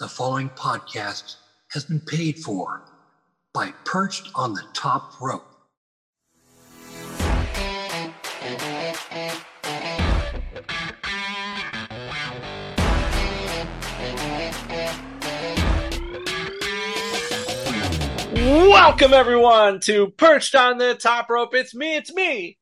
The following podcast has been paid for by Perched on the Top Rope. Welcome everyone to Perched on the Top Rope. It's me, it's me.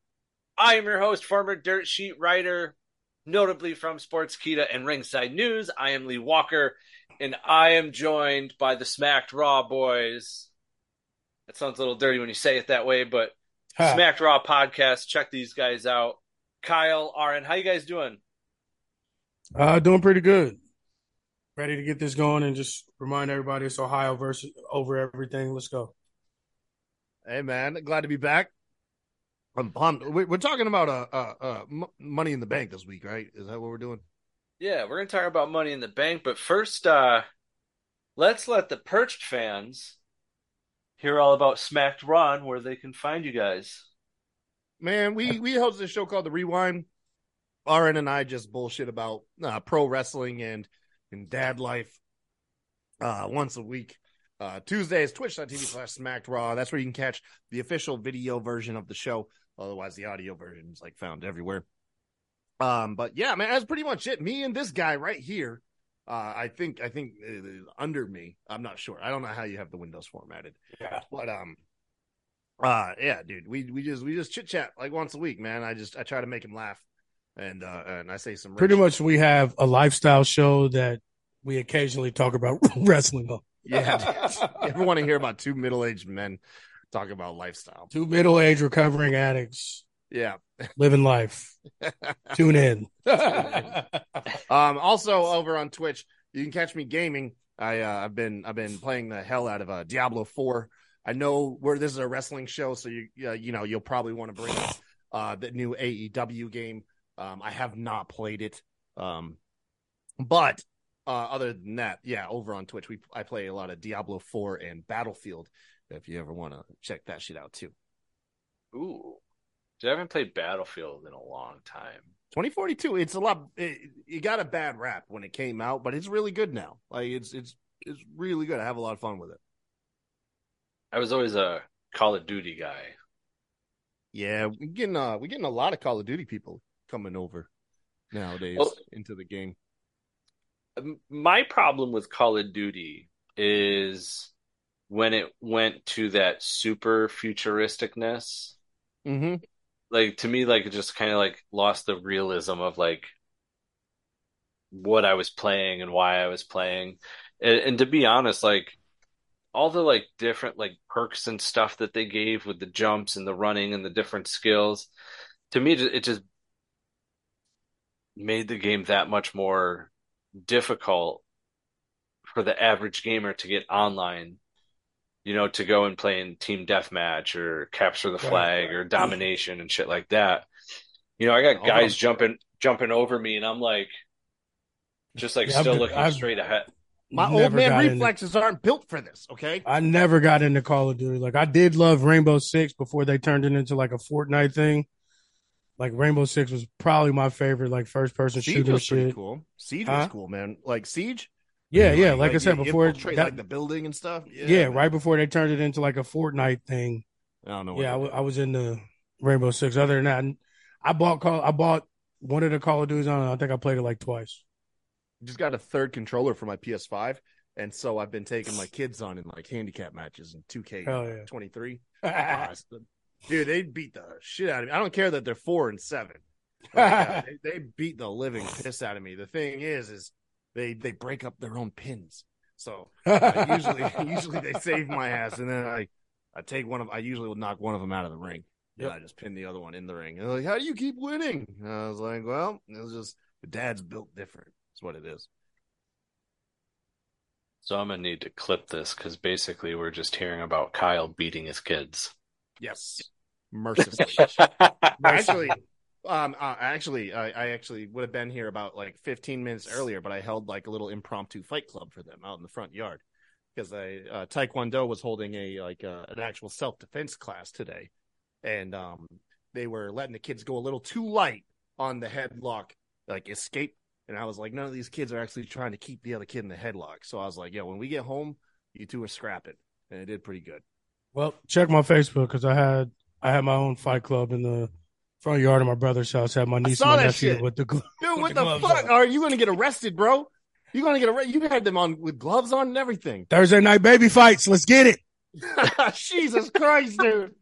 I am your host, former dirt sheet writer, notably from Sportskeeda and Ringside News. I am Lee Walker, and I am joined by the Smacked Raw boys. That sounds a little dirty when you say it that way, but Huh. Smacked Raw podcast. Check these guys out. Kyle, Ahron, how you guys doing? Uh, doing pretty good. Ready to get this going and just remind everybody it's Ohio versus over everything. Let's go. Hey man, glad to be back. I'm pumped. We- We're talking about uh, uh, uh, money in the bank this week, right? Is that what we're doing? Yeah, we're gonna talk about Money in the Bank, but first, uh, let's let the Perched fans hear all about Smacked Raw where they can find you guys. Man, we we host this show called The Rewind. Ahron and I just bullshit about uh, pro wrestling and and dad life uh, once a week. Uh, Tuesday is twitch.tv slash smacked raw. That's where you can catch the official video version of the show. Otherwise, the audio version is like found everywhere. Um, but yeah, man, that's pretty much it. Me and this guy right here. Uh, I think I think uh, under me. I'm not sure. I don't know how you have the windows formatted. Yeah. But um, uh, yeah, dude, we we just we just chit chat like once a week, man. I just I try to make him laugh, and uh, and I say some Pretty much, we have a lifestyle show that we occasionally talk about wrestling on. Yeah, you ever want to hear about two middle aged men talk about lifestyle? Two middle aged recovering addicts Yeah. living life. Tune in. Um. Also over on Twitch, you can catch me gaming. I uh, I've been I've been playing the hell out of uh, Diablo Four. I know where this is a wrestling show, so you uh, you know you'll probably want to bring up uh the new AEW game. Um, I have not played it. Um, but uh, other than that, yeah, over on Twitch, we I play a lot of Diablo Four and Battlefield. If you ever want to check that shit out too. Ooh, Dude, I haven't played Battlefield in a long time. 2042 it's a lot it, it got a bad rap when it came out but it's really good now like it's it's it's really good i have a lot of fun with it I was always a Call of Duty guy. yeah we're getting uh we're getting a lot of call of duty people coming over nowadays Well- into the game My problem with Call of Duty is when it went to that super futuristicness. mm-hmm like to me like it just kind of like lost the realism of like what I was playing and why I was playing. And, and to be honest like all the like different like perks and stuff that they gave with the jumps and the running and the different skills to me it it just made the game that much more difficult for the average gamer to get online you know, to go and play in team deathmatch or capture the Right, flag or domination and shit like that. You know, I got oh, guys on. jumping jumping over me and I'm like just like Yeah, I've still looking I've- straight ahead. my old man got into- reflexes aren't built for this okay I never got into Call of Duty. Like I did love Rainbow Six before they turned it into like a Fortnite thing. Like Rainbow Six was probably my favorite, like first person siege shooter was pretty shit. cool siege Huh? was cool man like siege Yeah, yeah. Like, I said before, like the building and stuff yeah, man. right before they turned it into like a Fortnite thing. i don't know what Yeah, I, w-. I was in the Rainbow Six. Other than that, I bought call. I bought one of the Call of Duties on. I think I played it like twice. just got a third controller for my PS5, and so I've been taking my kids on in like handicap matches in 2K Hell yeah. 23. Ah, Dude, they beat the shit out of me. I don't care that they're four and seven. Like, uh, they, they beat the living piss out of me. The thing is, is they they break up their own pins. So uh, usually usually they save my ass, and then I I take one of I usually will knock one of them out of the ring. Yeah, I just pin the other one in the ring. And they're like, "How do you keep winning?" And I was like, "Well, it's just the dad's built different. That's what it is." So I'm gonna need to clip this because basically we're just hearing about Kyle beating his kids. Yes, mercilessly. actually, um, uh, actually, I, I actually would have been here about like 15 minutes earlier, but I held like a little impromptu fight club for them out in the front yard because I uh, Taekwondo was holding a like uh, an actual self defense class today, and um, they were letting the kids go a little too light on the headlock like escape And I was like, none of these kids are actually trying to keep the other kid in the headlock. So I was like, yo, when we get home, you two are scrapping, and it did pretty good. Well, check my Facebook because I had I had my own fight club in the front yard of my brother's house. Had my niece saw and my that nephew shit. with the gloves. Dude, what the the fuck? on. Are you gonna get arrested, bro? You're gonna get arrested? You had them on with gloves on and everything. Thursday night baby fights. Let's get it. Jesus Christ, dude.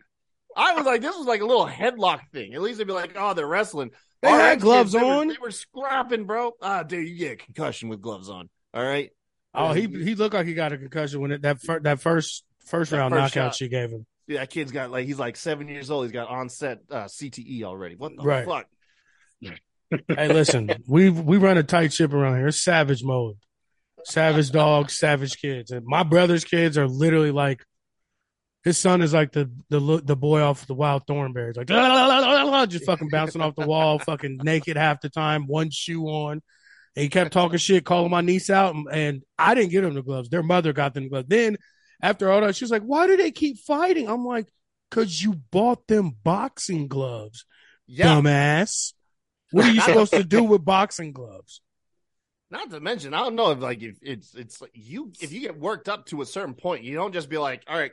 I was like, this was like a little headlock thing. At least they'd be like, oh, they're wrestling. They Our had ex-kids, gloves they were- on. they were scrapping, bro. Ah, dude, you get a concussion with gloves on. All right. Oh, he he looked like he got a concussion when it, that fir- that first first That round first knockout shot. she gave him. That kid's got like he's like seven years old. He's got onset uh, CTE already. What the Right. fuck? Hey, listen, we we run a tight ship around here. It's savage mode, savage dogs, savage kids, and my brother's kids are literally like. His son is like the the the boy off the Wild Thornberrys, like "La, la, la, la, la," just fucking bouncing off the wall, fucking naked half the time, one shoe on. And he kept talking shit, calling my niece out, and, and I didn't get them the gloves. Their mother got them gloves. Then after all that, she was like, "Why do they keep fighting?" I'm like, "Cause you bought them boxing gloves, Yeah. dumbass. What are you supposed to do with boxing gloves?" Not to mention, I don't know if like if it's it's like you if you get worked up to a certain point, you don't just be like, all right,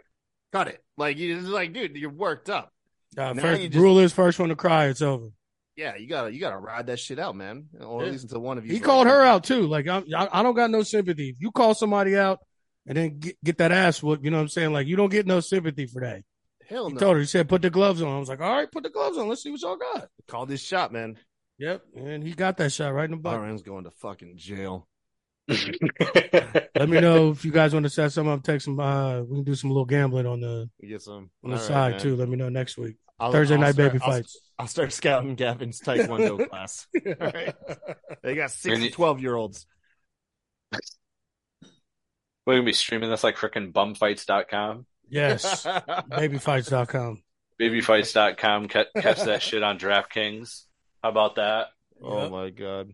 cut it. Like you just like, dude, you're worked up. Uh, first, just- rule is first one to cry. It's over. Yeah, you gotta you gotta ride that shit out, man. Or Yeah. at least until one of you. He called her out too. Like I, I, I don't got no sympathy. If you call somebody out and then get, get that ass whooped, you know what I'm saying? Like you don't get no sympathy for that. Hell no. He told her. He said, "Put the gloves on." I was like, "All right, put the gloves on. Let's see what y'all got." Call this shot, man. Yep, and he got that shot right in the butt. Ahron's going to fucking jail. Let me know if you guys want to set some up. Take some. Uh, we can do some little gambling on the We get some on the All right, side man. too. Let me know next week. I'll- Thursday I'll night start- baby I'll- fights. I'll start scouting Gavin's Taekwondo class. All right. They got six Gonna- 12 year olds. We're gonna be streaming this like freaking bumfights.com, Yes, babyfights.com. babyfights.com. Catch, catch that shit on DraftKings. How about that? Oh Yep. my god.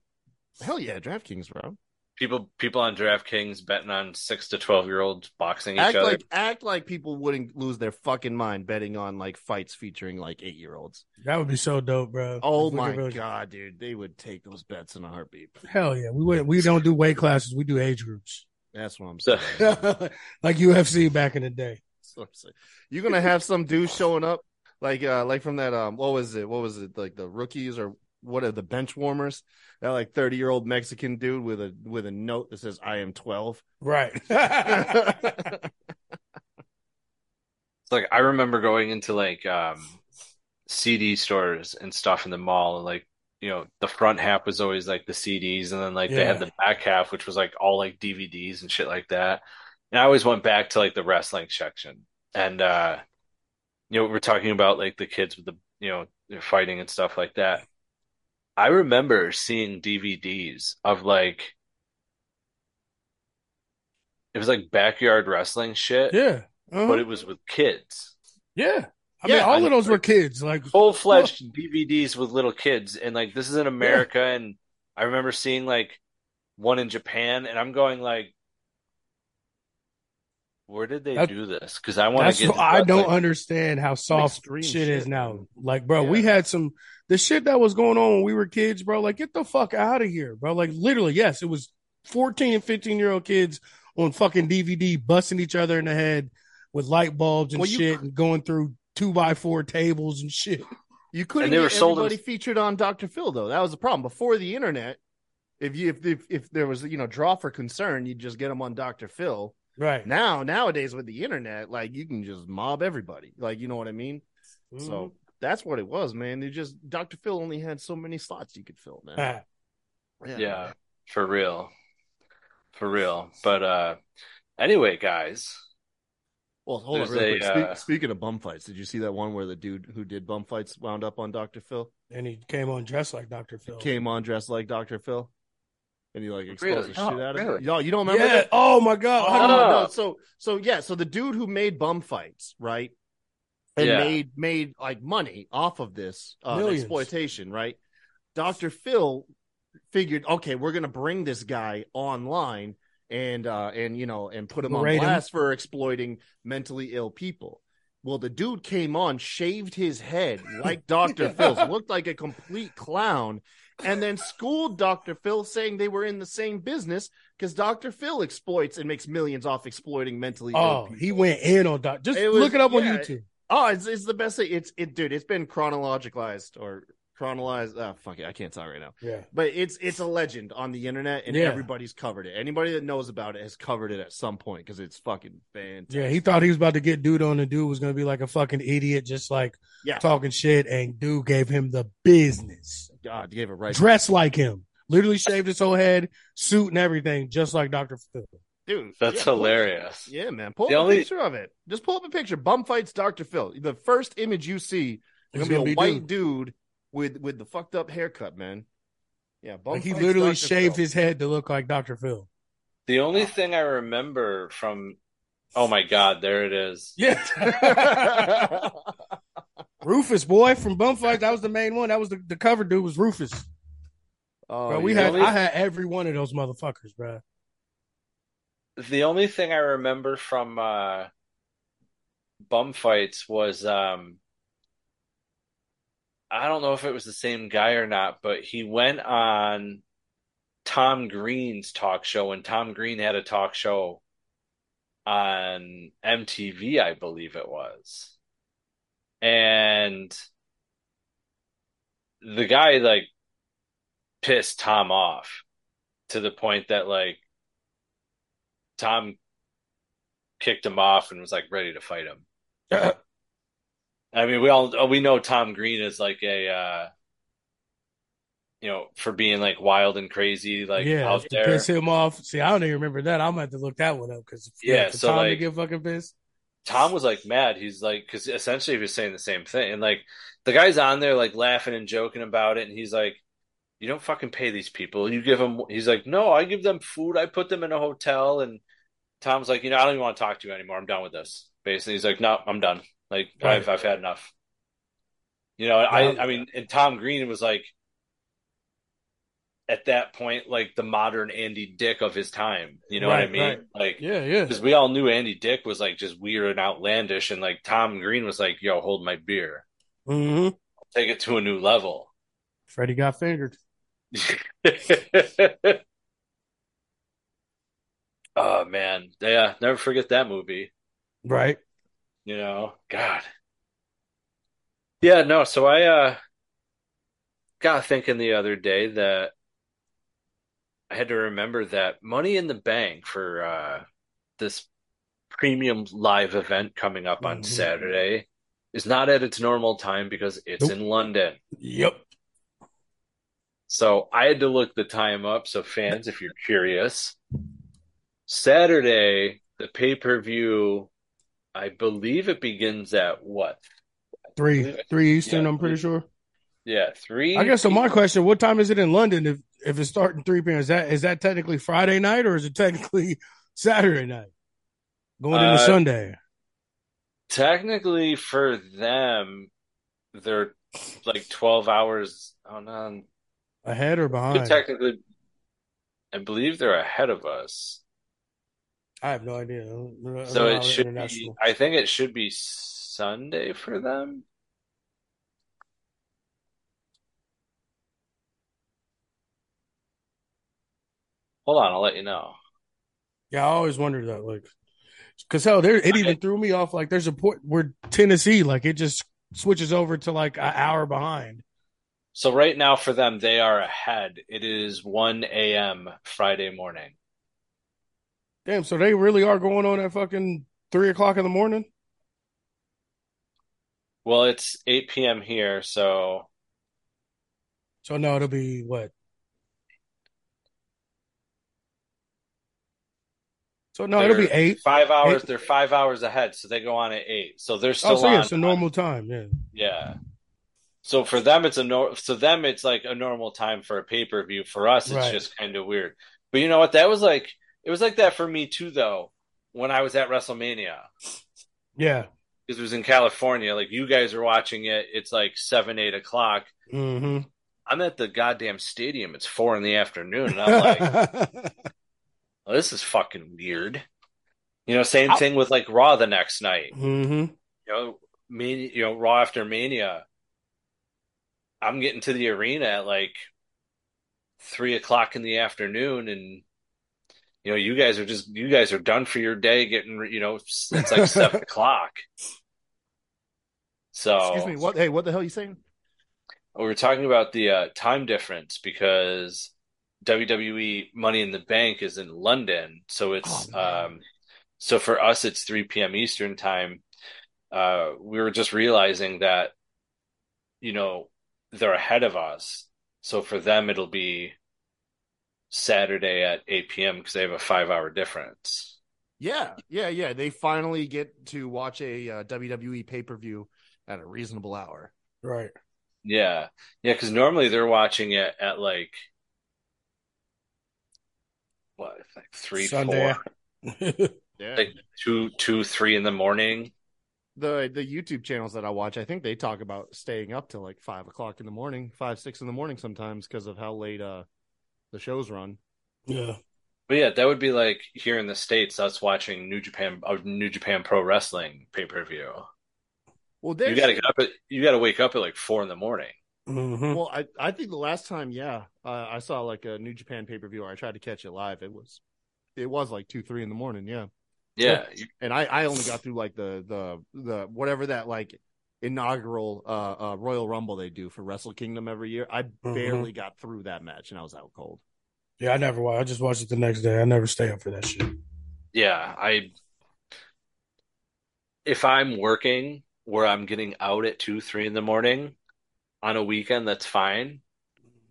Hell yeah, DraftKings, bro. People, people on DraftKings betting on six to twelve year olds boxing each Act other. like act like people wouldn't lose their fucking mind betting on like fights featuring like eight year olds. That would be so dope, bro. Oh If my really- god, dude. They would take those bets in a heartbeat. Hell yeah, we would, we don't do weight classes. We do age groups, That's what I'm saying. like UFC back in the day. That's what I'm saying. You're gonna have some dude showing up like uh like from that um what was it? What was it? Like the rookies or what are the bench warmers? That like 30 year old Mexican dude with a with a note that says I am 12. Right. Like I remember going into like um CD stores and stuff in the mall and like you know the front half was always like the CDs and then like they had the back half which was like all like DVDs and shit like that. And I always went back to like the wrestling section. And uh you know we're talking about like the kids with the you know fighting and stuff like that. I remember seeing DVDs of like it was like backyard wrestling shit, yeah. Uh-huh. but it was with kids. yeah. I mean, Yeah, all I- of those were kids. Like, full-fledged DVDs with little kids and like this is in America and I remember seeing like one in Japan and I'm going like where did they That- do this? Because I want to get. I don't wrestling. understand how soft extreme shit, is now. Like, bro, we had some the shit that was going on when we were kids, bro. Like, get the fuck out of here, bro. Like, literally, yes, it was 14 and 15 year old kids on fucking DVD busting each other in the head with light bulbs and Well, you- shit and going through two by four tables and shit. You couldn't And they were get sold in- everybody featured on Dr. Phil though. That was the problem. Before the internet, if you if if, if there was you know draw for concern, you'd just get them on Dr. Phil. Right. Now nowadays with the internet, like you can just mob everybody. Like you know what I mean? Mm-hmm. So that's what it was, man. They just Dr. Phil only had so many slots you could fill, man. Ah, Yeah, for real, for real. But uh, anyway, guys, Well, hold on There's real a, quick. Speak, uh, speaking of bum fights, did you see that one where the dude who did bum fights wound up on Dr. Phil? and he came on dressed like Dr. Phil. Came on dressed like Dr. Phil? And he like exposed Really? the shit Oh, out of really? it. Y'all, you don't remember yeah. that? Oh my god. Oh, no, Oh. no. So, so yeah. So the dude who made bum fights, right, and Yeah. made made like money off of this uh, exploitation, right? Dr. Phil figured, okay, we're gonna bring this guy online and uh and you know and put him on Berate him. blast for exploiting mentally ill people. Well, the dude came on, shaved his head like Dr. Phil, looked like a complete clown, and then schooled Dr. Phil saying they were in the same business because Dr. Phil exploits and makes millions off exploiting mentally ill Oh, people. he went in on Dr. Just It was- look it up on yeah. YouTube. Oh, it's, it's the best thing. It's it, dude. It's been chronologicalized or chronologized. Oh, ah, fuck it, I can't talk right now. Yeah. But it's it's a legend on the internet, and Yeah. everybody's covered it. Anybody that knows about it has covered it at some point because it's fucking fantastic. Yeah, he thought he was about to get dude on, and dude was gonna be like a fucking idiot, just like Yeah. talking shit, and dude gave him the business. God, gave it right, Dressed like him, literally shaved his whole head, suit and everything, just like Doctor Phil. dude. That's yeah, pull- hilarious. Yeah, man. Pull The up only- a picture of it. Just pull up a picture. Bum fights Dr. Phil. The first image you see is It's gonna be a gonna be white dude with with the fucked up haircut, man. Yeah, bum Like he literally Dr. shaved Phil. his head to look like Doctor Phil. The only thing I remember from, oh my god, there it is. Yeah. Rufus, boy, from Bumfight, that was the main one. That was the, the cover dude was Rufus. oh, Bro, we yeah. had Really? I had every one of those motherfuckers, bro. The only thing I remember from uh, bum fights was um, I don't know if it was the same guy or not, but he went on Tom Green's talk show, and Tom Green had a talk show on MTV, I believe it was. And the guy like pissed Tom off to the point that like Tom kicked him off and was like ready to fight him. I mean, we all we know Tom Green is like a uh you know, for being like wild and crazy, like yeah, out to there. piss him off. See, I don't even remember that. I'm gonna have to look that one up because Yeah, so, Tom to like- get fucking pissed. Tom was like mad. He's like, because essentially he was saying the same thing. And like the guy's on there like laughing and joking about it. And he's like, you don't fucking pay these people. You give them, he's like, no, I give them food. I put them in a hotel. And Tom's like, you know, I don't even want to talk to you anymore. I'm done with this. Basically, he's like, no, I'm done. Like, Right. I've, I've had enough. You know, I, I mean, and Tom Green was like, at that point, like the modern Andy Dick of his time. You know what I mean? right. Like, Yeah, yeah. because we all knew Andy Dick was like just weird and outlandish, and like Tom Green was like, "Yo, hold my beer, Mm-hmm. take it to a new level." Freddy got fingered. oh man, yeah, never forget that movie. Right. You know, God. Yeah, no. So I uh got thinking the other day that I had to remember that Money in the Bank for uh this premium live event coming up on Mhm. Saturday is not at its normal time because it's Nope. in London. Yep. So I had to look the time up. So fans, if you're curious, Saturday, the pay-per-view, I believe it begins at what? Three, three Eastern. Yeah, I'm pretty three. sure. Yeah, three. I guess so. My question: What time is it in London? If if it's starting three p.m., is that is that technically Friday night or is it technically Saturday night? Going into Uh, Sunday. Technically, for them, they're like 12 hours. Oh no, Ahead or behind? technically, I believe they're ahead of us. I have no idea. I don't- I don't So it should be, I think it should be Sunday for them. Hold on, I'll let you know. Yeah, I always wondered that, like, because hell, there it even threw me off. Like, there's a port where Tennessee, like, it just switches over to like an hour behind. So right now for them, they are ahead. It is 1 a.m. Friday morning. Damn, so they really are going on at fucking three o'clock in the morning. Well, it's 8 p.m. here, so So no, it'll be what? So no, it'll be eight. Five hours. Eight. They're five hours ahead, so they go on at eight. So they're Oh, still so yeah, on. it's a normal time. Yeah. Yeah. So for them, it's a nor. So them, it's like a normal time for a pay per view. For us, it's Right. just kind of weird. But you know what? That was like it was like that for me too, though. When I was at WrestleMania, Yeah. because it was in California. Like you guys are watching it. It's like seven, eight o'clock. hmm I'm at the goddamn stadium. It's four in the afternoon, and I'm like, well, this is fucking weird. You know, same thing with like Raw the next night. hmm You know, Mania, you know, Raw after Mania. I'm getting to the arena at like three o'clock in the afternoon, and you know, you guys are just you guys are done for your day, getting you know, it's like seven o'clock. So Excuse me. What? Hey, what the hell are you saying? we were talking about the uh, time difference because WWE Money in the Bank is in London, so it's Oh, um, so for us it's 3 p.m. Eastern time. Uh, we were just realizing that you know they're ahead of us, so for them it'll be Saturday at 8 p.m. because they have a five-hour difference. Yeah, yeah, yeah. They finally get to watch a uh, WWE pay per view at a reasonable hour. Right. Yeah, yeah, because normally they're watching it at like what, like three, Sunday. four. Yeah. like two, two, three in the morning. the the YouTube channels that I watch, I think they talk about staying up till like five o'clock in the morning, five six in the morning sometimes because of how late uh the shows run. yeah. But yeah, that would be like here in the States, us watching New Japan, uh, New Japan Pro Wrestling pay per view. Well, You gotta get up at, you gotta wake up at like four in the morning. hmm well, I I think the last time, yeah, uh, I saw like a New Japan pay per view. I tried to catch it live. It was it was like two three in the morning. Yeah, Yeah, you- and I I only got through like the the the whatever that like inaugural uh, uh Royal Rumble they do for Wrestle Kingdom every year. I barely got through that match, and I was out cold. Yeah, I never watch. I just watch it the next day. I never stay up for that shit. yeah. I if I'm working where I'm getting out at two, three in the morning on a weekend, that's fine.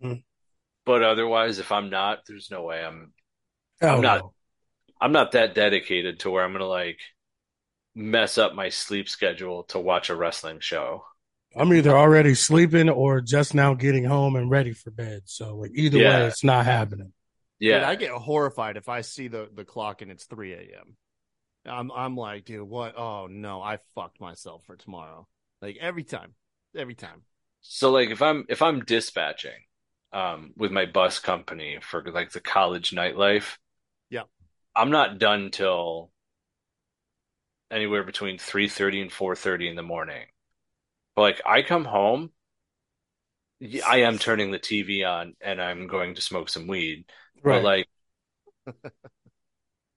Mhm. But otherwise, if I'm not, there's no way I'm Hell I'm not- no. I'm not that dedicated to where I'm gonna like mess up my sleep schedule to watch a wrestling show. I'm either already sleeping or just now getting home and ready for bed. So like either way, it's not happening. Yeah, Dude, I get horrified if I see the the clock and it's three a.m. I'm I'm like, dude, what? Oh no, I fucked myself for tomorrow. Like every time, every time. So like if I'm if I'm dispatching um with my bus company for like the college nightlife, Yeah. I'm not done till anywhere between 3:30 and 4:30 in the morning. But like I come home, i am turning the TV on and I'm going to smoke some weed. Right. But like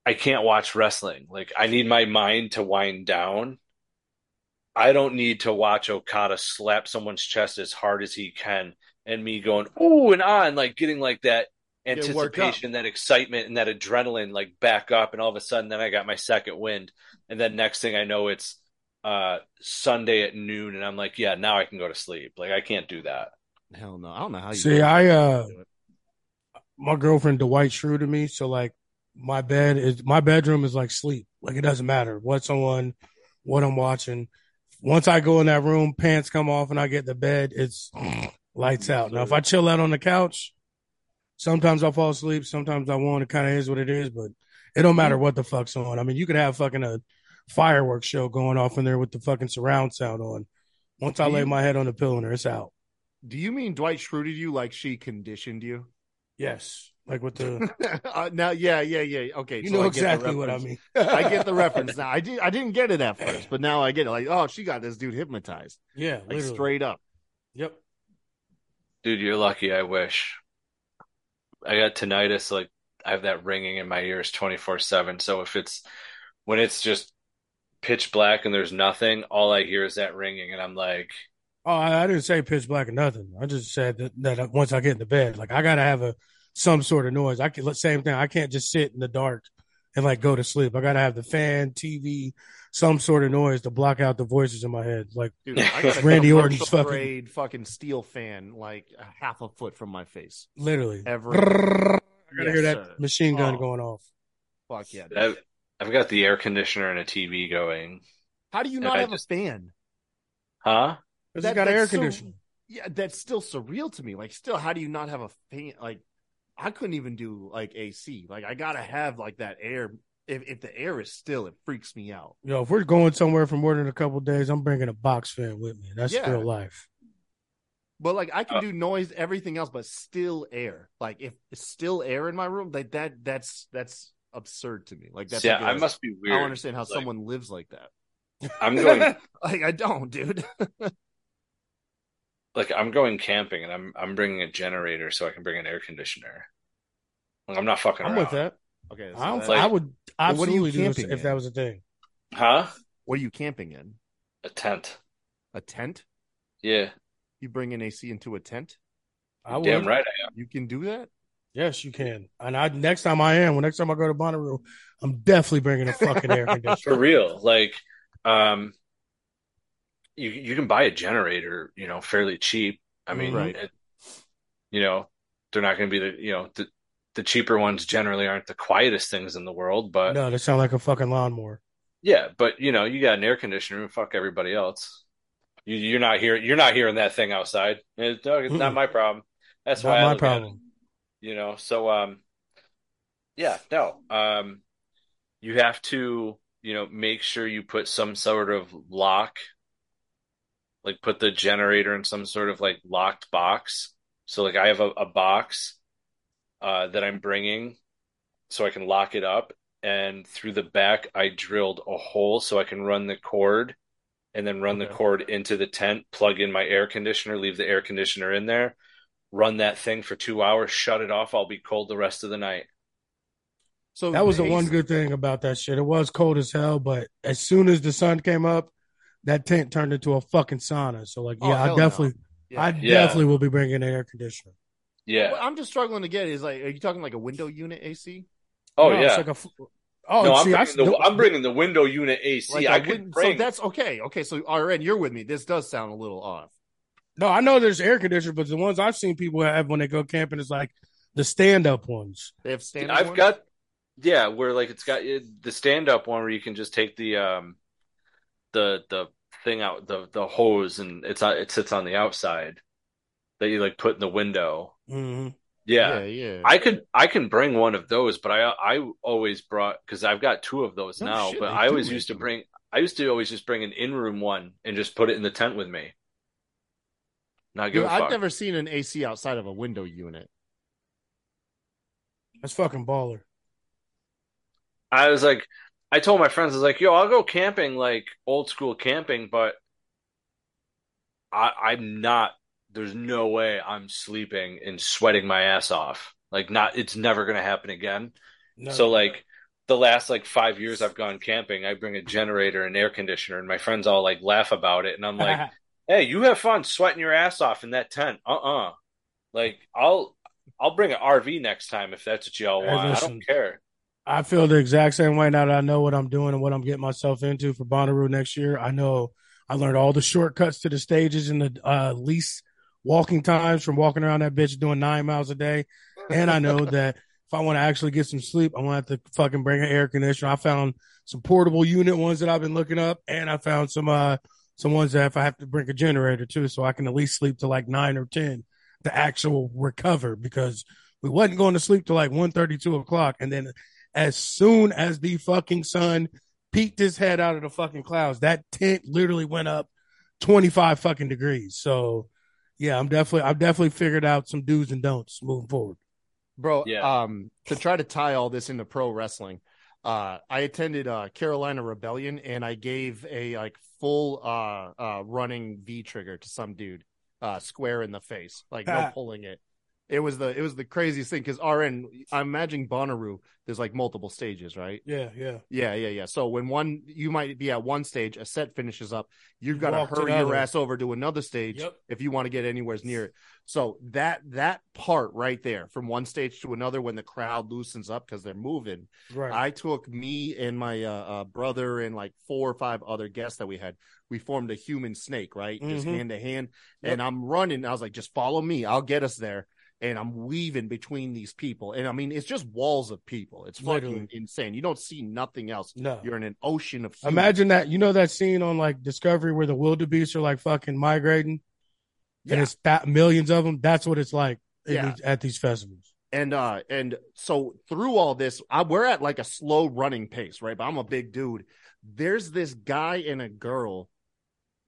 I can't watch wrestling. Like I need my mind to wind down. I don't need to watch Okada slap someone's chest as hard as he can and me going ooh and on like getting like that anticipation, that excitement and that adrenaline like back up and all of a sudden then I got my second wind and then next thing I know it's uh Sunday at noon and I'm like yeah now I can go to sleep. Like I can't do that. Hell no, I don't know how you. See, do. I uh my girlfriend Dwight Schrute to me, so like my bed is my bedroom is like sleep. Like it doesn't matter what's on, what I'm watching. Once I go in that room, pants come off and I get to bed, it's lights out. Now if I chill out on the couch, sometimes I'll fall asleep, sometimes I won't. It kind of is what it is, but it don't matter what the fuck's on. I mean, you could have fucking a fireworks show going off in there with the fucking surround sound on. Once I lay my head on the pillow, and it's out. Do you mean Dwight Schruted you like she conditioned you? Yes, like with the uh, now, yeah, yeah, yeah. Okay, you so know I exactly what I mean. I get the reference now. I did. I didn't get it at first, but now I get it. Like, oh, she got this dude hypnotized, Yeah, like literally. straight up. Yep. Dude, you're lucky. I wish. I got tinnitus. Like I have that ringing in my ears 24/7. So if it's when it's just pitch black and there's nothing, all I hear is that ringing, and I'm like, Oh, I, didn't say pitch black or nothing. I just said that, that uh, once I get into bed, like I gotta have a some sort of noise. I can same thing. I can't just sit in the dark and like go to sleep. I gotta have the fan, TV, some sort of noise to block out the voices in my head. Like Dude, I got Randy Orton's fucking- fucking steel fan, like a half a foot from my face. literally. Every I gotta Yes, hear that sir. machine gun Oh. going off. fuck yeah. I've, I've got the air conditioner and a TV going, How do you not I have just- a fan? huh? It's That- got an that's air so- conditioner. Yeah, that's still surreal to me. Like, still, how do you not have a fan? Like, I couldn't even do like AC. Like, I gotta have like that air. If if the air is still, it freaks me out. Yo, if we're going somewhere for more than a couple days, I'm bringing a box fan with me. That's Yeah. real life. But like, I can Uh, do noise, everything else, but still air. Like, if it's still air in my room, like that, that's that's absurd to me. Like, that's yeah, like I a- must be weird. I don't understand how Like, someone lives like that. I'm going. Like, I don't, dude. like I'm going camping and I'm I'm bringing a generator so I can bring an air conditioner. Like, I'm not fucking I'm around. with that. Okay, so I, don't, that- like- I would Well, what are you do this camping if in? that was a thing. Huh? what are you camping in? A tent. A tent? Yeah. You bring an AC into a tent? I would. Damn right I am. You can do that? Yes, you can. And I next time I am, when next time I go to Bonnaroo, I'm definitely bringing a fucking air conditioner. For real. Like um you you can buy a generator, you know, fairly cheap. I mean, Right. it- you know, they're not going to be the, you know, the the cheaper ones generally aren't the quietest things in the world, but No, they sound like a fucking lawnmower. Yeah, but you know, you got an air conditioner and fuck everybody else. You, you're not here. You're not hearing that thing outside. It's, no, it's not my problem. That's Not why my it, problem. you know. So, um, yeah, no. Um, you have to, you know, make sure you put some sort of lock, like put the generator in some sort of like locked box. So, like, I have a, a box uh, that I'm bringing, so I can lock it up and through the back I drilled a hole so I can run the cord and then run the cord into the tent, plug in my air conditioner, leave the air conditioner in there, run that thing for two hours, shut it off. I'll be cold the rest of the night. So That was the one good thing about that shit. It was cold as hell, but as soon as the sun came up, that tent turned into a fucking sauna. So like, Oh, yeah, I hell no. definitely, Yeah. I Yeah. definitely will be bringing an air conditioner. Yeah. What I'm just struggling to get is like, are you talking like a window unit AC? Oh No, yeah. it's like a f- oh, no, I'm, see, I, bringing the, I'm bringing the window unit AC. Like I a could win- bring. So that's okay. Okay, so Ahron, you're with me. This does sound a little off. no, I know there's air conditioners, but the ones I've seen people have when they go camping is like the stand up ones. They have standard. I've ones? got yeah, where like it's got uh, the stand up one where you can just take the um the the thing out the the hose and it's on it sits on the outside that you like put in the window. hmm Yeah. yeah, yeah. I could I can bring one of those, but I I always brought because I've got two of those No now. shit, but I always used to bring I used to always just bring an in room one and just put it in the tent with me. Not give Dude, I've never seen an AC outside of a window unit. That's fucking baller. I was like, I told my friends, I was like, yo, I'll go camping, like old school camping, but I, I'm not, there's no way I'm sleeping and sweating my ass off. Like, not, it's never going to happen again. No. So, like, the last like five years I've gone camping, I bring a generator and air conditioner, and my friends all like laugh about it. And I'm like, hey, you have fun sweating your ass off in that tent. Uh uh Like, I'll, I'll bring an RV next time if that's what y'all Hey, want. I don't care. I feel the exact same way now that I know what I'm doing and what I'm getting myself into for Bonnaroo next year. I know I learned all the shortcuts to the stages and the uh, least walking times from walking around that bitch doing nine miles a day. And I know that if I want to actually get some sleep, I'm gonna have to fucking bring an air conditioner. I found some portable unit ones that I've been looking up, and I found some uh some ones that if I have to bring a generator too, so I can at least sleep to like nine or ten to actual recover because we wasn't going to sleep till like 1 2 o'clock, and then as soon as the fucking sun peeked his head out of the fucking clouds, that tent literally went up 25 fucking degrees. So yeah, I'm definitely I've definitely figured out some do's and don'ts moving forward. Bro, Yeah. um, to try to tie all this into pro wrestling, uh, I attended uh Carolina Rebellion and I gave a like full uh uh running V trigger to some dude, uh square in the face, like no pulling it. It was the it was the craziest thing because Ahron, I'm imagining Bonnaroo, there's like multiple stages, right? Yeah, yeah. Yeah, yeah, yeah. So when one you might be at one stage, a set finishes up, you've got to hurry the your ass over to another stage Yep. if you want to get anywhere near it. So that that part right there, from one stage to another, when the crowd loosens up because they're moving, Right. I took me and my uh, uh, brother and like four or five other guests that we had. We formed a human snake, right, just Mhm. hand to hand, Yep. and I'm running. I was like, just follow me, I'll get us there. And I'm weaving between these people, and I mean, it's just walls of people. It's fucking Literally. insane. You don't see nothing else. no. You're in an ocean of humans. Imagine that. You know that scene on like Discovery where the wildebeest are like fucking migrating, and Yeah. it's that millions of them. That's what it's like Yeah. these- at these festivals. and uh and so through all this I, we're at like a slow running pace right but i'm a big dude there's this guy and a girl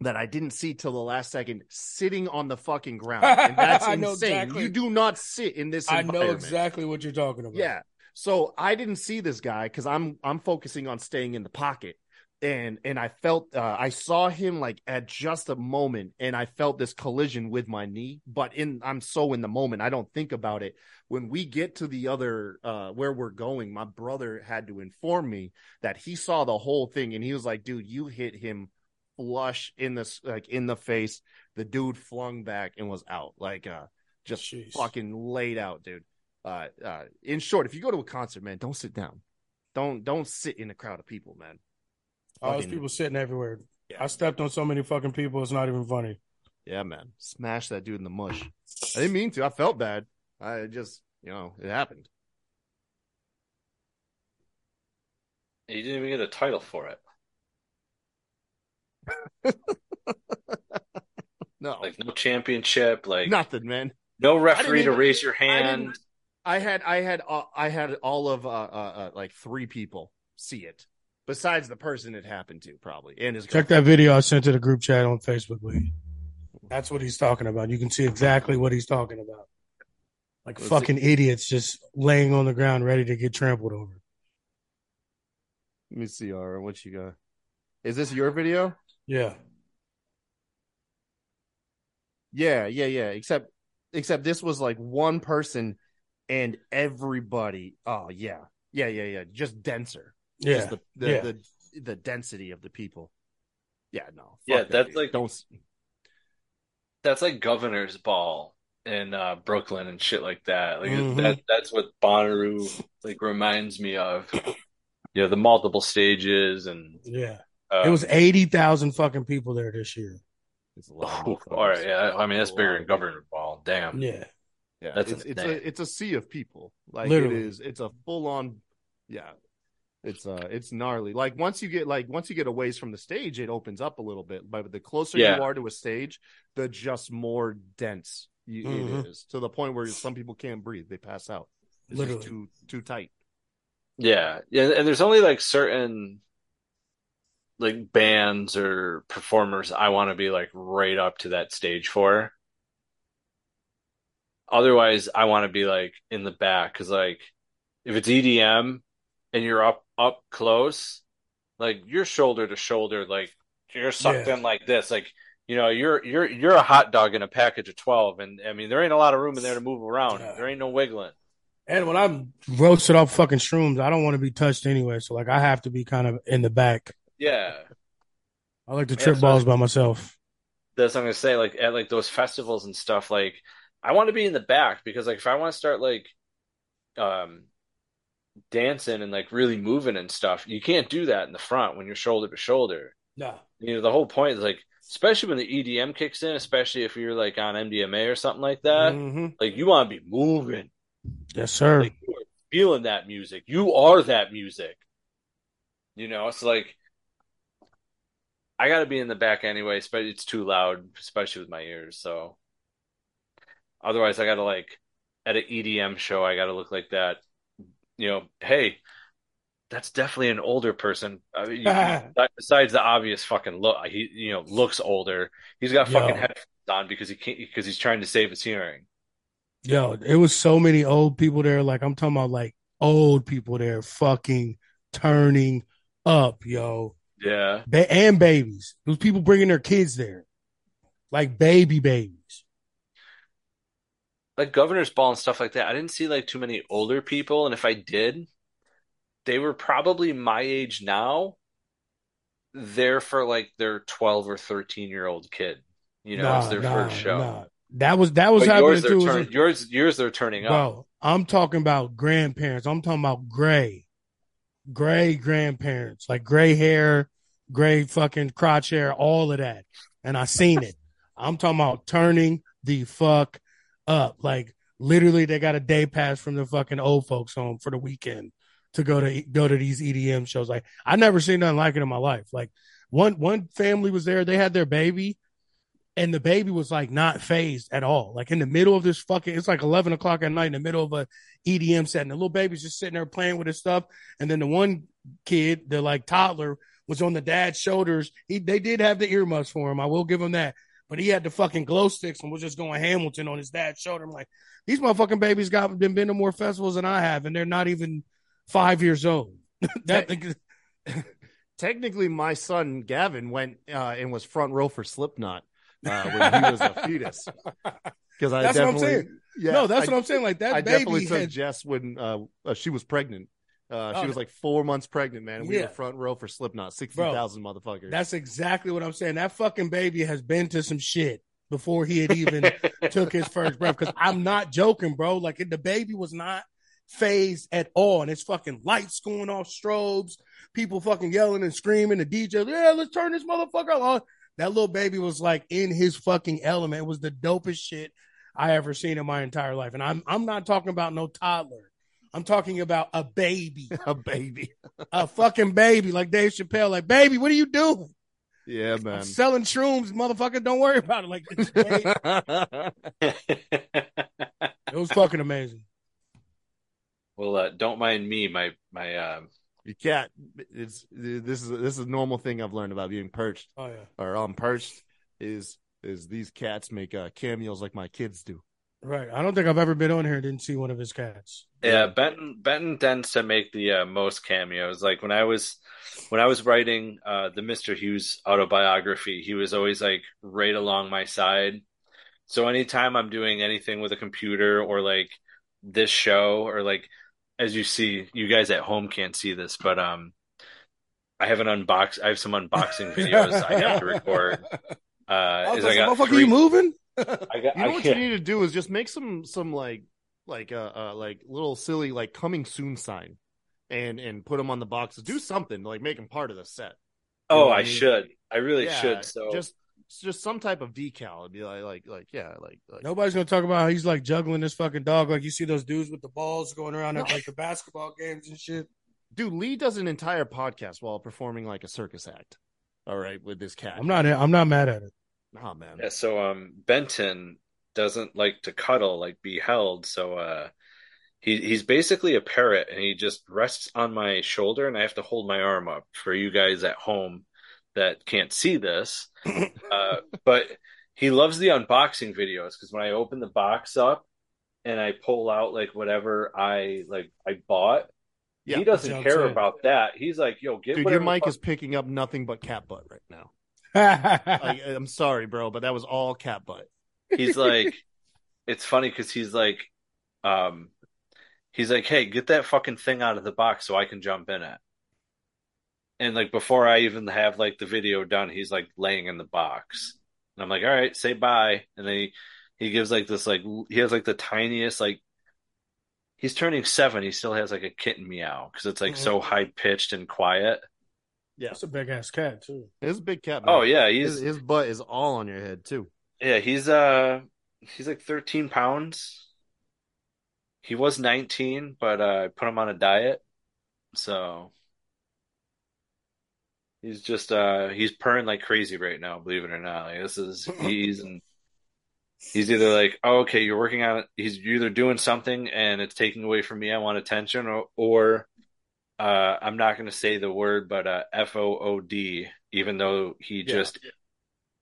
that i didn't see till the last second sitting on the fucking ground and that's insane exactly. you do not sit in this I know exactly what you're talking about. yeah so i didn't see this guy because i'm i'm focusing on staying in the pocket and and I felt uh, I saw him like at just a moment, and I felt this collision with my knee. But in I'm so in the moment, I don't think about it. When we get to the other uh, where we're going, my brother had to inform me that he saw the whole thing, and he was like, "Dude, you hit him flush in this like in the face." The dude flung back and was out, like uh, just Jeez. fucking laid out, dude. Uh, uh, in short, if you go to a concert, man, don't sit down. Don't don't sit in a crowd of people, man. All those people sitting everywhere. Yeah. I stepped on so many fucking people. It's not even funny. Yeah, man. Smash that dude in the mush. I didn't mean to. I felt bad. I just, you know, it happened. He didn't even get a title for it. No, Like no championship, like nothing, man. no referee to raise your hand. didn't- I had, I had, uh, I had all of, uh, uh, uh, like three people see it, besides the person it happened to, probably, and his Check that video I sent to the group chat on Facebook, Lee. That's what he's talking about. You can see exactly what he's talking about. Like Was fucking idiots just laying on the ground ready to get trampled over. Let me see, Ara, what you got? Is this your video? Yeah. Yeah, yeah, yeah. Except, except this was like one person, and everybody. Oh yeah, yeah, yeah, yeah. Just denser. Yeah. Just the the, yeah. the the density of the people. Yeah, no. Yeah, that, that's dude. like- don't. That's like governor's ball in uh, Brooklyn and shit like that. Like Mhm. that that's what Bonnaroo like reminds me of. You know, the multiple stages and yeah. Uh, It was 80,000 fucking people there this year. It's a lot. Oh, of all right, yeah. I mean, that's bigger than of governor's ball. Damn. Yeah. Yeah, That's it's it's a it's a sea of people. Like Literally. it is. It's a full on. Yeah, it's uh it's gnarly. Like once you get like once you get a ways from the stage, it opens up a little bit. But the closer Yeah. you are to a stage, the just more dense you, Mhm. it is to the point where some people can't breathe. They pass out. It's Literally. just too too tight. Yeah, yeah, and there's only like certain like bands or performers I want to be like right up to that stage for. Otherwise, I want to be like in the back because like if it's EDM and you're up up close, like you're shoulder to shoulder, like you're sucked Yeah. in like this, like you know you're you're you're a hot dog in a package of twelve, and I mean there ain't a lot of room in there to move around. Yeah. There ain't no wiggling. And when I'm roasted off fucking shrooms, I don't want to be touched anyway. So like I have to be kind of in the back. Yeah. I like to Yeah, trip so- balls by myself. that's what I'm gonna say. Like at like those festivals and stuff, like I want to be in the back because like if I want to start like um dancing and like really moving and stuff, you can't do that in the front when you're shoulder to shoulder. No. You know, the whole point is like, especially when the EDM kicks in, especially if you're like on MDMA or something like that, hmm like you want to be moving, Yes, sir. like you are feeling that music. You are that music. You know, it's like I got to be in the back anyway, but it's too loud, especially with my ears. So otherwise, I got to like at an EDM show, I got to look like that. You know, hey, that's definitely an older person. I mean, you- besides the obvious fucking look, uh, he you know looks older. He's got fucking Yo. headphones on because he can't because he's trying to save his hearing. Yo, it was so many old people there. Like I'm talking about like old people there fucking turning up, yo. Yeah. Ba- and babies. Those people bringing their kids there. Like baby babies. like governor's ball and stuff like that. I didn't see like too many older people, and if I did, they were probably my age now. There for like their twelve or thirteen year old kid. You know, it's their first show. nah. That was that was But happening yours, too. Turn, yours, yours, they're turning up. Bro, I'm talking about grandparents. I'm talking about gray, gray grandparents, like gray hair, gray fucking crotch hair, all of that. And I seen it. I'm talking about turning the fuck up. Like literally, they got a day pass from the fucking old folks home for the weekend to go to go to these EDM shows. Like I never seen nothing like it in my life. Like one one family was there. They had their baby and the baby was like not phased at all. Like in the middle of this fucking, it's like eleven o'clock at night in the middle of a EDM set, and the little baby's just sitting there playing with his stuff. And then the one kid, the like toddler, was on the dad's shoulders. He they did have the earmuffs for him. I will give him that. But he had the fucking glow sticks and was just going Hamilton on his dad's shoulder. I'm like, these motherfucking babies got been been to more festivals than I have, and they're not even five years old. that technically, my son Gavin went uh, and was front row for Slipknot uh, when he was a fetus. Because I That's what I'm definitely, saying. yeah, no, that's I, what I'm saying. Like that I baby definitely took had, Jess when uh, uh, she was pregnant. Uh, Oh, she was like four months pregnant, man. We Yeah. were front row for Slipknot, sixty thousand motherfuckers. That's exactly what I'm saying. That fucking baby has been to some shit before he had even took his first breath. Because I'm not joking, bro. Like the baby was not phased at all, and it's fucking lights going off, strobes, people fucking yelling and screaming. The DJ, yeah, let's turn this motherfucker on. That little baby was like in his fucking element. It was the dopest shit I ever seen in my entire life. And I'm I'm not talking about no toddler. I'm talking about a baby, a baby. a fucking baby, like Dave Chappelle. Like, baby, what are you doing? Yeah, man. I'm man. selling shrooms, motherfucker. Don't worry about it. Like, it's great. it was fucking amazing. well, uh, don't mind me. My my um, you can't. It's this is this is a normal thing I've learned about being perched Oh yeah. or um perched is is these cats make uh, cameos like my kids do. Right. I don't think I've ever been on here and didn't see one of his cats. Yeah, Benton Benton tends to make the uh, most cameos. Like when I was when I was writing uh, the Mr. Hughes autobiography, he was always like right along my side. So anytime I'm doing anything with a computer or like this show or like as you see, you guys at home can't see this, but um I have an unbox I have some unboxing videos I have to record. Uh I is I got motherfucker, three, you moving? I got You know I, what yeah. you need to do is just make some some like like uh, uh like little silly like coming soon sign, and and put them on the boxes. Do something like make them part of the set. You Oh, I I mean? should. I really Yeah, should. So just just some type of decal. It'd be like like like yeah like like Nobody's gonna talk about how he's like juggling this fucking dog. Like you see those dudes with the balls going around at like the basketball games and shit. dude. Lee does an entire podcast while performing like a circus act. All right, with this cat. I'm not I'm not mad at it. Nah, man. Yeah, so um Benton doesn't like to cuddle, like be held, so uh he he's basically a parrot and he just rests on my shoulder and I have to hold my arm up for you guys at home that can't see this. uh but he loves the unboxing videos because when I open the box up and I pull out like whatever I like I bought, Yeah, he doesn't care in. about that. He's like, yo, get Dude, your mic fuck- is picking up nothing but cat butt right now. I, I'm sorry, bro, but that was all cat butt. he's like it's funny because he's like um he's like hey get that fucking thing out of the box so i can jump in it and like before i even have like the video done he's like laying in the box and i'm like all right say bye and then he he gives like this like he has like the tiniest like he's turning seven he still has like a kitten meow because it's like so high pitched and quiet Yeah, it's a big ass cat too. his big cat. Man. oh yeah his, his butt is all on your head too. Yeah, he's uh he's like 13 pounds. He was 19, but uh I put him on a diet. So he's just uh he's purring like crazy right now, believe it or not. Like this is he's and he's either like, oh, okay, you're working on it. He's either doing something and it's taking away from me. I want attention, or or uh I'm not going to say the word, but uh F O O D. Even though he Yeah. just,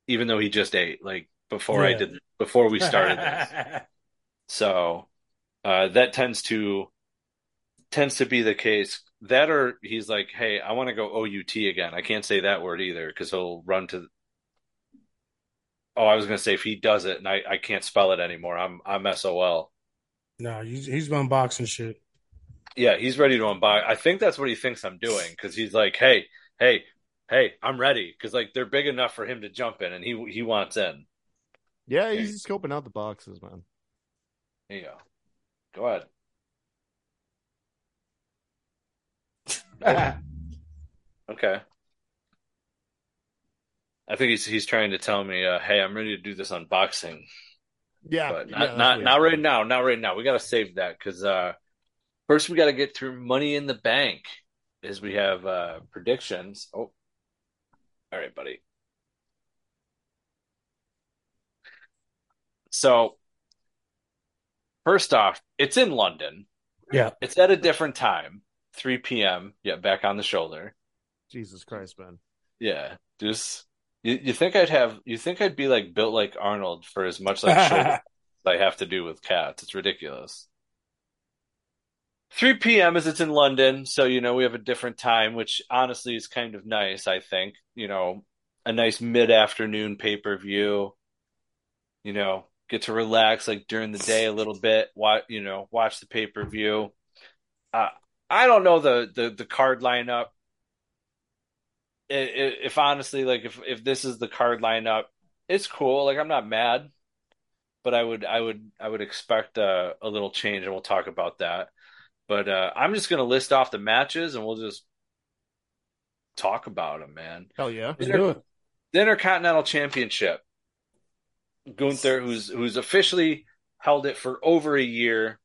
even though he just ate like before I did before we started this. So uh, that tends to tends to be the case. That or he's like, "Hey, I want to go OUT again." I can't say that word either because he'll run to. Oh, I was gonna say if he does it and I, I can't spell it anymore, I'm I'm SOL. no, he's he's unboxing shit. Yeah, he's ready to unbox. I think that's what he thinks I'm doing because he's like, "Hey, hey, hey, I'm ready." Because like they're big enough for him to jump in, and he he wants in. Yeah, he's scoping out the boxes, man. There you go. Go ahead. Okay. I think he's he's trying to tell me, uh, "Hey, I'm ready to do this unboxing." Yeah, but not that's not not right now. Not right now. We got to save that because uh, first we got to get through Money in the Bank, as we have uh, predictions. Oh, all right, buddy. So, first off, it's in London. Yeah. It's at a different time, 3 p.m. Yeah, back on the shoulder. Jesus Christ, man. Yeah, just you, you think I'd have you think I'd be like built like Arnold for as much like shoulder I have to do with cats. It's ridiculous. 3 p.m. as it's in London, so you know we have a different time, which honestly is kind of nice. I think you know a nice mid-afternoon pay-per-view. You know, get to relax like during the day a little bit. Watch you know watch the pay-per-view. Uh, I don't know the the the card lineup. If, if honestly, like if if this is the card lineup, it's cool. Like I'm not mad, but I would I would I would expect a, a little change, and we'll talk about that. But uh, I'm just gonna list off the matches, and we'll just talk about them, man. Hell yeah. Let's do it. The Intercontinental Championship. Gunther, who's who's officially held it for over a year,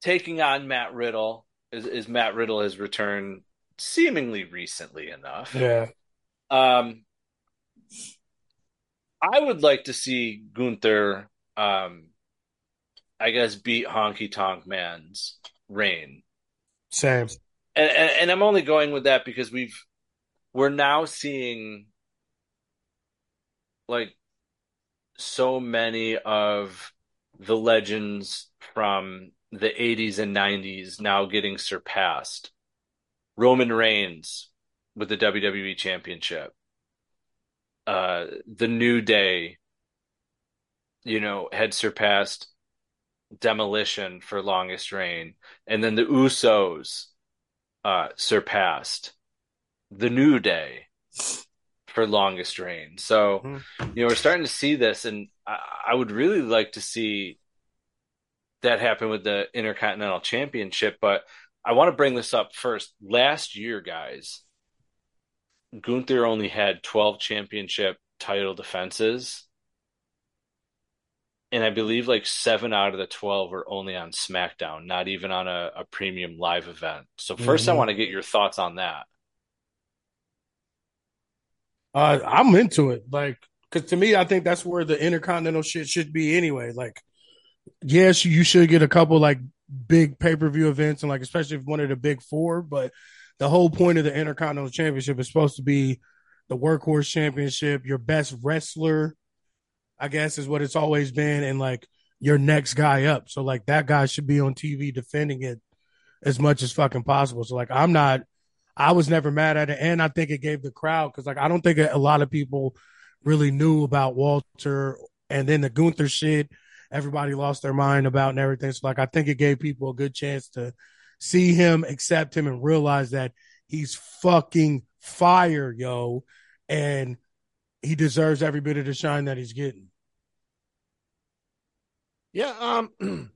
taking on Matt Riddle. Is, is Matt Riddle has returned seemingly recently enough. Yeah. Um, I would like to see Gunther, um, I guess, beat Honky Tonk Man's reign. Same. And, and, and I'm only going with that because we've we're now seeing like so many of the legends from the 80s and 90s now getting surpassed. Roman Reigns with the WWE Championship. Uh, the New Day, you know, had surpassed Demolition for longest reign, and then the Usos uh, surpassed the New Day for longest reign. So, Mhm. you know, we're starting to see this, and I, I would really like to see that happened with the Intercontinental Championship. But I want to bring this up first. Last year, guys, Gunther only had 12 championship title defenses. And I believe like seven out of the 12 were only on SmackDown, not even on a, a premium live event. So, 1st I Mhm. want to get your thoughts on that. Uh, I'm into it. Like, because to me, I think that's where the intercontinental shit should be anyway. Like, yes, you should get a couple like big pay per view events, and like especially if one of the big four. But the whole point of the intercontinental championship is supposed to be the workhorse championship, your best wrestler, I guess, is what it's always been, and like your next guy up. So like that guy should be on TV defending it as much as fucking possible. So like I'm not I was never mad at it, and I think it gave the crowd because like I don't think a lot of people really knew about Walter, and then the Gunther shit, everybody lost their mind about and everything. So like I think it gave people a good chance to see him, accept him, and realize that he's fucking fire, yo, and he deserves every bit of the shine that he's getting. Yeah, um,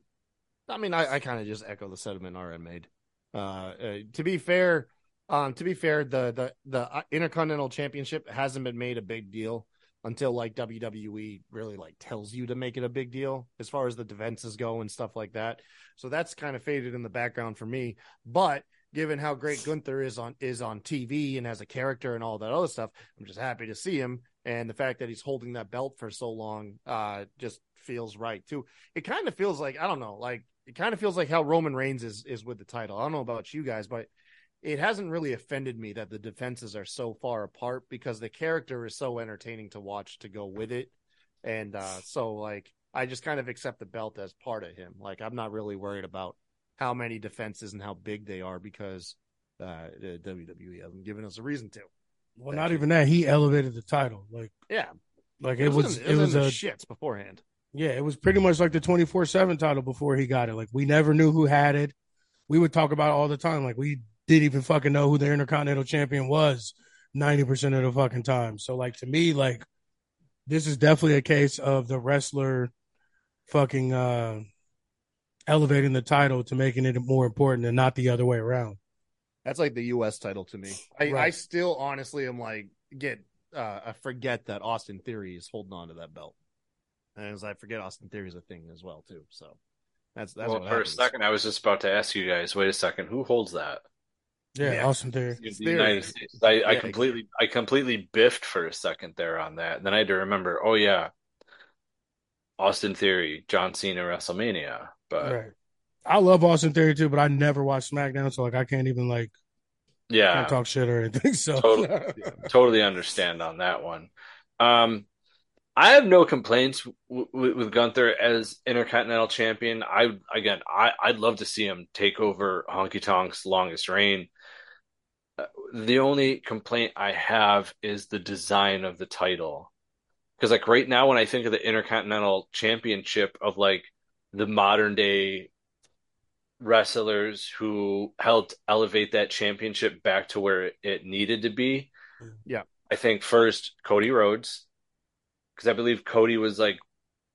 I mean, I, I kind of just echo the sentiment Ahron made. Uh, uh, to be fair, um, to be fair, the the the uh, Intercontinental Championship hasn't been made a big deal until like WWE really like tells you to make it a big deal as far as the defenses go and stuff like that. So that's kind of faded in the background for me. But given how great Gunther is on is on TV and as a character and all that other stuff, I'm just happy to see him. And the fact that he's holding that belt for so long, uh, just feels right too. It kind of feels like I don't know, like it kind of feels like how Roman Reigns is is with the title. I don't know about you guys, but it hasn't really offended me that the defenses are so far apart because the character is so entertaining to watch to go with it. And uh so like I just kind of accept the belt as part of him. Like I'm not really worried about how many defenses and how big they are because uh the WWE hasn't given us a reason to. Well, not even that. He elevated the title. Like, Yeah. like it was, in- it was in a shits beforehand. Yeah, it was pretty much like the 24 7 title before he got it. Like, we never knew who had it. We would talk about it all the time. Like, we didn't even fucking know who the Intercontinental Champion was 90% of the fucking time. So, like, to me, like, this is definitely a case of the wrestler fucking uh elevating the title to making it more important and not the other way around. That's like the US title to me. I, I still honestly am like get uh I forget that Austin Theory is holding on to that belt. And as I forget Austin Theory is a thing as well too. So that's that's well, what for a happens. second, I was just about to ask you guys. Wait a second, who holds that? Yeah, Yeah. Austin Theory. The theory. United States. I, I completely, I completely biffed for a second there on that. And then I had to remember. Oh yeah, Austin Theory, John Cena, WrestleMania. But Right. I love Austin Theory too, but I never watched SmackDown, so like I can't even like yeah, can't talk shit or anything. So Totally. totally understand on that one. Um, I have no complaints w- w- with Gunther as Intercontinental Champion. I again, I I'd love to see him take over Honky Tonk's longest reign. Uh, the only complaint I have is the design of the title, because like right now, when I think of the Intercontinental Championship of like the modern day wrestlers who helped elevate that championship back to where it needed to be. Yeah. I think first Cody Rhodes, because I believe Cody was like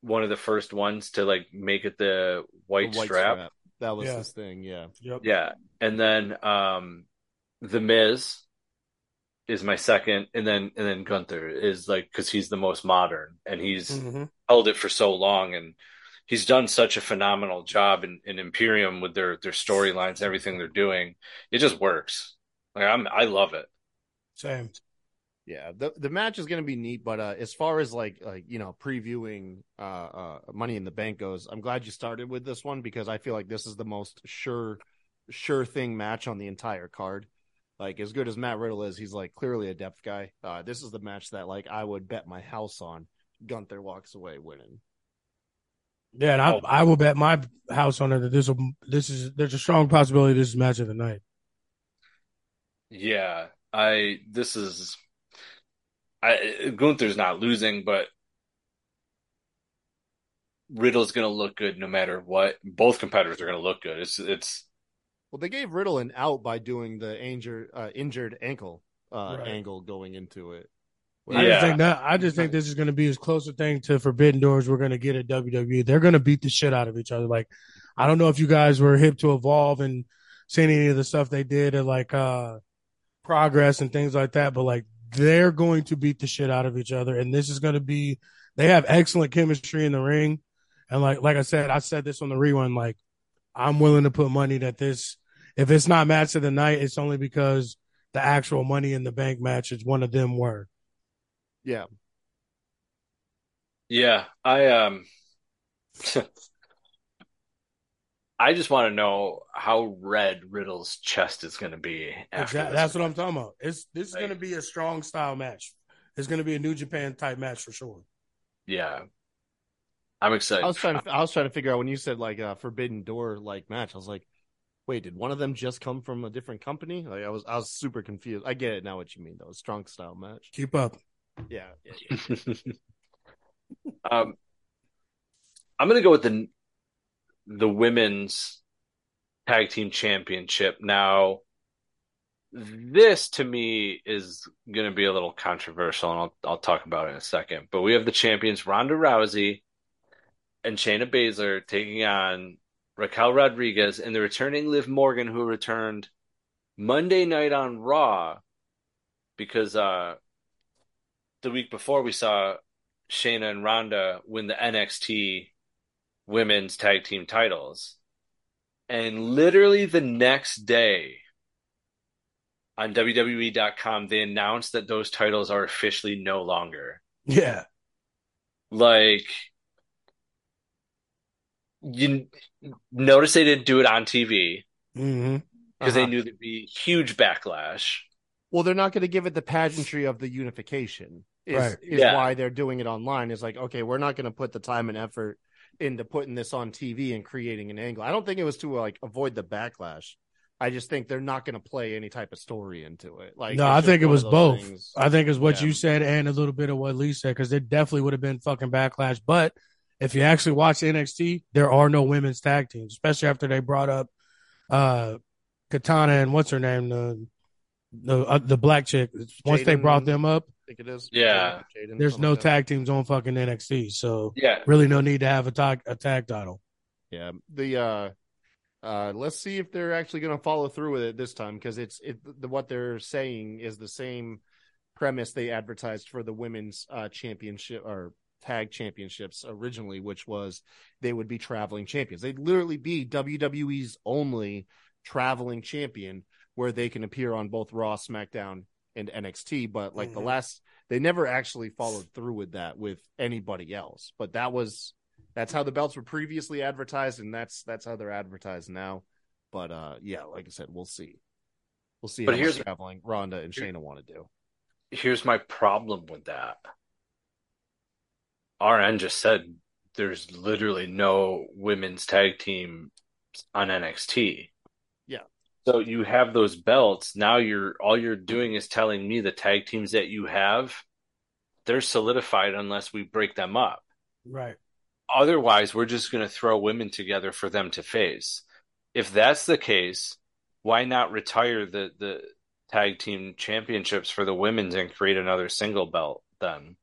one of the first ones to like make it the white, The white strap. That was Yeah. his thing. Yeah. Yep. Yeah. And then um The Miz is my second, and then and then Gunther is like because he's the most modern and he's hmm held it for so long and he's done such a phenomenal job in, in Imperium with their their storylines, everything they're doing. It just works. Like I'm I love it. Same. Yeah, the the match is going to be neat, but uh, as far as like like you know previewing uh, uh Money in the Bank goes, I'm glad you started with this one because I feel like this is the most sure sure thing match on the entire card. Like as good as Matt Riddle is, he's like clearly a depth guy. Uh, this is the match that like I would bet my house on. Gunther walks away winning. Yeah, and I, Oh. I will bet my house on it that this will this is there's a strong possibility this is match of the night. Yeah. I this is I Gunther's not losing, but Riddle's gonna look good no matter what. Both competitors are gonna look good. It's it's Well, they gave Riddle an out by doing the injured uh, injured ankle uh, Right. angle going into it. I Yeah. just think that I just think this is going to be as close a thing to Forbidden Doors we're going to get at WWE. They're going to beat the shit out of each other. Like I don't know if you guys were hip to Evolve and seeing any of the stuff they did at like uh Progress and things like that, but like they're going to beat the shit out of each other, and this is going to be. They have excellent chemistry in the ring, and like like I said, I said this on the rewind. Like I'm willing to put money that this, if it's not match of the night, it's only because the actual Money in the Bank match is one of them were. Yeah, Yeah, I um I just want to know how red Riddle's chest is going to be after Exactly. this That's what I'm talking about. It's this is Like- going to be a strong style match. It's going to be a New Japan type match for sure. Yeah. I'm excited. I was trying to I was trying to figure out when you said like a Forbidden Door like match. I was like, wait, did one of them just come from a different company? Like I was I was super confused. I get it now what you mean though. Strong style match. Keep up. Yeah, yeah, yeah. um I'm going to go with the the women's tag team championship. Now this to me is going to be a little controversial and I'll I'll talk about it in a second. But we have the champions Ronda Rousey and Shayna Baszler taking on Raquel Rodriguez and the returning Liv Morgan, who returned Monday night on Raw because uh, the week before we saw Shayna and Ronda win the NXT women's tag team titles. And literally the next day on WWE.com, they announced that those titles are officially no longer. Yeah. Like, you notice they didn't do it on TV hmm because Uh-huh. they knew there'd be huge backlash. Well, they're not going to give it the pageantry of the unification. Is, Right. is Yeah. why they're doing it online. Is like, okay, we're not going to put the time and effort into putting this on TV and creating an angle. I don't think it was to like avoid the backlash. I just think they're not going to play any type of story into it. Like, no, I think it was both. things- I think it's what Yeah. you said and a little bit of what Lee said because there definitely would have been fucking backlash. But if you actually watch NXT, there are no women's tag teams, especially after they brought up uh Katana and what's her name the the uh, the black chick. Once they brought them up, I think it is. Yeah. Jaden, there's no like that. tag teams on fucking NXT. So Yeah. really no need to have a tag a tag title. Yeah, the uh, uh, let's see if they're actually going to follow through with it this time because it's it the what they're saying is the same premise they advertised for the women's uh championship or tag championships originally, which was they would be traveling champions. They'd literally be WWE's only traveling champion where they can appear on both Raw, SmackDown, and NXT. But like the Mhm. last, they never actually followed through with that with anybody else. But that was that's how the belts were previously advertised, and that's that's how they're advertised now. But uh, yeah, like I said, we'll see. We'll see But how here's- traveling Ronda and Shayna want to do. Here's my problem with that. Ahron just said there's literally no women's tag team on NXT. Yeah. So you have those belts. Now you're all you're doing is telling me the tag teams that you have, they're solidified unless we break them up. Right. Otherwise, we're just going to throw women together for them to face. If that's the case, why not retire the the tag team championships for the women's and create another single belt then?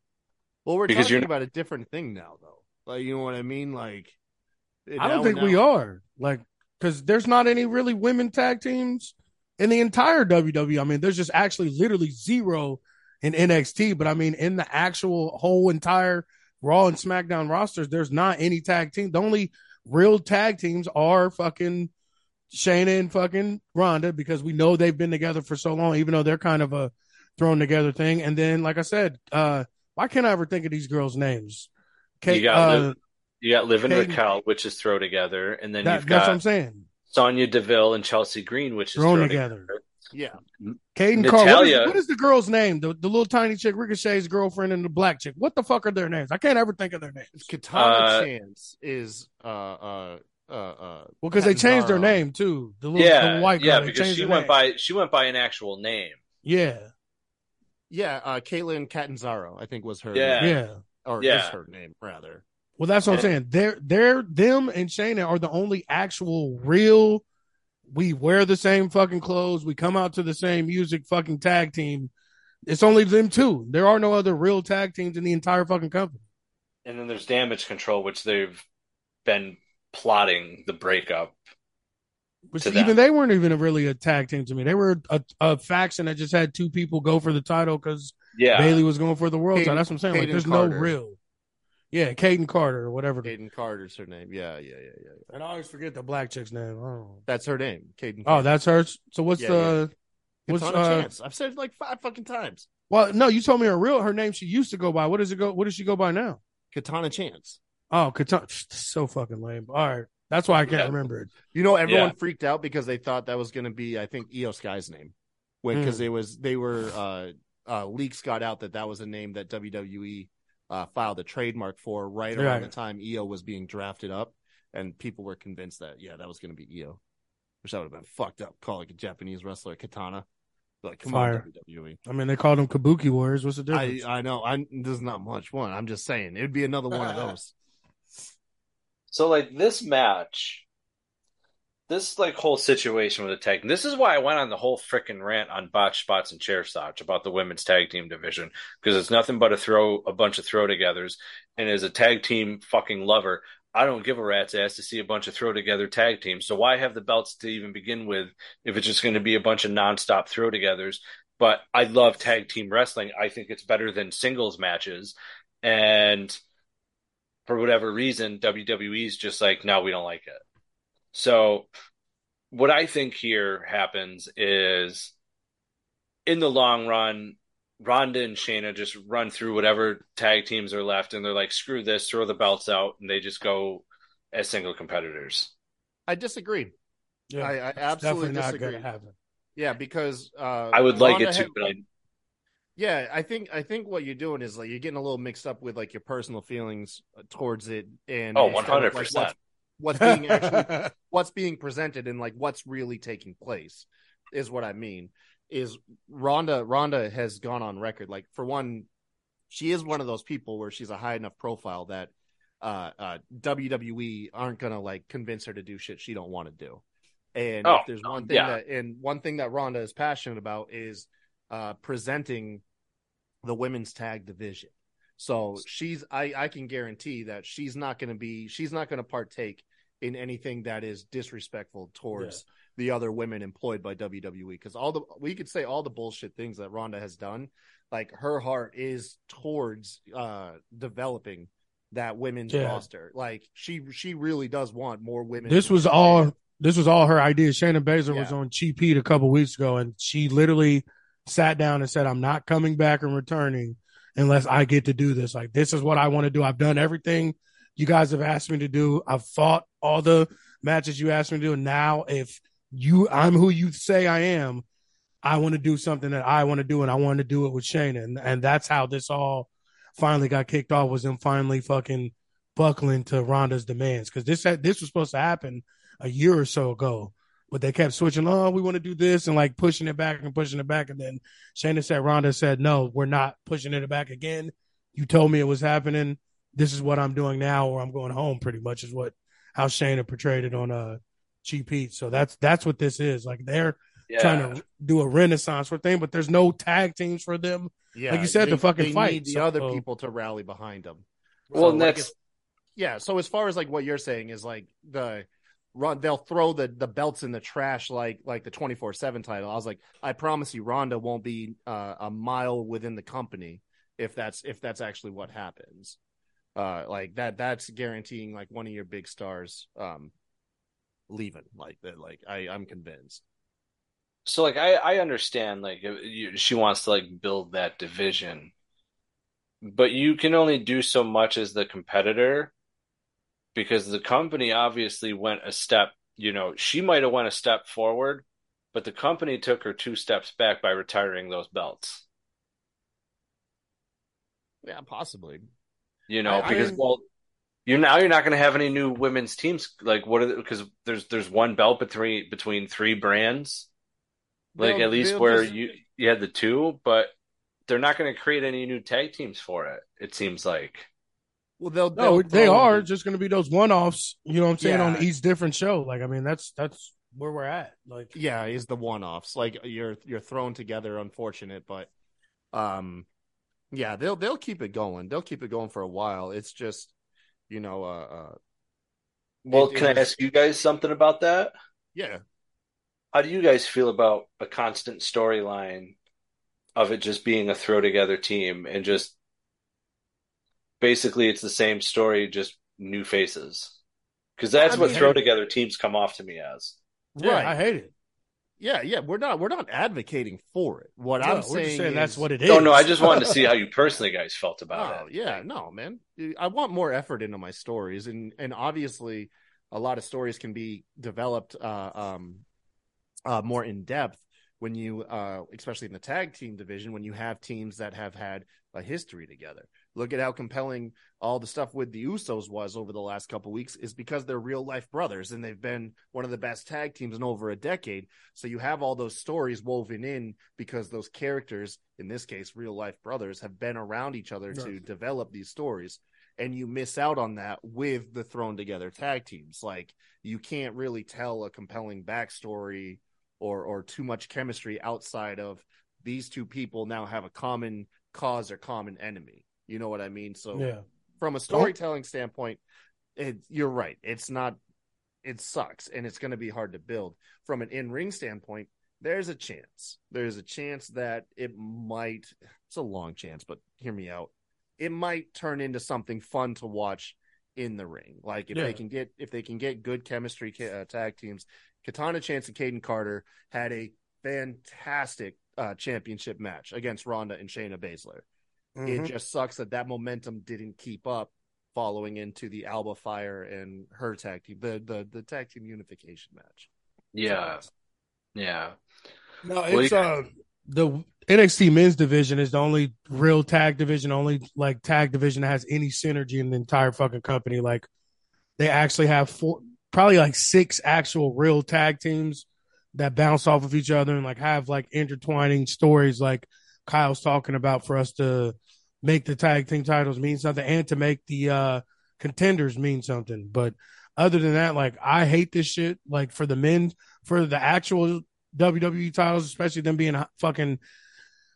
Well, we're Because talking you're- about a different thing now, though. Like, you know what I mean? Like, I don't think we are like because there's not any really women tag teams in the entire WWE. I mean, there's just actually literally zero in NXT, but I mean, in the actual whole entire Raw and SmackDown rosters, there's not any tag team. The only real tag teams are fucking Shayna and fucking Ronda because we know they've been together for so long, even though they're kind of a thrown together thing. And then, like I said, uh, why can't I ever think of these girls' names? Kate, You got uh, Liv- You got Liv and Kate- Raquel, which is throw together, and then that- you've that's what I'm got saying. Sonya Deville and Chelsea Green, which is Thrown throw together. Yeah. Kayden Carr. What is, what is, the girl's name? The, the little tiny chick, Ricochet's girlfriend, and the black chick. What the fuck are their names? I can't ever think of their names. Katana Uh, Chance is uh uh uh uh Well, because they changed their name too. The little Yeah, the white girl. yeah, because she went name. by she went by an actual name. Yeah, Yeah, uh Caitlin Catanzaro, I think was her Yeah. yeah. or Yeah. is her name rather. Well, that's what I'm saying. They're they're them and Shayna are the only actual real. We wear the same fucking clothes. We come out to the same music fucking tag team. It's only them two. There are no other real tag teams in the entire fucking company. And then there's Damage Control, which they've been plotting the breakup. Which to even them. they weren't even a, really a tag team to me. They were a, a faction that just had two people go for the title because Yeah, Bayley was going for the world title. Caden- That's what I'm saying. Like, there's Carter. no real. Yeah, Kayden Carter or whatever. Kayden Carter's her name. Yeah, yeah, yeah, yeah. yeah. And I always forget the black chick's name. Oh, That's her name. Kayden oh that's hers. So what's Yeah, the? What's Katana uh? Chance. I've said it like five fucking times. Well, no, you told me her real her name she used to go by. What does it go? What does she go by now? Katana Chance. Oh, Katana. So fucking lame. All right, that's why I can't Yeah. remember it. You know, everyone Yeah. freaked out because they thought that was going to be, I think, Iyo Sky's name, when because Hmm. it was they were uh, uh, leaks got out that that was a name that WWE uh, filed a trademark for right around Right. the time Iyo was being drafted up, and people were convinced that yeah, that was going to be Iyo, which that would have been fucked up calling a Japanese wrestler Katana. Like, come Fire. on, WWE. I mean, they called them Kabuki Warriors. What's the difference? I I know. I there's not much one. I'm just saying it would be another one of those. So like this match, this like whole situation with the tag. This is why I went on the whole freaking rant on botch spots and chair shots about the women's tag team division because it's nothing but a throw, a bunch of throw togethers. And as a tag team fucking lover, I don't give a rat's ass to see a bunch of throw together tag teams. So why have the belts to even begin with if it's just going to be a bunch of nonstop throw togethers? But I love tag team wrestling. I think it's better than singles matches. And for whatever reason, WWE's just like, no, we don't like it. So, what I think here happens is in the long run, Ronda and Shayna just run through whatever tag teams are left, and they're like, screw this, throw the belts out, and they just go as single competitors. I disagree. Yeah, I, I absolutely not disagree. going to happen. Yeah, because uh, I would like Ronda it to, had- but I, Yeah, I think I think what you're doing is like you're getting a little mixed up with like your personal feelings uh, towards it, and oh, instead of, like, 100%. what's, what's being actually what's being presented and like what's really taking place is what I mean. Is Ronda Ronda has gone on record like for one, she is one of those people where she's a high enough profile that uh, uh, WWE aren't gonna like convince her to do shit she don't want to do. And Oh, if there's one thing yeah. that and one thing that Ronda is passionate about is uh, presenting the women's tag division. So she's I I can guarantee that she's not going to be she's not going to partake in anything that is disrespectful towards the other women employed by WWE because all the we could say all the bullshit things that Ronda has done like her heart is towards uh developing that women's Yeah. roster like she she really does want more women This was all. This was all her idea. Shayna Baszler was on Cheap Heat a couple weeks ago, and she literally sat down and said, "I'm not coming back and returning unless I get to do this. Like this is what I want to do. I've done everything you guys have asked me to do. I've fought all the matches you asked me to do. Now, if you, I'm who you say I am, I want to do something that I want to do, and I want to do it with Shayna, and, and that's how this all finally got kicked off was them finally fucking buckling to Ronda's demands because this this was supposed to happen a year or so ago, but they kept switching. Oh, we want to do this and like pushing it back and pushing it back, and then Shayna said, Ronda said, no, we're not pushing it back again. You told me it was happening. This is what I'm doing now, or I'm going home. Pretty much is what how Shayna portrayed it on uh Cheap Heat. So that's that's what this is. Like they're Yeah. trying to do a renaissance for thing, but there's no tag teams for them. Yeah, Like you said, they, the fucking they fight, Need the so- other people to rally behind them. well, like, that's if- yeah. So as far as like what you're saying is like the run, they'll throw the the belts in the trash like like the twenty four seven title. I was like, I promise you, Ronda won't be uh, a mile within the company if that's if that's actually what happens. Uh, like that that's guaranteeing like one of your big stars um leaving. Like that. Like I I'm convinced. so like I I understand like she wants to like build that division, but you can only do so much as the competitor because the company obviously went a step. You know, she might have went a step forward, but the company took her two steps back by retiring those belts. Yeah, possibly. You know, I- I because didn't- well, you're now you're not going to have any new women's teams. Like what? Are because there's there's one belt between between three brands. Like at least where just- you you had the two, but they're not going to create any new tag teams for it. It seems like. Well, they'll, No, they'll they are just going to be those one offs. You know what I'm saying Yeah. on each different show. Like I mean, that's that's where we're at. Like yeah is the one-offs like you're you're thrown together unfortunate but um yeah they'll they'll keep it going they'll keep it going for a while it's just you know uh, uh Well, It- it can I ask you guys something about that? yeah How do you guys feel about a constant storyline of it just being a throw together team and just basically it's the same story, just new faces? Because that's I what mean- throw together teams come off to me as. yeah, right I hate it. yeah yeah we're not we're not advocating for it what No, i'm we're saying, just saying that's what it is. Oh no, I just wanted to see how you personally guys felt about Oh it. yeah, no, man. I want more effort into my stories, and and obviously, a lot of stories can be developed uh, um, uh, more in depth when you, uh, especially in the tag team division, when you have teams that have had a history together. Look at how compelling all the stuff with the Usos was over the last couple weeks. Is because they're real life brothers, and they've been one of the best tag teams in over a decade. So you have all those stories woven in because those characters, in this case, real life brothers, have been around each other to develop these stories. And you miss out on that with the thrown together tag teams. Like you can't really tell a compelling backstory or or too much chemistry outside of these two people now have a common cause or common enemy. You know what I mean? So yeah. from a storytelling standpoint, it, you're right. It's not, it sucks and it's going to be hard to build. From an in ring standpoint, there's a chance. There's a chance that it might, it's a long chance, but hear me out. It might turn into something fun to watch in the ring. Like if Yeah. they can get, if they can get good chemistry uh, tag teams, Katana Chance and Kayden Carter had a fantastic uh, championship match against Ronda and Shayna Baszler. Mhm. It just sucks that that momentum didn't keep up following into the Alba Fyre and her tag team, the the the tag team unification match. Yeah, yeah. No, Well, it's you- uh the NXT men's division is the only real tag division, only like tag division that has any synergy in the entire fucking company. Like they actually have four, probably like six actual real tag teams that bounce off of each other and like have like intertwining stories, like Kyle's talking about for us to make the tag team titles mean something and to make the uh contenders mean something. But other than that, like I hate this shit. Like for the men, for the actual WWE titles, especially them being fucking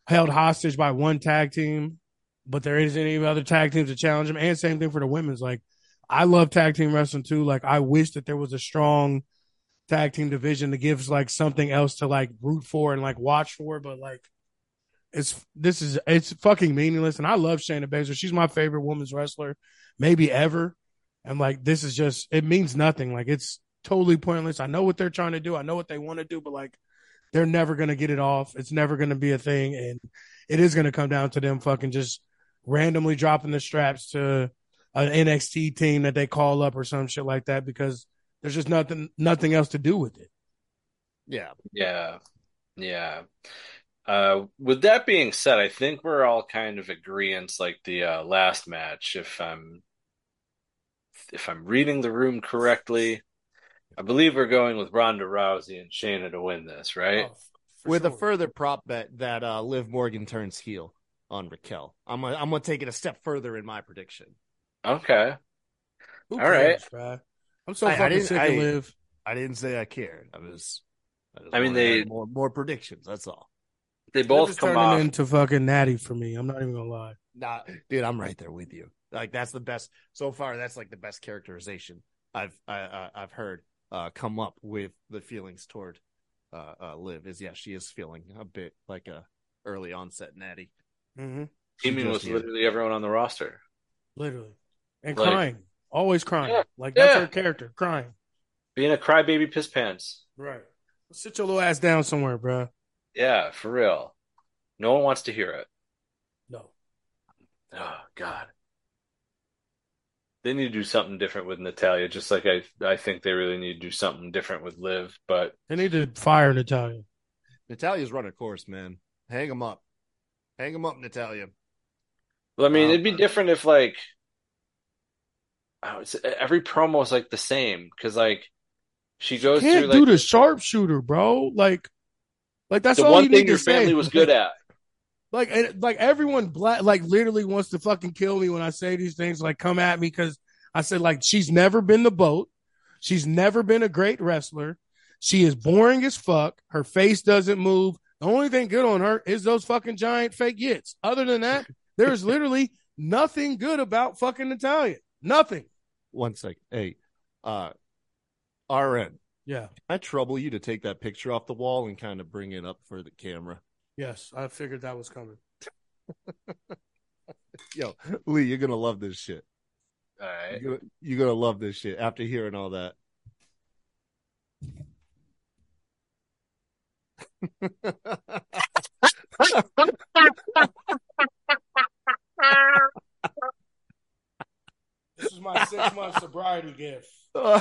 held hostage by one tag team, but there isn't any other tag teams to challenge them. And same thing for the women's. Like, I love tag team wrestling too. Like, I wish that there was a strong tag team division that gives like something else to like root for and like watch for. But like, it's this is it's fucking meaningless. And I love Shayna Baszler. She's my favorite women's wrestler, maybe ever. And like, this is just it means nothing. Like, it's totally pointless. I know what they're trying to do. I know what they want to do, but like they're never going to get it off. It's never going to be a thing. And it is going to come down to them fucking just randomly dropping the straps to an NXT team that they call up or some shit like that because there's just nothing, nothing else to do with it. Yeah, Yeah, yeah. Uh, with that being said, I think we're all kind of agreeing like the uh, last match. If I'm if I'm reading the room correctly, I believe we're going with Ronda Rousey and Shayna to win this, right? Oh, for With a further prop bet that uh, Liv Morgan turns heel on Raquel. I'm gonna, I'm gonna take it a step further in my prediction. Okay. Who all right. cares, bruh? I'm so I- I fucking didn't- sick I- of live. I didn't say I cared. I was. I, just I mean, they- more more predictions. That's all. They Liv both is come turning off. into fucking natty for me. I'm not even gonna lie. Nah, dude, I'm right there with you. Like that's the best so far. That's like the best characterization I've I, I, I've heard uh, come up with the feelings toward uh, uh, Liv. Is yeah, she is feeling a bit like a early onset natty. Mm-hmm. teaming with literally everyone on the roster. Literally, and Like- crying, always crying. Yeah, Like that's yeah. her character, crying. Being a crybaby piss pants. Right. Sit your little ass down somewhere, bruh. Yeah, for real. No one wants to hear it. No. Oh God. They need to do something different with Natalya, just like I I think they really need to do something different with Liv. But They need to fire Natalya. Natalya's run a course, man. Hang him up, hang him up, Natalya. well, I mean, Um, it'd be different if like oh, it's, every promo is like the same because like she goes Can't through do like the sharpshooter, bro. Like, like that's the all one you thing need your to say. family was good at. Like, and, like everyone black, like literally wants to fucking kill me when I say these things. Like, come at me because I said like she's never been the boat. She's never been a great wrestler. She is boring as fuck. Her face doesn't move. The only thing good on her is those fucking giant fake yits. Other than that, there is literally nothing good about fucking Natalya. Nothing. One second, hey, uh, Ahron. Yeah. I trouble you to take that picture off the wall and kind of bring it up for the camera. Yes, I figured that was coming. Yo, Lee, you're gonna love this shit. All right. You're gonna, you're gonna love this shit after hearing all that. This is my six month sobriety gift. My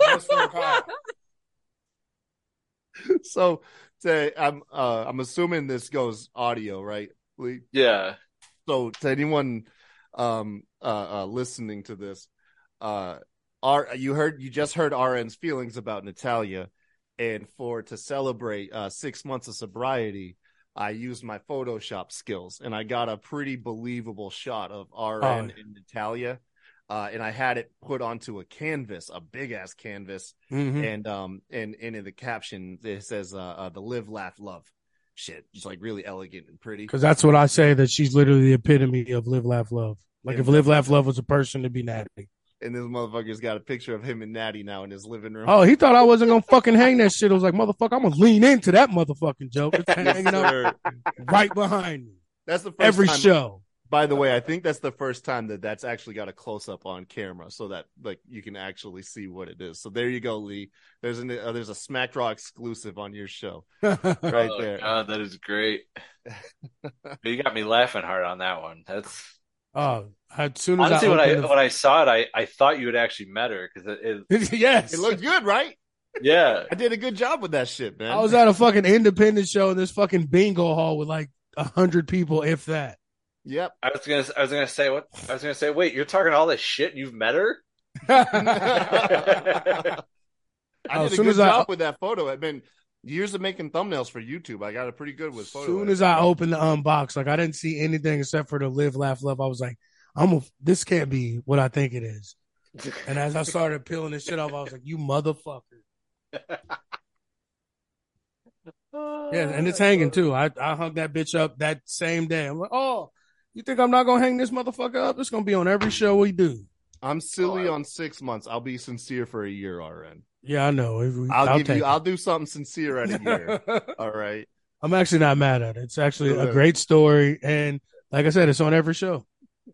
best friend Kyle. So, say I'm uh, I'm assuming this goes audio, right, Lee? Yeah. So, to anyone um uh, uh listening to this, uh, R you heard you just heard Ahron's feelings about Natalya, and for to celebrate uh six months of sobriety. I used my Photoshop skills and I got a pretty believable shot of Ahron Oh. and Natalya. Uh, and I had it put onto a canvas, a big ass canvas, Mhm. and um and and in the caption it says uh, uh the live laugh love shit it's like really elegant and pretty Because that's what I say that she's literally the epitome of live, laugh, love. Like Yeah. if live, laugh, love was a person to be Natty. and this motherfucker's got a picture of him and Natty now in his living room Oh, he thought I wasn't gonna fucking hang that shit. I was like, motherfucker, I'm gonna lean into that motherfucking joke. It's Yes, hanging up right behind me. that's the first Every time, show. By the way I think that's the first time that that's actually got a close up on camera so that like you can actually see what it is. So there you go Lee. There's an uh, there's a Smacked Raw exclusive on your show right oh, there. God, that is great. you got me laughing hard on that one. That's oh, as soon as honestly I when I opened the- when I saw it, I, I thought you had actually met her because it, it yes, it looked good right? Yeah. I did a good job with that shit man. I was at a fucking independent show in this fucking bingo hall with like a hundred people, if that. Yep I was gonna I was gonna say what I was gonna say. Wait, you're talking all this shit and you've met her? I Oh, did a soon good as I- job with that photo. I've been years of making thumbnails for YouTube. I got it pretty good with As soon as I opened the unbox, like I didn't see anything except for the live, laugh, love. I was like, I'm a, this can't be what I think it is. And as I started peeling this shit off, I was like, you motherfucker. Yeah, and it's hanging too. I, I hung that bitch up that same day. I'm like, oh, you think I'm not gonna hang this motherfucker up? It's gonna be on every show we do. I'm silly Oh, on six months. I'll be sincere for a year, Ahron. Yeah, I know. If we- I'll, give you. it. I'll do something sincere at a year. All right. I'm actually not mad at it. It's actually a great story, and like I said, it's on every show.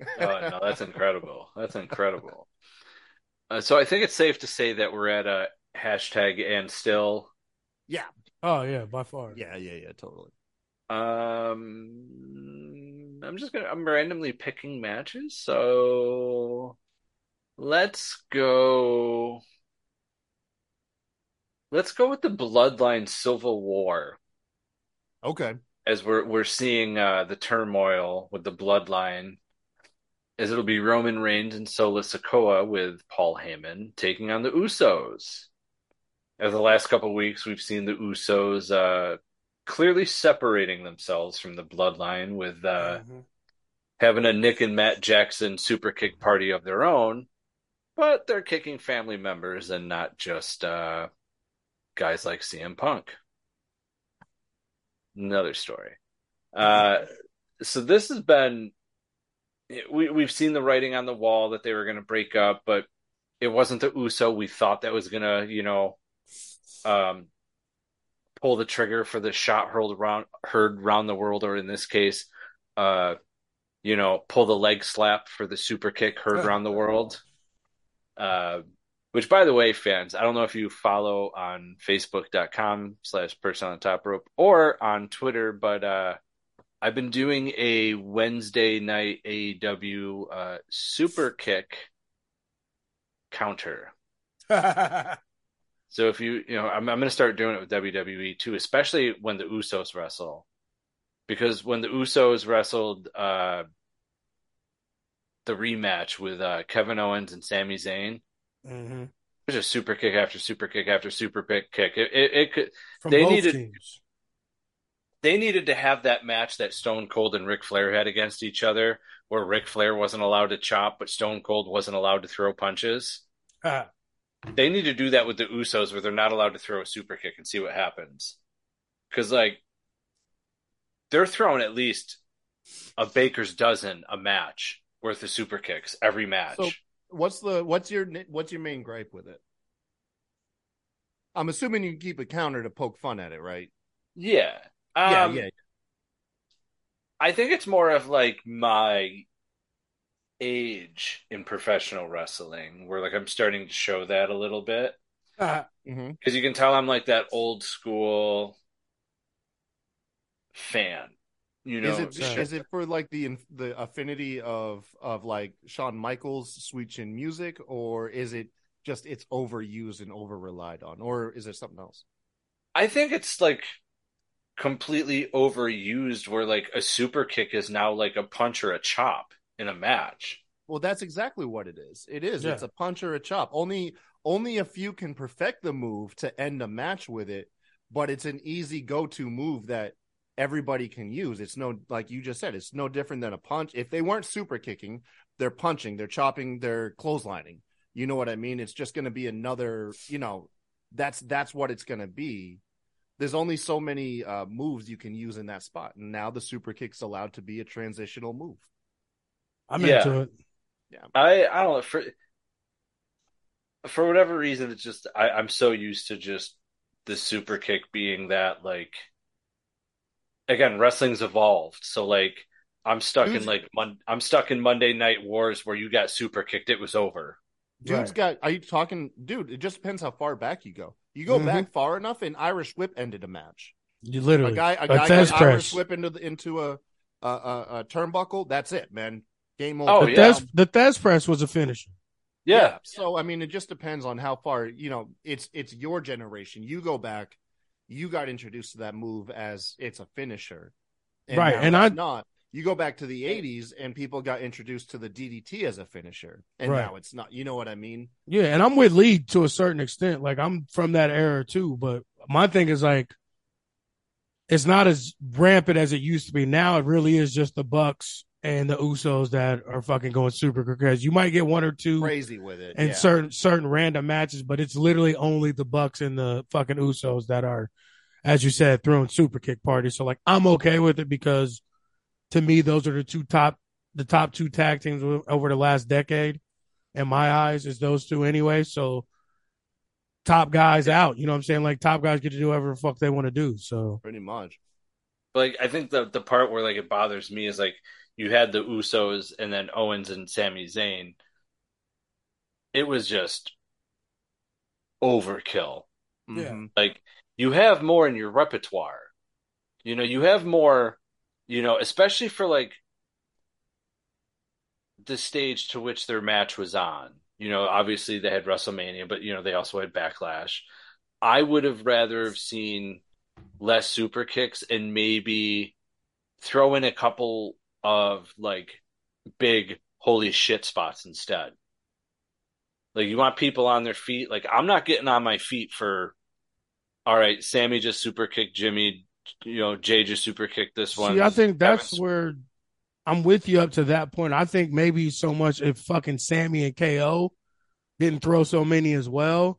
Oh no, that's incredible. That's incredible. Uh, so I think it's safe to say that we're at a hashtag and still. Yeah. Oh yeah, by far. Yeah. Yeah. Yeah. Totally. Um, I'm just gonna I'm randomly picking matches. So let's go. Let's go with the Bloodline Civil War. Okay. as we're we're seeing uh, the turmoil with the bloodline, as it'll be Roman Reigns and Solo Sikoa with Paul Heyman taking on the Usos. As the last couple of weeks, we've seen the Usos uh, clearly separating themselves from the bloodline with uh, Mm-hmm. having a Nick and Matt Jackson super kick party of their own, but they're kicking family members and not just uh, guys like CM Punk. Another story. Uh, so this has been we we've seen the writing on the wall that they were going to break up, but it wasn't the Uso we thought that was going to, you know, um, pull the trigger for the shot hurled around heard around the world, or in this case, uh, you know, pull the leg slap for the super kick heard around the world. Uh, which, by the way, fans, I don't know if you follow on Facebook.com slash Perched on top rope or on Twitter, but uh, I've been doing a Wednesday night AEW uh, super kick counter. So if you, you know, I'm, I'm going to start doing it with WWE too, especially when the Usos wrestle, because when the Usos wrestled uh, the rematch with uh, Kevin Owens and Sami Zayn, hmm it was just super kick after super kick after super kick. Kick. It, it, it could. From They needed- teams. They needed to have that match that Stone Cold and Ric Flair had against each other, where Ric Flair wasn't allowed to chop, but Stone Cold wasn't allowed to throw punches. Ah, They need to do that with the Usos, where they're not allowed to throw a super kick and see what happens. Because like they're throwing at least a baker's dozen a match worth of super kicks every match. So- What's the what's your what's your main gripe with it? I'm assuming you can keep a counter to poke fun at it, right? yeah, yeah, Um, yeah. I think it's more of like my age in professional wrestling, where like I'm starting to show that a little bit. ah, hmm because you can tell I'm like that old school fan. You know, Is it Sure. is it for like the the affinity of of like Shawn Michaels' sweet chin music, or is it just it's overused and over relied on, or is there something else? I think it's like completely overused, where like a super kick is now like a punch or a chop in a match. Well, that's exactly what it is. It is. Yeah. It's a punch or a chop. Only only a few can perfect the move to end a match with it, but it's an easy go-to move that everybody can use. It's no like you just said, it's no different than a punch. If they weren't super kicking, they're punching, they're chopping, they're clotheslining. You know what I mean? It's just going to be another, you know, that's that's what it's going to be. There's only so many uh, moves you can use in that spot, and now the super kick's allowed to be a transitional move. I'm Yeah. into it. I I don't know for for whatever reason, it's just I, I'm so used to just the super kick being that like again wrestling's evolved, so like I'm stuck in like mon- I'm stuck in Monday Night Wars where you got super kicked, it was over. Dude's Right. got. Are you talking, dude? It just depends how far back you go. You go Mhm. back far enough, and Irish Whip ended a match. You literally. A guy, a A guy got Irish. Whip into the, into a, a, a, a turnbuckle. That's it, man. Game over. Oh, the, yeah. Thesz, the Thesz press was a finisher. Yeah, So I mean, it just depends on how far you know. It's it's your generation. You go back. You got introduced to that move as it's a finisher, Right, and it's I- not. You go back to the '80s, and people got introduced to the DDT as a finisher, and Right. now it's not. You know what I mean? Yeah, and I'm with Lee to a certain extent. Like I'm from that era too, but my thing is like it's not as rampant as it used to be. Now it really is just the Bucks and the Usos that are fucking going super because you might get one or two Crazy with it. and yeah. certain certain random matches, but it's literally only the Bucks and the fucking Usos that are, as you said, throwing super kick parties. So like I'm okay with it because to me those are the two top the top two tag teams over the last decade. In my eyes, is those two anyway. So top guys out. You know what I'm saying? Like top guys get to do whatever the fuck they want to do. So pretty much. like I think the the part where like it bothers me is like you had the Usos and then Owens and Sami Zayn. It was just overkill. Yeah. Mhm. Like you have more in your repertoire. You know, you have more, you know, especially for like the stage to which their match was on. You know, obviously they had WrestleMania, but you know, they also had Backlash. I would have rather have seen less super kicks and maybe throw in a couple of like big holy shit spots instead. Like you want people on their feet. Like I'm not getting on my feet for all right, Sami just super kicked Jimmy, you know, Jay just super kicked this one. See, I think that's Kevin's- where I'm with you up to that point. I think maybe so much if fucking Sami and KO didn't throw so many as well,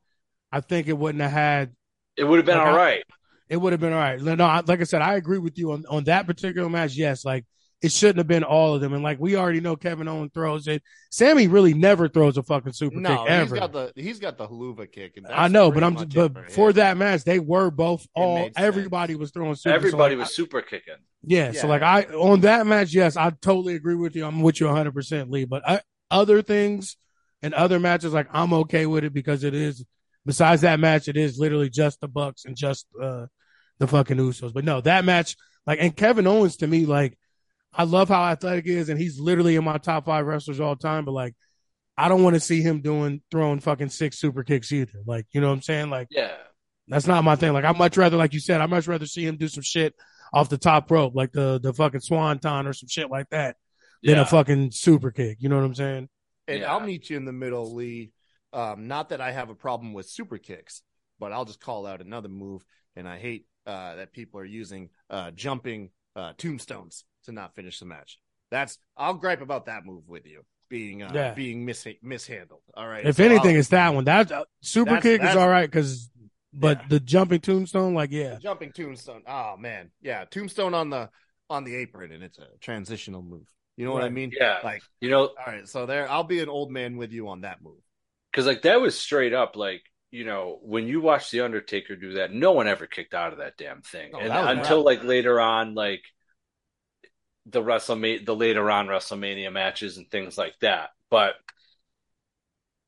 I think it wouldn't have had. it would have been like, all I- It would have been all right. No, I- like I said, I agree with you on on that particular match. Yes, like it shouldn't have been all of them. And like we already know, Kevin Owens throws it. Sami really never throws a fucking super No, kick he's ever. got the he's got the Helluva kick. And I know, but I'm much but it for for him. that match, they were both all. made sense. Everybody was throwing super. so, Everybody like, was super kicking. Yeah, so like I on that match, yes, I totally agree with you. I'm with you 100, percent Lee. But I, other things and other matches, like I'm okay with it because it is. Besides that match, it is literally just the Bucks and just uh, the fucking Usos. But no, that match, like, and Kevin Owens to me, like, I love how athletic he is, and he's literally in my top five wrestlers all time. But like, I don't want to see him doing throwing fucking six super kicks either. Like, you know what I'm saying? Like, Yeah. that's not my thing. Like I'd much rather, like you said, I'd much rather see him do some shit off the top rope, like the the fucking swanton or some shit like that, than a fucking super kick. You know what I'm saying? And Yeah. I'll meet you in the middle, Lee. Um, not that I have a problem with super kicks, but I'll just call out another move. And I hate uh, that people are using uh, jumping uh, tombstones to not finish the match. That's I'll gripe about that move with you being uh, Yeah. being mis- mishandled. All right. If So anything, I'll- it's that one. That uh, super That's- kick is all right because, but Yeah. the jumping tombstone, like yeah, jumping tombstone. Oh man, yeah, tombstone on the on the apron, and it's a transitional move. You know what I mean? Yeah. Like, You know, all right, so there, I'll be an old man with you on that move. because like that was straight up like you know when you watch the Undertaker do that, no one ever kicked out of that damn thing, No, and that until rough. like later on, like the WrestleMania, the later on WrestleMania matches and things like that. But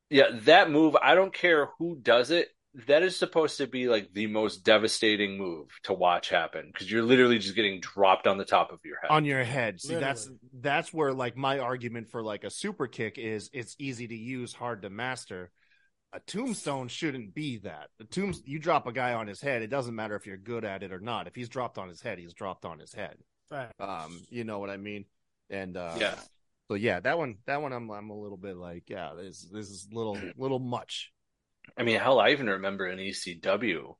yeah, that move, I don't care who does it. That is supposed to be like the most devastating move to watch happen because you're literally just getting dropped on the top of your head. on your head. See, that's Literally. that's where like my argument for like a super kick is it's easy to use, hard to master. A tombstone shouldn't be that. The tomb you drop a guy on his head, it doesn't matter if you're good at it or not. If he's dropped on his head, he's dropped on his head. Um, you know what I mean? And uh yeah. so yeah, that one that one I'm I'm a little bit like, yeah, this this is little little much. I mean, hell, I even remember in ECW,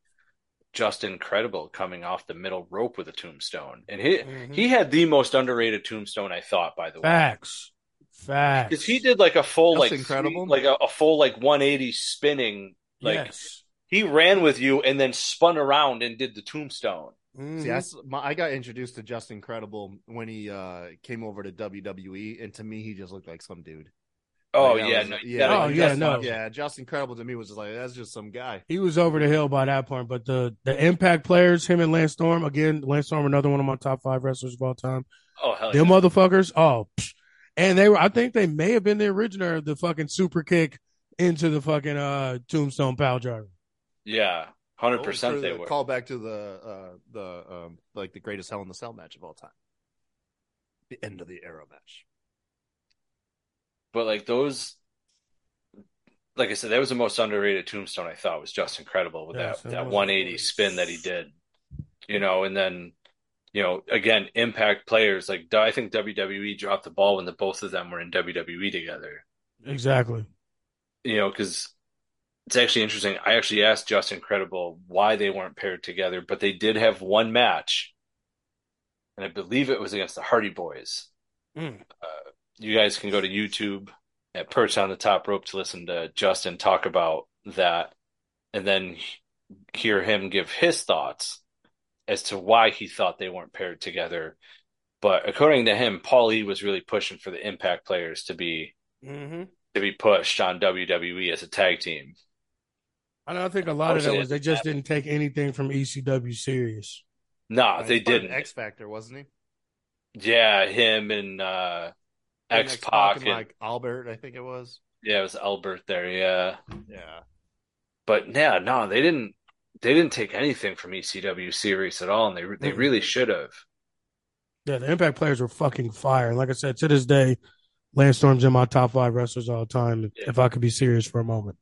Justin Credible coming off the middle rope with a tombstone, and he Mhm. he had the most underrated tombstone I thought, by the way, facts, facts. because he did like a full Just like incredible. like a, a full like 180 spinning, like yes. he ran with you and then spun around and did the tombstone. Mhm. See, I, s- my, I got introduced to Justin Credible when he uh came over to WWE, and to me, he just looked like some dude. Oh Like, yeah, was- no, you yeah, Oh, you yeah, gotta no. yeah. Justin Credible to me was just like that's just some guy. He was over the hill by that point, but the the Impact players, him and Lance Storm, again, Lance Storm, another one of my top five wrestlers of all time. Oh hell yeah. Them yeah. motherfuckers, oh, and they were. I think they may have been the originator of the fucking super kick into the fucking uh tombstone pile driver. yeah, hundred percent they the were. Call back to the uh the um like the greatest Hell in the Cell match of all time. The end of the era match. But like those, like I said, that was the most underrated tombstone I thought was Justin Credible with Yes, that it that was. 180 spin that he did, you know, and then you know again impact players like I think WWE dropped the ball when the both of them were in WWE together, Exactly. you know, because it's actually interesting. I actually asked Justin Credible why they weren't paired together, but they did have one match, and I believe it was against the Hardy Boys. Mm. you guys can go to YouTube at Perched on the Top Rope to listen to Justin talk about that and then hear him give his thoughts as to why he thought they weren't paired together. But according to him, Paul E was really pushing for the Impact players to be Mm-hmm. to be pushed on WWE as a tag team. I don't think a lot of that was they just didn't take anything from ECW serious. No, He's they didn't. X Factor, wasn't he? yeah, him and uh X Pac and and like Albert, I think it was. yeah, it was Albert there, yeah. Yeah. But yeah, no, they didn't. They didn't take anything from ECW series at all, and they they really should have. Yeah, the Impact players were fucking fire. And like I said, to this day, Lance Storm's in my top five wrestlers all time. Yeah. If I could be serious for a moment.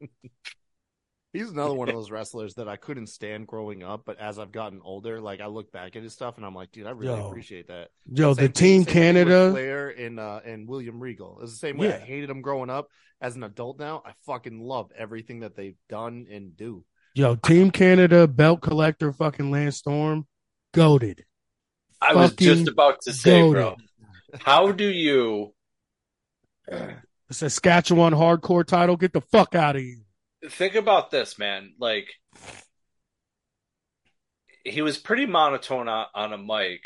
He's another one of those wrestlers that I couldn't stand growing up, but as I've gotten older, like I look back at his stuff and I'm like, dude, I really Yo. appreciate that. Yo, Same the thing- Team same thing Canada. Flair and uh, and William Regal. It's the same way. I hated him growing up. As an adult now, I fucking love everything that they've done and do. Yo, Team Canada belt collector, fucking Lance Storm, goaded. I was just about to say, goated. bro, how do you The Saskatchewan hardcore title, get the fuck out of here. think about this, man? Like, he was pretty monotone on, on a mic,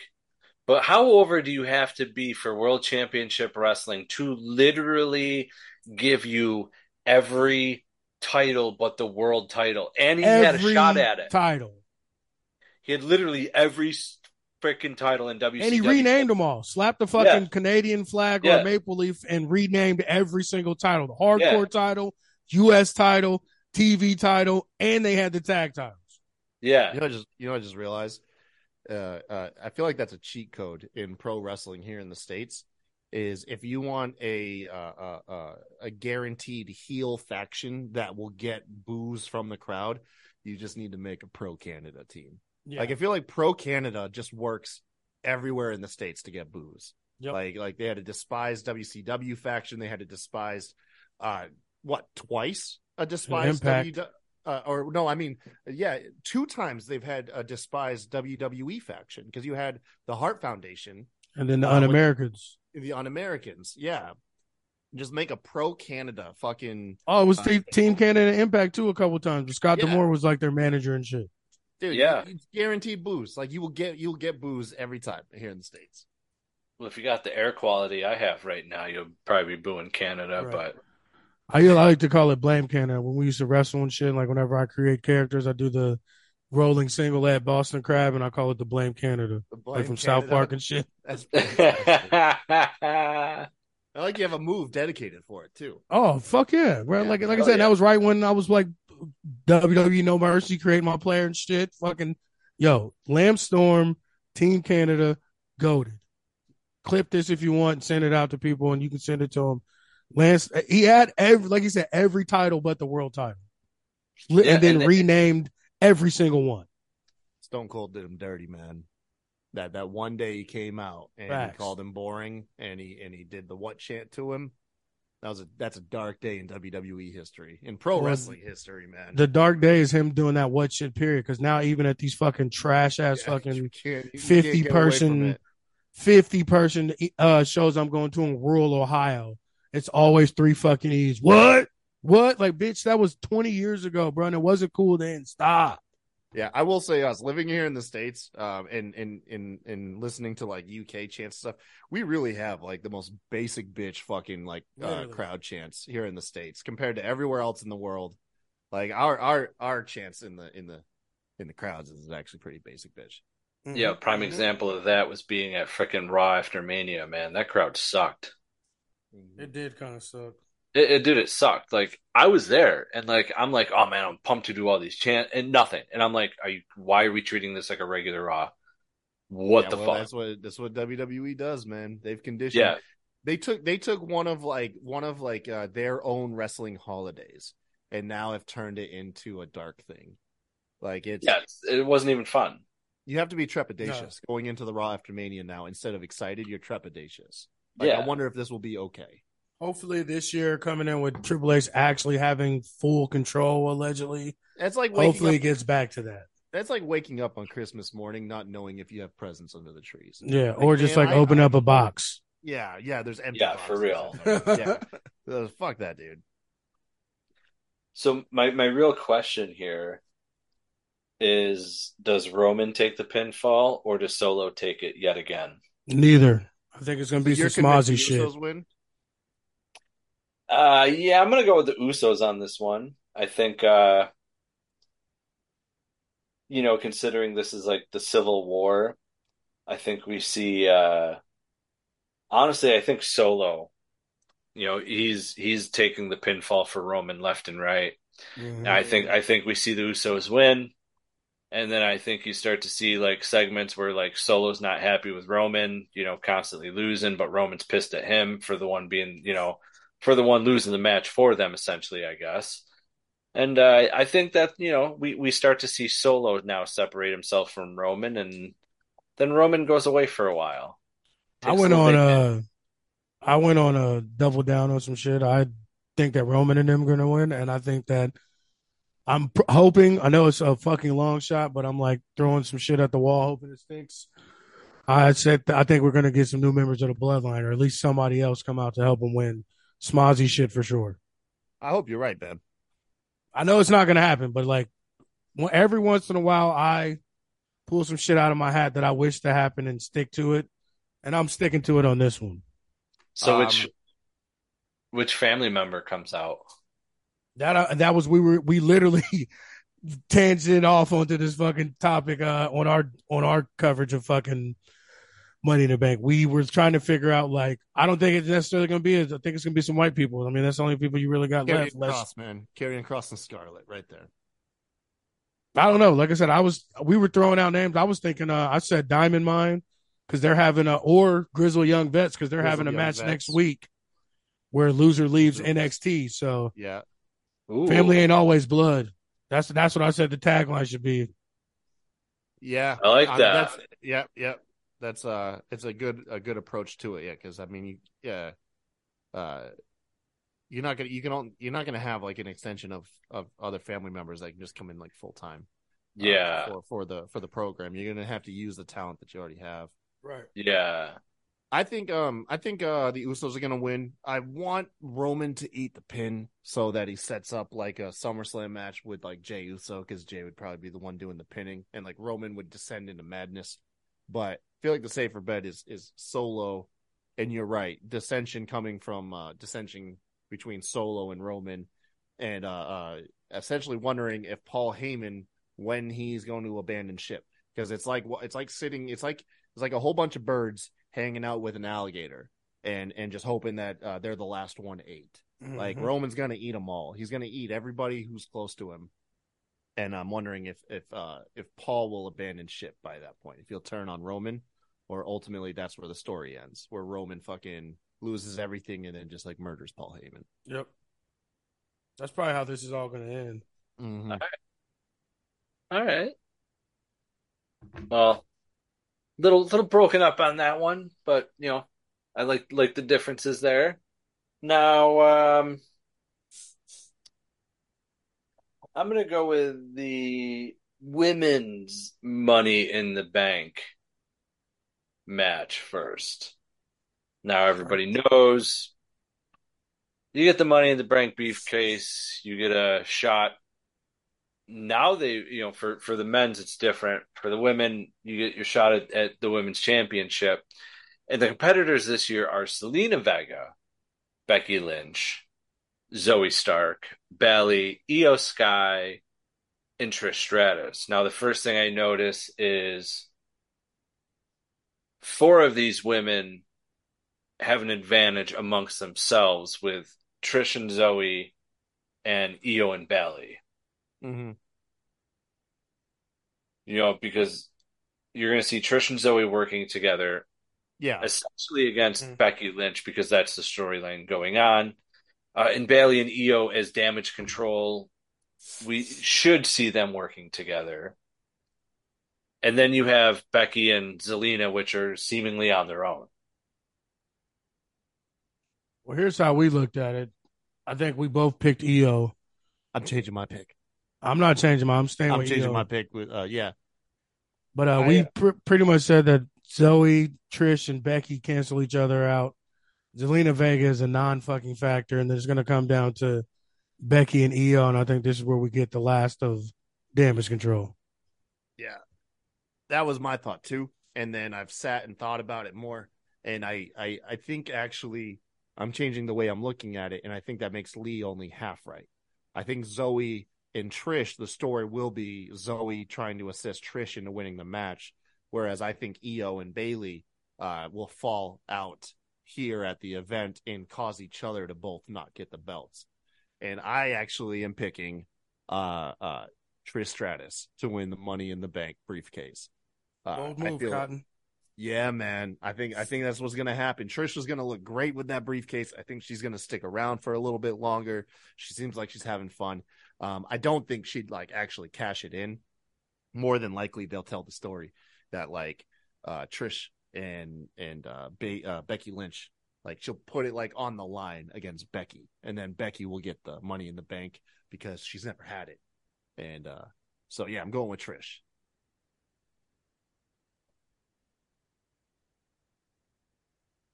but how over do you have to be for World Championship Wrestling to literally give you every title but the world title? And he had a shot at it. title, He had literally every freaking title in WCW. and he renamed them all. Slapped the fucking Yeah. Canadian flag Yeah. or maple leaf, and renamed every single title: the hardcore Yeah. title, U.S. title, TV title, and they had the tag titles. Yeah. You know, I just you know, I just realized. Uh, uh, I feel like that's a cheat code in pro wrestling here in the states. Is if you want a uh, uh, uh, a guaranteed heel faction that will get boos from the crowd, you just need to make a pro Canada team. Yeah. Like I feel like pro Canada just works everywhere in the states to get boos. Yep. Like like they had a despised WCW faction. They had a despised uh what twice a despised Impact. W uh, or no, I mean yeah, two times they've had a despised WWE faction because you had the Hart Foundation, and then the uh, Un-Americans. the Un-Americans. Yeah. Just make a pro Canada fucking Oh, it was Uh, Team Canada Impact too a couple times. Scott Yeah. D'Amore was like their manager and shit. Dude. Yeah. it's guaranteed booze. Like you will get you'll get booze every time here in the states. Well, if you got the air quality I have right now, you'll probably be booing Canada, Right. but I, I like to call it blame Canada when we used to wrestle and shit. Like whenever I create characters, I do the rolling single at Boston Crab, and I call it the blame Canada, The like blame from South Park and shit. That's fantastic. I like you have a move dedicated for it too. Oh fuck yeah, bro! Yeah. Like like I Oh, said, yeah. that was right when I was like WWE No Mercy, creating my player and shit. Fucking yo, Lance Storm, Team Canada, goaded. Clip this if you want, send it out to people, and you can send it to him. Lance, he had every like he said every title but the world title, Li- Yeah, and then and it- renamed every single one. Stone Cold did him dirty, man. That that one day he came out and Facts. he called him boring and he and he did the what chant to him. That was a that's a dark day in WWE history, in pro Well, wrestling history, man. The dark day is him doing that what shit period. Because now even at these fucking trash ass Yeah, you fucking can't- you 50 can't get away from person 50 person uh shows I'm going to in rural Ohio. It's always three fucking E's. What? What? Like, bitch, that was 20 years ago, bro. And it wasn't cool then. Stop. Yeah, I will say us living here in the states, um, and and and and listening to like UK chants stuff, we really have like the most basic bitch fucking like uh, crowd chants here in the states compared to everywhere else in the world. Like our our our chants in the in the in the crowds is actually pretty basic bitch. yeah, prime Mhm. example of that was being at frickin' Raw after Mania, man. That crowd sucked. It did kind of suck. It, it dude, it sucked. Like I was there, and like I'm like, oh man, I'm pumped to do all these chant and nothing. And I'm like, are you? Why are we treating this like a regular Raw? What Yeah, the well, fuck? That's what that's what WWE does, man. They've conditioned. Yeah, they took they took one of like one of like uh, their own wrestling holidays, and now have turned it into a dark thing. Like it's yeah. It wasn't even fun. you have to be trepidatious going into the Raw after Mania now. Instead of excited, you're trepidatious. Like, Yeah. I wonder if this will be okay. Hopefully this year coming in with Triple H actually having full control, allegedly. That's like waking Hopefully it gets back to that. That's like waking up on Christmas morning not knowing if you have presents under the trees. Yeah. Like, Or just man, like I- open I- up a box. Yeah, yeah. There's empty. Yeah, for real. yeah, Uh, fuck that, dude. So my my real question here is: Does Roman take the pinfall, or does Solo take it yet again? Neither. I think it's going to be You're some convinced smozzy shit. Usos win? Uh, yeah, I'm gonna go with the Usos on this one. I think, uh, you know, considering this is like the Civil War, I think we see. Uh, honestly, I think Solo. You know, he's he's taking the pinfall for Roman left and right. Mhm. I think I think we see the Usos win, and then I think you start to see like segments where like Solo's not happy with Roman, you know, constantly losing, but Roman's pissed at him for the one being, you know, for the one losing the match for them, essentially, I guess. And uh, I think that you know we we start to see Solo now separate himself from Roman, and then Roman goes away for a while. I went a on uh hit. I went on a double down on some shit. I think that Roman and them are gonna win, and I think that I'm pr- hoping. I know it's a fucking long shot, but I'm like throwing some shit at the wall, hoping it sticks. I said I think we're gonna get some new members of the Bloodline, or at least somebody else come out to help them win. Smozzy shit for sure. I hope you're right, Ben. I know it's not gonna happen, but like every once in a while, I pull some shit out of my hat that I wish to happen and stick to it, and I'm sticking to it on this one. So Um, which which family member comes out? That uh, that was we were we literally tangent off onto this fucking topic uh on our on our coverage of fucking Money in the Bank. We were trying to figure out like I don't think it's necessarily gonna be. I think it's gonna be some white people. I mean that's the only people you really got Carrying left. Less, Cross, man. Karrion Kross and Scarlett right there. I don't know. Like I said, I was we were throwing out names. I was thinking. Uh, I said Diamond Mine because they're having a or Grizzle Young Vets because they're Grizzled having a Young match Vets. next week where loser leaves Loser. NXT. So Yeah. Ooh. family ain't always blood. That's that's what I said. The tagline should be. Yeah. I like that. That's yeah, yeah. That's uh it's a good a good approach to it, yeah, because I mean you yeah. Uh you're not gonna you can on, you're not gonna have like an extension of of other family members that can just come in like full time. Yeah, for for the for the program. You're gonna have to use the talent that you already have. Right. yeah. I think um I think uh the Usos are gonna win. I want Roman to eat the pin so that he sets up like a SummerSlam match with like Jay Uso because Jay would probably be the one doing the pinning and like Roman would descend into madness. But I feel like the safer bet is is Solo, and you're right. Dissension coming from uh dissension between Solo and Roman, and uh, uh essentially wondering if Paul Heyman when he's going to abandon ship because it's like it's like sitting it's like it's like a whole bunch of birds hanging out with an alligator and and just hoping that uh, they're the last one ate. Like Mhm. Roman's gonna eat them all. He's gonna eat everybody who's close to him. And I'm wondering if if uh, if Paul will abandon ship by that point. If he'll turn on Roman, or ultimately that's where the story ends, where Roman fucking loses everything and then just like murders Paul Heyman. Yep. That's probably how this is all going to end. Mm-hmm. All right. Well, little little broken up on that one, but you know, I like like the differences there. Now, um, I'm gonna go with the women's Money in the Bank match first. Now everybody knows you get the Money in the Bank briefcase, you get a shot. Now they you know for for the men's it's different. For the women you get your shot at, at the women's championship. And the competitors this year are zelina vega becky lynch zoey stark Bayley, iyo sky and trish stratus now the first thing i notice is four of these women have an advantage amongst themselves with trish and zoey and iyo and Bayley. Mm-hmm. you know, because you're going to see Trish and Zoey working together, Yeah. essentially against Mhm. Becky Lynch, because that's the storyline going on. Uh, and Bayley and Iyo as damage control, we should see them working together. And then you have Becky and Zelina, which are seemingly on their own. Well, here's how we looked at it. I think we both picked Iyo. I'm changing my pick. I'm not changing my. I'm staying with you. I'm with changing Iyo. my pick with uh yeah. But uh, I- we pr- pretty much said that Zoey, Trish, and Becky cancel each other out. Zelina Vega is a non fucking factor, and it's going to come down to Becky and Iyo. And I think this is where we get the last of damage control. Yeah. That was my thought too. And then I've sat and thought about it more. And I, I, I think actually I'm changing the way I'm looking at it. And I think that makes Lee only half right. I think Zoey and Trish, the story will be Zoey trying to assist Trish into winning the match. Whereas I think Iyo and Bayley uh, will fall out here at the event and cause each other to both not get the belts. And I actually am picking uh, uh, Trish Stratus to win the Money in the Bank briefcase. Uh, Bold I move, feel- Cotton. yeah, man. I think I think that's what's gonna happen. Trish is gonna look great with that briefcase. I think she's gonna stick around for a little bit longer. She seems like she's having fun. Um, I don't think she'd like actually cash it in. More than likely, they'll tell the story that like uh, Trish and and uh, Be- uh, Becky Lynch, like she'll put it like on the line against Becky, and then Becky will get the money in the bank because she's never had it. And uh, so yeah, I'm going with Trish.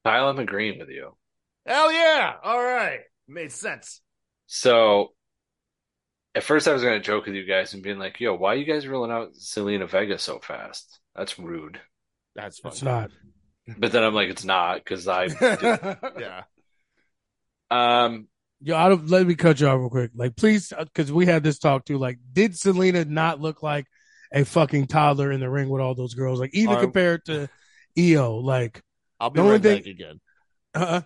Kyle, I'm agreeing with you. Hell yeah! All right, made sense. So at first I was going to joke with you guys and being like, yo, why are you guys rolling out Zelina Vega so fast? That's rude. That's fun. It's not. But then I'm like, it's not because I. yeah. um, Yo, I don't, let me cut you off real quick. Like, please, because we had this talk too. Like, did Zelina not look like a fucking toddler in the ring with all those girls? Like, even Um, compared to Iyo, like, I'll be The right thing- back again. uh,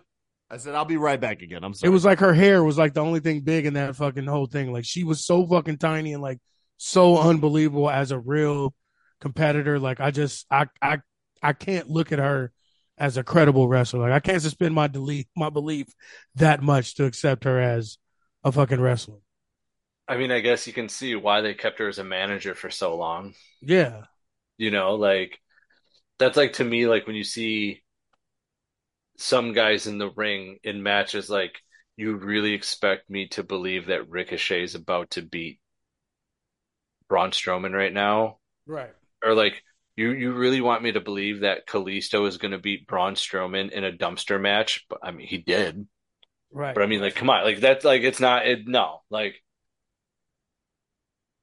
I said I'll be right back again. I'm sorry. it was like her hair was like the only thing big in that fucking whole thing. Like, she was so fucking tiny and like so unbelievable as a real competitor. Like, I just, I, I, I can't look at her as a credible wrestler. Like, I can't suspend my delete my belief that much to accept her as a fucking wrestler. I mean, I guess you can see why they kept her as a manager for so long. Yeah. You know, like that's like to me, like when you see some guys in the ring in matches, like you really expect me to believe that Ricochet is about to beat Braun Strowman right now, Right. or like you you really want me to believe that Kalisto is going to beat Braun Strowman in a dumpster match? But I mean, he did. Right. But I mean, like, come on, like that's like it's not it. No, like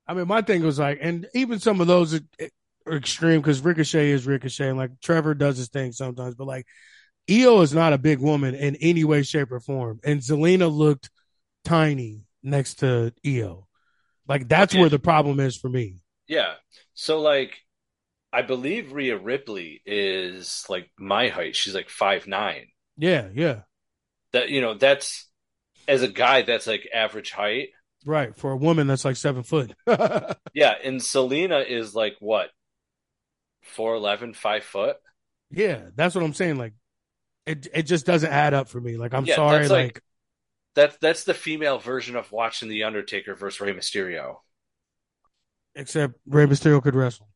I mean, my thing was like, and even some of those are, eh, are extreme because Ricochet is Ricochet, and like Trevor does his thing sometimes, but like Iyo is not a big woman in any way, shape, or form, and Zelina looked tiny next to Iyo. Like that's Okay. where the problem is for me. Yeah. So like I believe Rhea Ripley is like my height. She's like five nine. Yeah, yeah, That you know, that's as a guy that's like average height. right. For a woman that's like seven foot. Yeah, and Zelina is like what? 4'11, 5 foot. yeah, that's what I'm saying. Like, it it just doesn't add up for me. Like, I'm Yeah, sorry, that's like, like- That's that's the female version of watching The Undertaker versus Rey Mysterio. except Rey Mysterio could wrestle.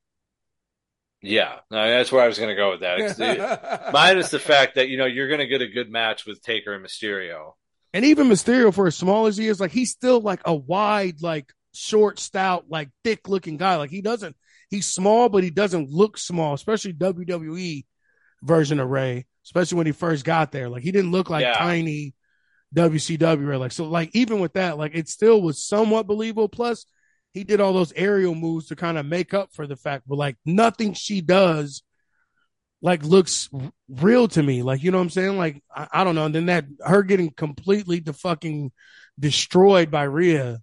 Yeah, no, that's where I was gonna go with that. It's- Minus the fact that you know you're gonna get a good match with Taker and Mysterio. And even Mysterio, for as small as he is, like he's still like a wide, like short, stout, like thick looking guy. Like he doesn't, he's small, but he doesn't look small, especially WWE version of Rey, especially when he first got there. Like he didn't look like Yeah. tiny WCW Rey. Like, so like even with that, like it still was somewhat believable. Plus, he did all those aerial moves to kind of make up for the fact, but like nothing she does like looks real to me. Like, you know what I'm saying? Like, I, I don't know. And then that her getting completely the fucking destroyed by Rhea,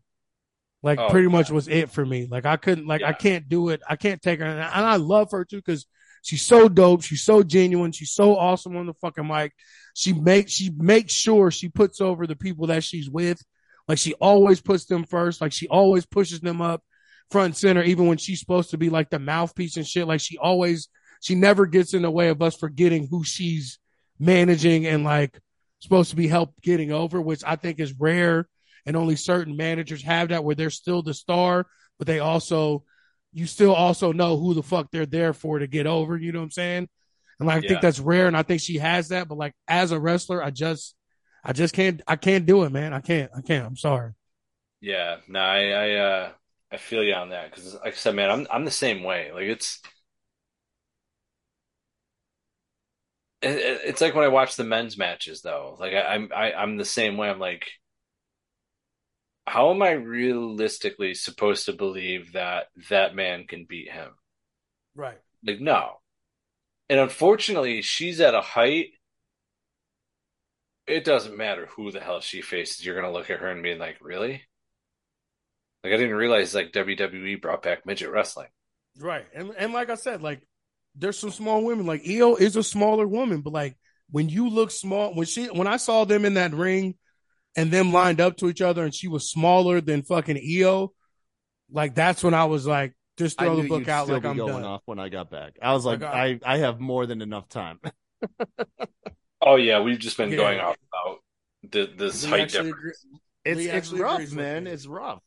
like Oh, pretty much was it for me. Like I couldn't like I can't do it. I can't take her. And I, and I love her too because she's so dope. She's so genuine. She's so awesome on the fucking mic. She makes she makes sure she puts over the people that she's with. Like she always puts them first. Like she always pushes them up front and center, even when she's supposed to be like the mouthpiece and shit. Like she always she never gets in the way of us forgetting who she's managing and like supposed to be help getting over, which I think is rare and only certain managers have that where they're still the star, but they also you still also know who the fuck they're there for to get over. You know what I'm saying? And like, I Yeah. think that's rare, and I think she has that. But like as a wrestler, I just I just can't I can't do it, man. I can't. I can't. I'm sorry. Yeah, no, I I uh I feel you on that because like I said, man, I'm I'm the same way. Like it's it, it- it's like when I watch the men's matches though. Like I, I'm I, I'm the same way. I'm like, how am I realistically supposed to believe that that man can beat him? Right. Like no. And unfortunately, she's at a height. It doesn't matter who the hell she faces. You're gonna look at her and be like, really? Like I didn't realize like WWE brought back midget wrestling. Right. And and like I said, like there's some small women. Like Iyo is a smaller woman, but like when you look small, when she when I saw them in that ring and them lined up to each other and she was smaller than fucking Iyo, like that's when I was like, just throw the book out like I'm going done. off when I got back. I was like, Like, I, I have more than enough time. Oh yeah, we've just been Yeah. going off about the, this We height difference. agree- It's Lee it's rough, man. me. It's rough.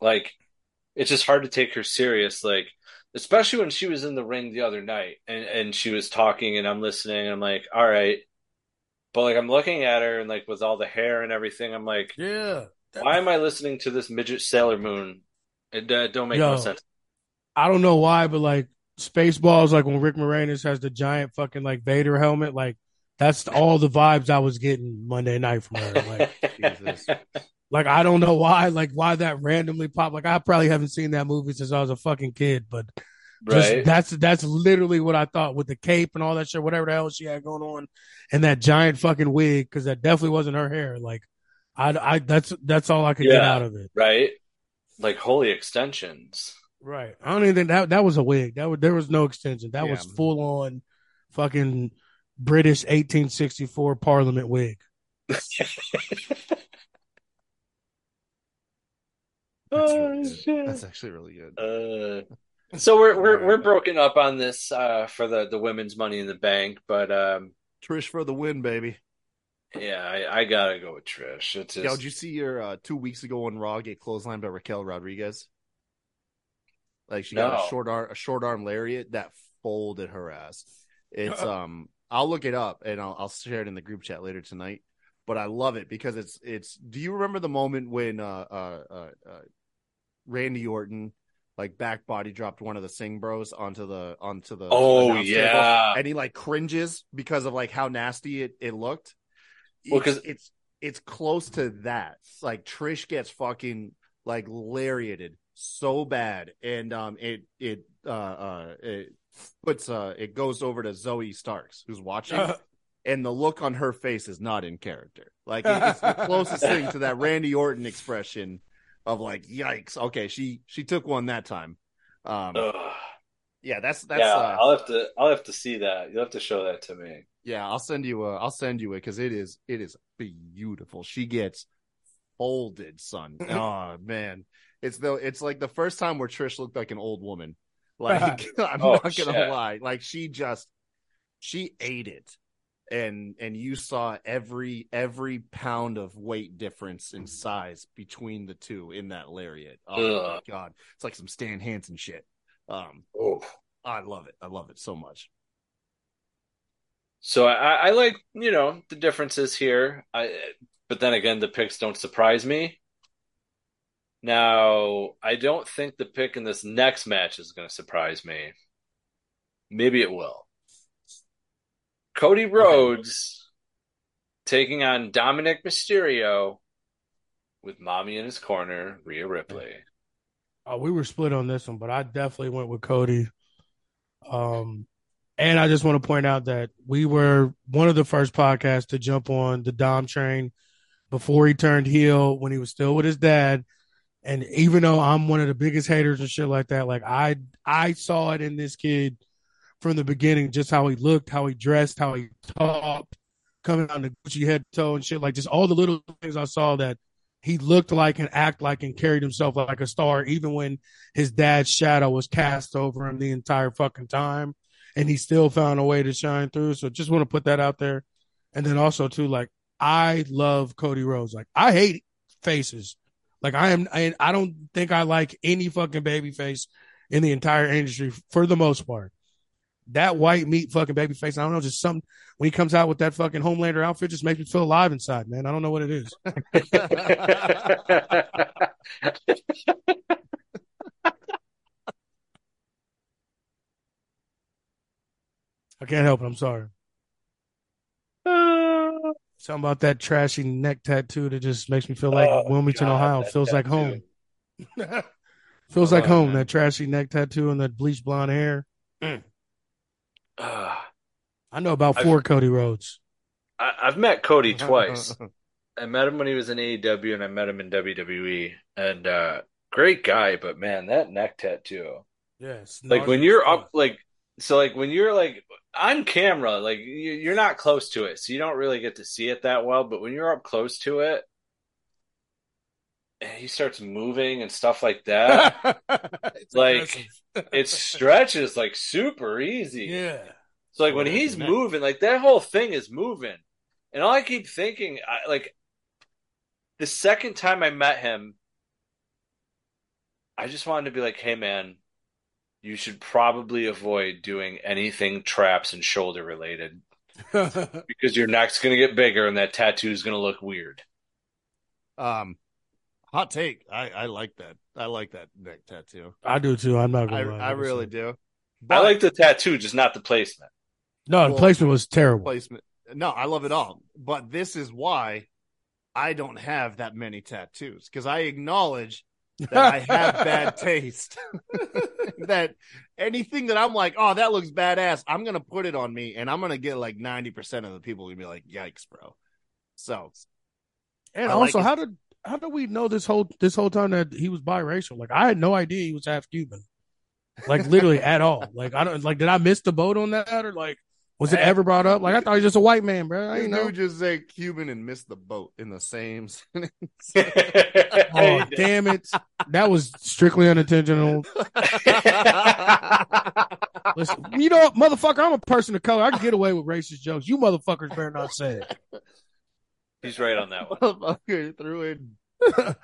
Like, it's just hard to take her serious. Like, especially when she was in the ring the other night and and she was talking and I'm listening. And I'm like, all right, but like I'm looking at her and like with all the hair and everything, I'm like, Yeah. why am I listening to this midget Sailor Moon? It uh, don't make Yo. no sense. I don't know why, but like Spaceballs, like when Rick Moranis has the giant fucking like Vader helmet, like that's all the vibes I was getting Monday night from her. Like, like I don't know why, like why that randomly popped. Like I probably haven't seen that movie since I was a fucking kid, but just right? that's that's literally what I thought with the cape and all that shit, whatever the hell she had going on, and that giant fucking wig because that definitely wasn't her hair. Like, I, I that's that's all I could get out of it. right? Like holy extensions. Right. I don't even think that that was a wig. That was there was no extension. That Yeah. was full on fucking British 1864 Parliament wig. That's, Oh, really shit. That's actually really good. Uh, so we're we're we're broken up on this uh, for the the women's Money in the Bank, but um, Trish for the win, baby. yeah, I, I gotta go with Trish. It's just Yo, did you see your uh, two weeks ago on Raw get clotheslined by Raquel Rodriguez? Like she got a short arm, a short arm lariat that folded her ass. It's um, I'll look it up and I'll I'll share it in the group chat later tonight. But I love it because it's it's. Do you remember the moment when uh uh uh, uh Randy Orton like back body dropped one of the Singh Bros onto the onto the Oh, announce table, yeah. and he like cringes because of like how nasty it it looked. Well, It's- 'cause- it's it's close to that. Like Trish gets fucking like lariated so bad, and um, it it uh uh it puts uh it goes over to Zoey Starks who's watching, and the look on her face is not in character. Like it- it's the closest thing to that Randy Orton expression of like yikes. Okay, she she took one that time. Um, Ugh. yeah, that's that's yeah, uh, I'll have to I'll have to see that. You'll have to show that to me. Yeah, I'll send you a I'll send you it because it is it is beautiful. She gets folded, son. oh man. It's the it's like the first time where Trish looked like an old woman. Like I'm Oh, not gonna shit. lie. Like she just she ate it. And and you saw every every pound of weight difference in size between the two in that lariat. Oh my god. It's like some Stan Hansen shit. Um Oh. I love it. I love it so much. So I, I like you know the differences here. I but then again the picks don't surprise me. Now I don't think the pick in this next match is going to surprise me. Maybe it will. Cody Rhodes taking on Dominik Mysterio with mommy in his corner, Rhea Ripley. Uh, we were split on this one, but I definitely went with Cody. Um, and I just want to point out that we were one of the first podcasts to jump on the Dom train before he turned heel when he was still with his dad. And even though I'm one of the biggest haters and shit like that, like I I saw it in this kid from the beginning, just how he looked, how he dressed, how he talked, coming on the Gucci head to toe and shit, like just all the little things I saw that he looked like and act like and carried himself like a star, even when his dad's shadow was cast over him the entire fucking time, and he still found a way to shine through. So just want to put that out there, and then also too, like I love Cody Rhodes. Like I hate faces. Like I am, I, I don't think I like any fucking baby face in the entire industry for the most part. That white meat fucking baby face, I don't know, just something when he comes out with that fucking Homelander outfit, just makes me feel alive inside, man. I don't know what it is. I can't help it. I'm sorry. Something about that trashy neck tattoo that just makes me feel like Oh, Wilmington, God, Ohio. Feels like home. Feels like Oh, home. man. That trashy neck tattoo and that bleach blonde hair. Ah, I know about I've- four Cody Rhodes. I, I've met Cody twice. I met him when he was in AEW and I met him in WWE. And uh great guy, but man, that neck tattoo. Yes. Like when you're up like so like when you're like on camera, like you, you're not close to it, so you don't really get to see it that well, but when you're up close to it he starts moving and stuff like that, It's like, it stretches like super easy. yeah. So like when Well, he's moving, like that whole thing is moving, and all I keep thinking, I, like the second time I met him, I just wanted to be like, hey man, you should probably avoid doing anything traps and shoulder related because your neck's gonna get bigger and that tattoo is gonna look weird. Um, hot take. I I like that. I like that neck tattoo. I do too. I'm not I gonna lie. I really do. I like the tattoo, just not the placement. No, the Well, placement was terrible. placement. No, I love it all. But this is why I don't have that many tattoos because I acknowledge that I have bad taste. that anything that I'm like, oh, that looks badass, I'm gonna put it on me, and I'm gonna get like ninety percent of the people gonna be like, yikes, bro. So And I also, it. how did how did we know this whole this whole time that he was biracial? Like, I had no idea he was half Cuban. Like, literally at all. Like, I don't like. Did I miss the boat on that, or like, was it ever brought up? Like, I thought he was just a white man, bro. I didn't know. just said Cuban and missed the boat in the same sentence. Oh, damn it! That was strictly unintentional. Listen, you know, what, motherfucker, I'm a person of color. I can get away with racist jokes. You motherfuckers better not say it. He's right on that one. Motherfucker threw in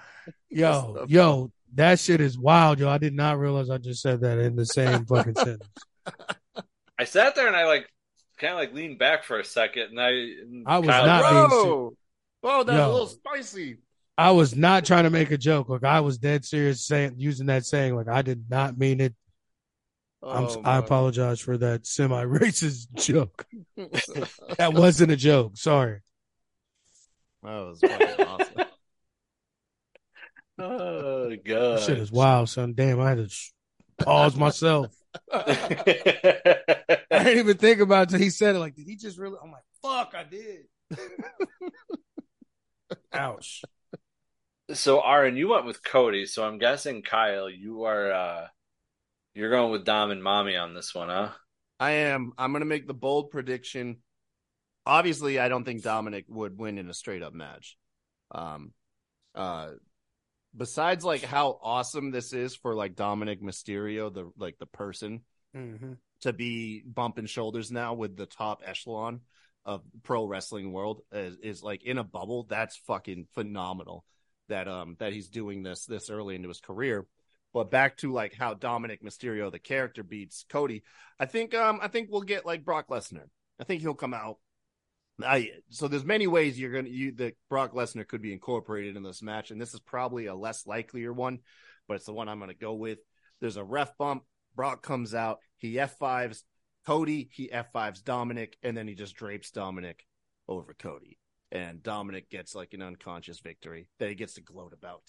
Yo, yo, that shit is wild, yo. I did not realize I just said that in the same fucking sentence. I sat there and I like kind of like leaned back for a second, and I and I was Kyle- not being Bro, oh, that's Yo. a little spicy. I was not trying to make a joke. Like I was dead serious saying using that saying. Like I did not mean it. I'm, Oh, I apologize for that semi-racist joke. That wasn't a joke. Sorry. That was awesome. Oh That god, shit is wild, son. Damn, I had to pause myself. I didn't even think about it till he said it. Like, did he just really? I'm like, fuck, I did. Ouch. so Ahron, you went with Cody, so I'm guessing Kyle, you are uh you're going with Dom and Mommy on this one, huh? I am. I'm going to make the bold prediction. Obviously, I don't think Dominik would win in a straight up match. Um, uh, besides like how awesome this is for like Dominik Mysterio, the like the person Mm-hmm. to be bumping shoulders now with the top echelon of pro wrestling world is, is like in a bubble. That's fucking phenomenal that um that he's doing this this early into his career. But back to like how Dominik Mysterio, the character, beats Cody. I think um I think we'll get like Brock Lesnar. I think he'll come out. I so there's many ways you're gonna you that Brock Lesnar could be incorporated in this match, and this is probably a less likelier one, but it's the one I'm gonna go with. There's a ref bump. Brock comes out. He F5s Cody. He F5s Dominik, and then he just drapes Dominik over Cody, and Dominik gets like an unconscious victory that he gets to gloat about.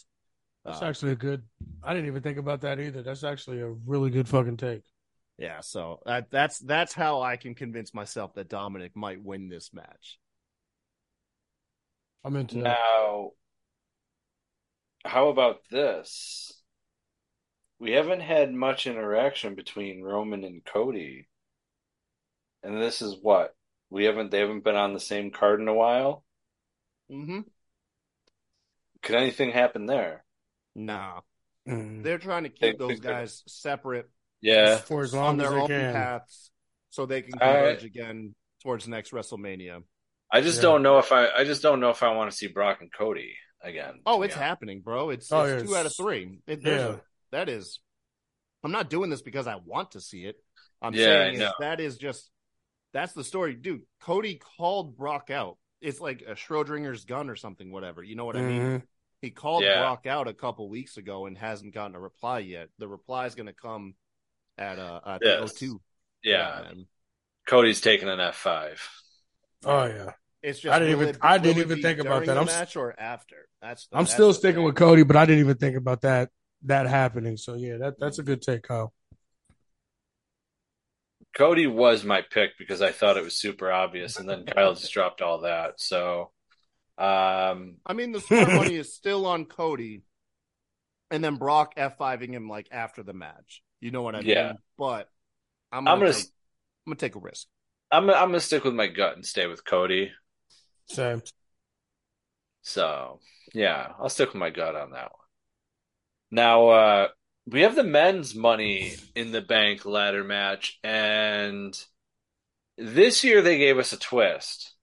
That's Uh, actually a good. I didn't even think about that either. That's actually a really good fucking take. Yeah, so that, that's that's how I can convince myself that Dominik might win this match. I'm into that. Now, how about this? We haven't had much interaction between Roman and Cody. And this is what? We haven't they haven't been on the same card in a while? Mm-hmm. Could anything happen there? Nah, Mm. they're trying to They- keep those they- guys separate Yeah. For as on long as their they own can. paths, so they can I- converge again towards next WrestleMania. I just Yeah. don't know if I I just don't know if I want to see Brock and Cody again. Oh, it's happening, bro. It's, Oh, it's yeah, two out of three. It, Yeah. a, that is. I'm not doing this because I want to see it. I'm Yeah, saying is that is just that's the story, dude. Cody called Brock out. It's like a Schrodinger's gun or something, whatever. You know what I mean? Mhm. He called Yeah. Brock out a couple weeks ago and hasn't gotten a reply yet. The reply is going to come at uh at Yes. O2. Yeah. man. Cody's taking an F five. Oh yeah. It's just I didn't even- it- I didn't even think about that. I'm s- match or after. That's the- I'm that's still the sticking thing. with Cody, but I didn't even think about that that happening. So yeah, that that's a good take, Kyle. Cody was my pick because I thought it was super obvious, and then Kyle just dropped all that. So, um, I mean, the smart money is still on Cody, and then Brock F5ing him like after the match. You know what I Yeah. mean? But I'm I'm gonna, gonna take, I'm gonna take a risk. I'm I'm gonna stick with my gut and stay with Cody. Same. So, yeah, I'll stick with my gut on that one. Now, uh, we have the men's money in the bank ladder match, and this year they gave us a twist,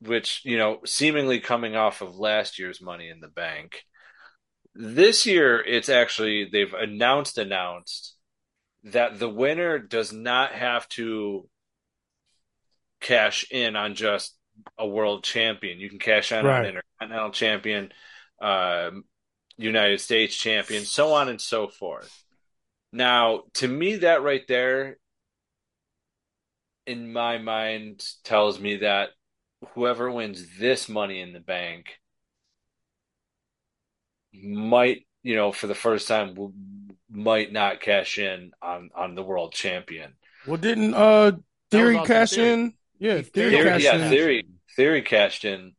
which, you know, seemingly coming off of last year's money in the bank. This year, it's actually they've announced announced that the winner does not have to cash in on just a world champion. You can cash in Right. on intercontinental champion, um, United States champion, so on and so forth. Now, to me, that right there, in my mind, tells me that whoever wins this Money in the Bank might, you know, for the first time, w- might not cash in on on the world champion. Well, didn't uh Theory cash Theory. in? Yeah, Theory, Theory, cashed yeah, in theory, theory cashed in.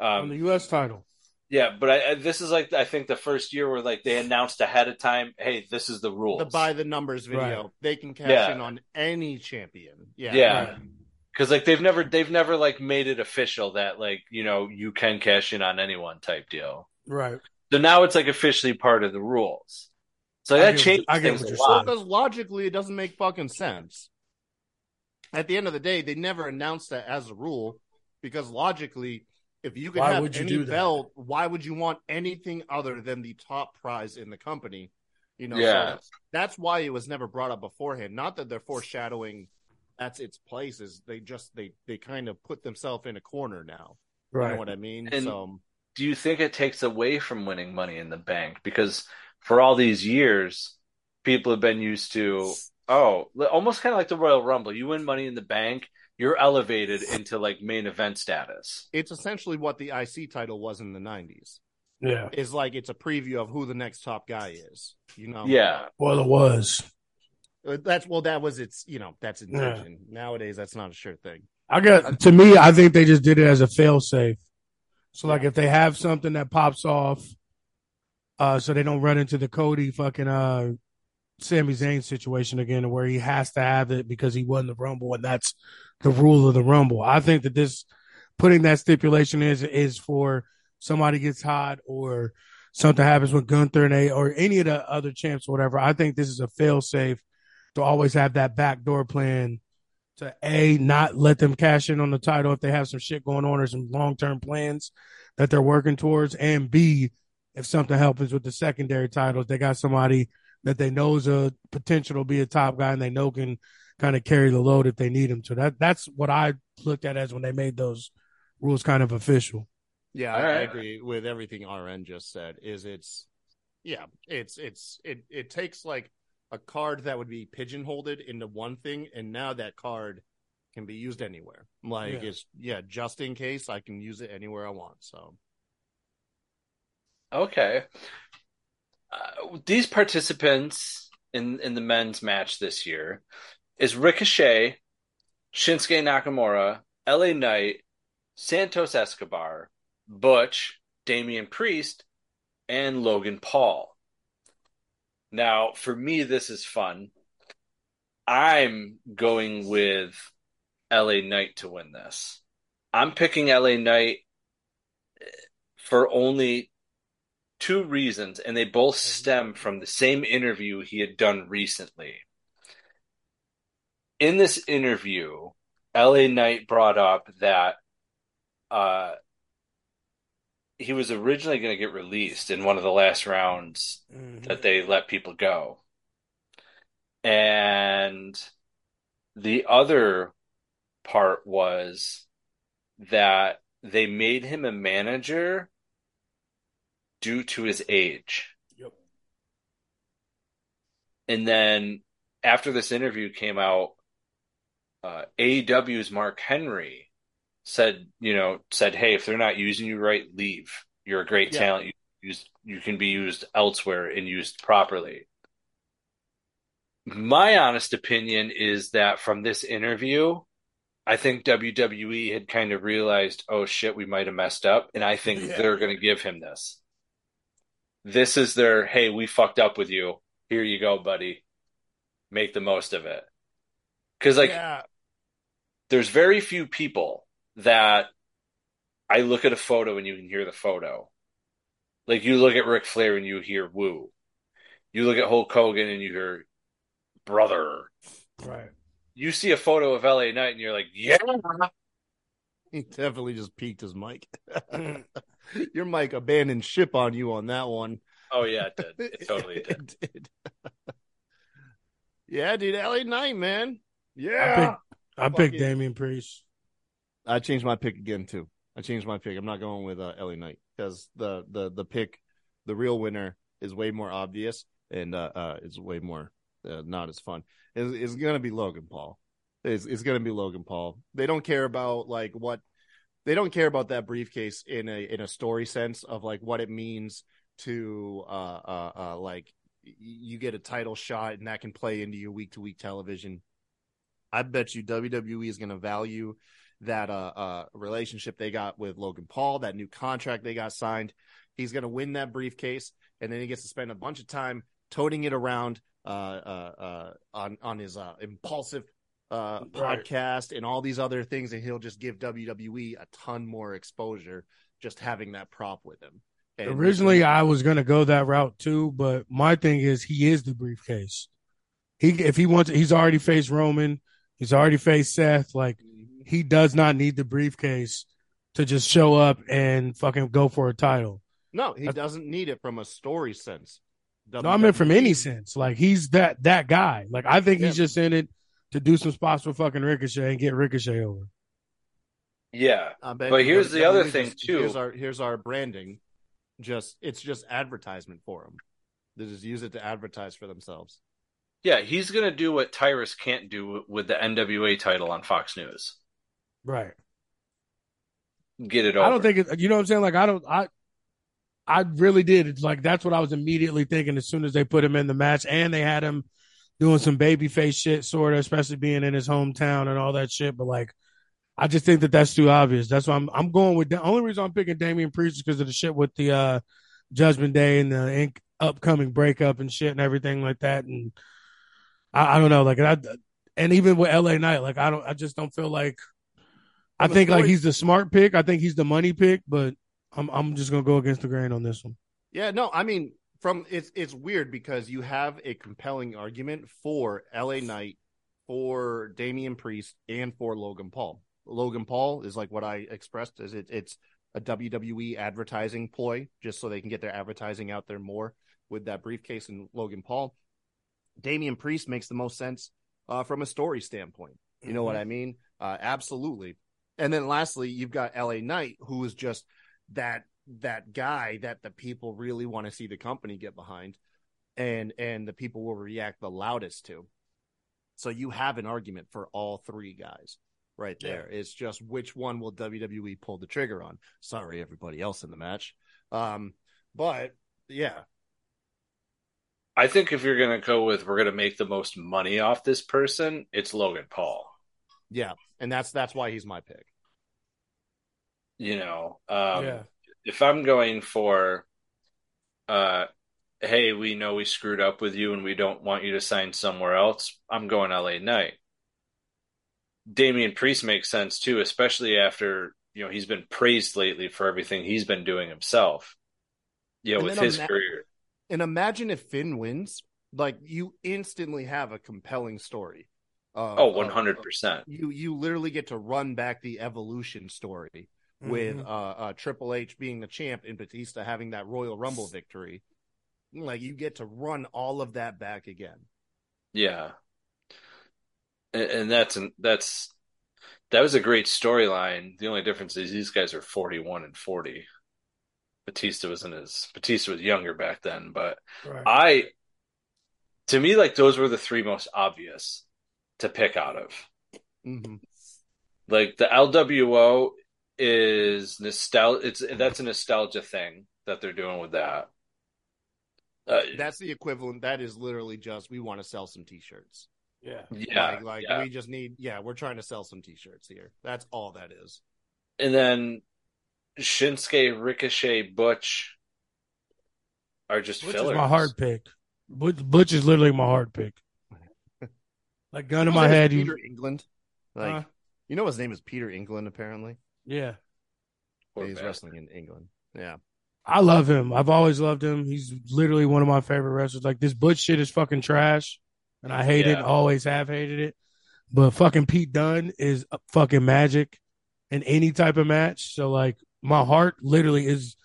on the Um, U.S. title. yeah, but I, I, this is like I think the first year where like they announced ahead of time, hey, this is the rule. The by the numbers video, Right. they can cash Yeah. in on any champion. Yeah, Yeah. Right. because like they've never they've never like made it official that like you know you can cash in on anyone type deal. Right. So now it's like officially part of the rules. So I that get changes I get things a lot. Because logically, it doesn't make fucking sense. At the end of the day, they never announced that as a rule because logically, if you could Why have would you any do that? belt, why would you want anything other than the top prize in the company? You know, Yeah. so that's, that's why it was never brought up beforehand. Not that they're foreshadowing that's its place. Is they just they they kind of put themselves in a corner now. You know Right. what I mean? And- so um, do you think it takes away from winning money in the bank? Because for all these years, people have been used to, oh, almost kind of like the Royal Rumble. You win money in the bank, you're elevated into like main event status. it's essentially what the IC title was in the '90s. Yeah. Is like it's a preview of who the next top guy is. You know? Yeah. Well, it was. Uh, That's well, that was its, you know, that's Yeah. intention. Nowadays, that's not a sure thing. I got to me. I think they just did it as a fail safe. So like, if they have something that pops off, uh, so they don't run into the Cody fucking uh, Sami Zayn situation again, where he has to have it because he won the Rumble, and that's the rule of the Rumble. I think that this putting that stipulation is is for somebody gets hot or something happens with Gunther and a or any of the other champs or whatever. I think this is a fail safe to always have that backdoor plan to a not let them cash in on the title if they have some shit going on or some long term plans that they're working towards, and b if something happens with the secondary titles, they got somebody that they know is a potential to be a top guy and they know can kind of carry the load if they need him to. That that's what I looked at as when they made those rules kind of official. Yeah, All I, I agree with everything Ahron just said. Is it's, yeah, it's it's it it takes like a card that would be pigeonholed into one thing, and now that card can be used anywhere. Like Yeah. it's yeah, just in case I can use it anywhere I want. So Okay. Uh, these participants in in the men's match this year is Ricochet, Shinsuke Nakamura, LA Knight, Santos Escobar, Butch, Damian Priest, and Logan Paul. Now, for me, this is fun. I'm going with LA Knight to win this. I'm picking LA Knight for only two reasons, and they both stem from the same interview he had done recently. In this interview, LA Knight brought up that uh, he was originally going to get released in one of the last rounds that they let people go. And the other part was that they made him a manager due to his age. Yep. And then after this interview came out, uh, AEW's Mark Henry said, you know, said, "Hey, if they're not using you right, leave. You're a great Yeah. talent. You use you can be used elsewhere and used properly." My honest opinion is that from this interview, I think WWE had kind of realized, oh shit, we might have messed up, and I think Yeah. they're going to give him this. This is their, hey, we fucked up with you. Here you go, buddy. Make the most of it. Because like, yeah, there's very few people that I look at a photo and you can hear the photo. Like you look at Ric Flair and you hear woo. You look at Hulk Hogan and you hear brother. right. You see a photo of LA Knight and you're like, yeah. he definitely just peaked his mic. Mm. Your mic abandoned ship on you on that one. Oh yeah, it did. It totally did. It did. yeah, dude, LA Knight, man. Yeah. I Yeah. picked, I picked Fucking- Damian Priest. I changed my pick again too. I changed my pick. I'm not going with uh, LA Knight because the the the pick, the real winner is way more obvious and uh, uh it's way more uh, not as fun. It's, it's gonna be Logan Paul. It's it's gonna be Logan Paul. They don't care about like what they don't care about that briefcase in a in a story sense of like what it means to uh uh, uh like you get a title shot and that can play into your week to week television. I bet you WWE is going to value that uh, uh, relationship they got with Logan Paul, that new contract they got signed. He's going to win that briefcase, and then he gets to spend a bunch of time toting it around uh, uh, uh, on on his uh, impulsive uh, Right. podcast and all these other things, and he'll just give WWE a ton more exposure just having that prop with him. And Originally, I was gonna go that route too, but my thing is he is the briefcase. He if he wants, he's already faced Roman. He's already faced Seth. Like he does not need the briefcase to just show up and fucking go for a title. no, he That's- doesn't need it from a story sense. No, I mean from any sense. Like he's that that guy. Like I think he's just in it to do some spots with fucking Ricochet and get Ricochet over. Yeah, I bet But here's the other thing, just- too. Here's our here's our branding. Just it's just advertisement for them. They just use it to advertise for themselves. yeah, he's gonna do what Tyrus can't do with the NWA title on Fox News. Right. Get it over. I don't think it. You know what I'm saying? Like I don't. I. I really did. It's like that's what I was immediately thinking as soon as they put him in the match, and they had him doing some babyface shit, sort of, especially being in his hometown and all that shit. But like, I just think that that's too obvious. That's why I'm. I'm going with the only reason I'm picking Damian Priest is because of the shit with the uh Judgment Day and the ink, upcoming breakup and shit and everything like that. And I, I don't know, like I, and even with LA Knight, like I don't. I just don't feel like. I think like he's the smart pick. I think he's the money pick, but I'm I'm just gonna go against the grain on this one. Yeah, no, I mean from it's it's weird because you have a compelling argument for LA Knight, for Damian Priest, and for Logan Paul. Logan Paul is like what I expressed is it it's a WWE advertising ploy just so they can get their advertising out there more with that briefcase and Logan Paul. Damian Priest makes the most sense uh, from a story standpoint. You know what I mean? Uh, absolutely. And then lastly, you've got LA Knight, who is just that that guy that the people really want to see the company get behind, and and the people will react the loudest to. So you have an argument for all three guys right there. It's just which one will WWE pull the trigger on? Sorry, everybody else in the match. Um, but yeah, I think if you're gonna go with we're gonna make the most money off this person, it's Logan Paul. Yeah, and that's that's why he's my pick. You know, um, yeah, if I'm going for, uh, hey, we know we screwed up with you and we don't want you to sign somewhere else, I'm going LA Knight. Damian Priest makes sense too, especially after you know he's been praised lately for everything he's been doing himself. You know, And with his ima- career. And imagine if Finn wins, like you instantly have a compelling story. Uh, Oh, of- one hundred percent. You you literally get to run back the evolution story with Mhm. uh, uh Triple H being the champ and Batista having that Royal Rumble victory. Like you get to run all of that back again. Yeah, and, and that's an, that's that was a great storyline. The only difference is these guys are forty one and forty. Batista was in his Batista was younger back then, but right. I to me like those were the three most obvious to pick out of. hmm Like the LWO is nostalgia. It's that's a nostalgia thing that they're doing with that. Uh, That's the equivalent. That is literally just we want to sell some T-shirts. yeah, yeah, like, like yeah. we just need. Yeah, we're trying to sell some T-shirts here. That's all that is. and then Shinsuke, Ricochet, Butch are just Butch fillers. is my hard pick. Butch, Butch is literally my hard pick. Like gun in my name is head, you Peter England. Like Huh? you know, his name is Peter England. Apparently, yeah. Poor he's bastard. wrestling in England. Yeah. I love him. I've always loved him. He's literally one of my favorite wrestlers. Like this Butch shit is fucking trash, and I hate it. Yeah. and Always have hated it. But fucking Pete Dunne is a fucking magic in any type of match. So like my heart literally is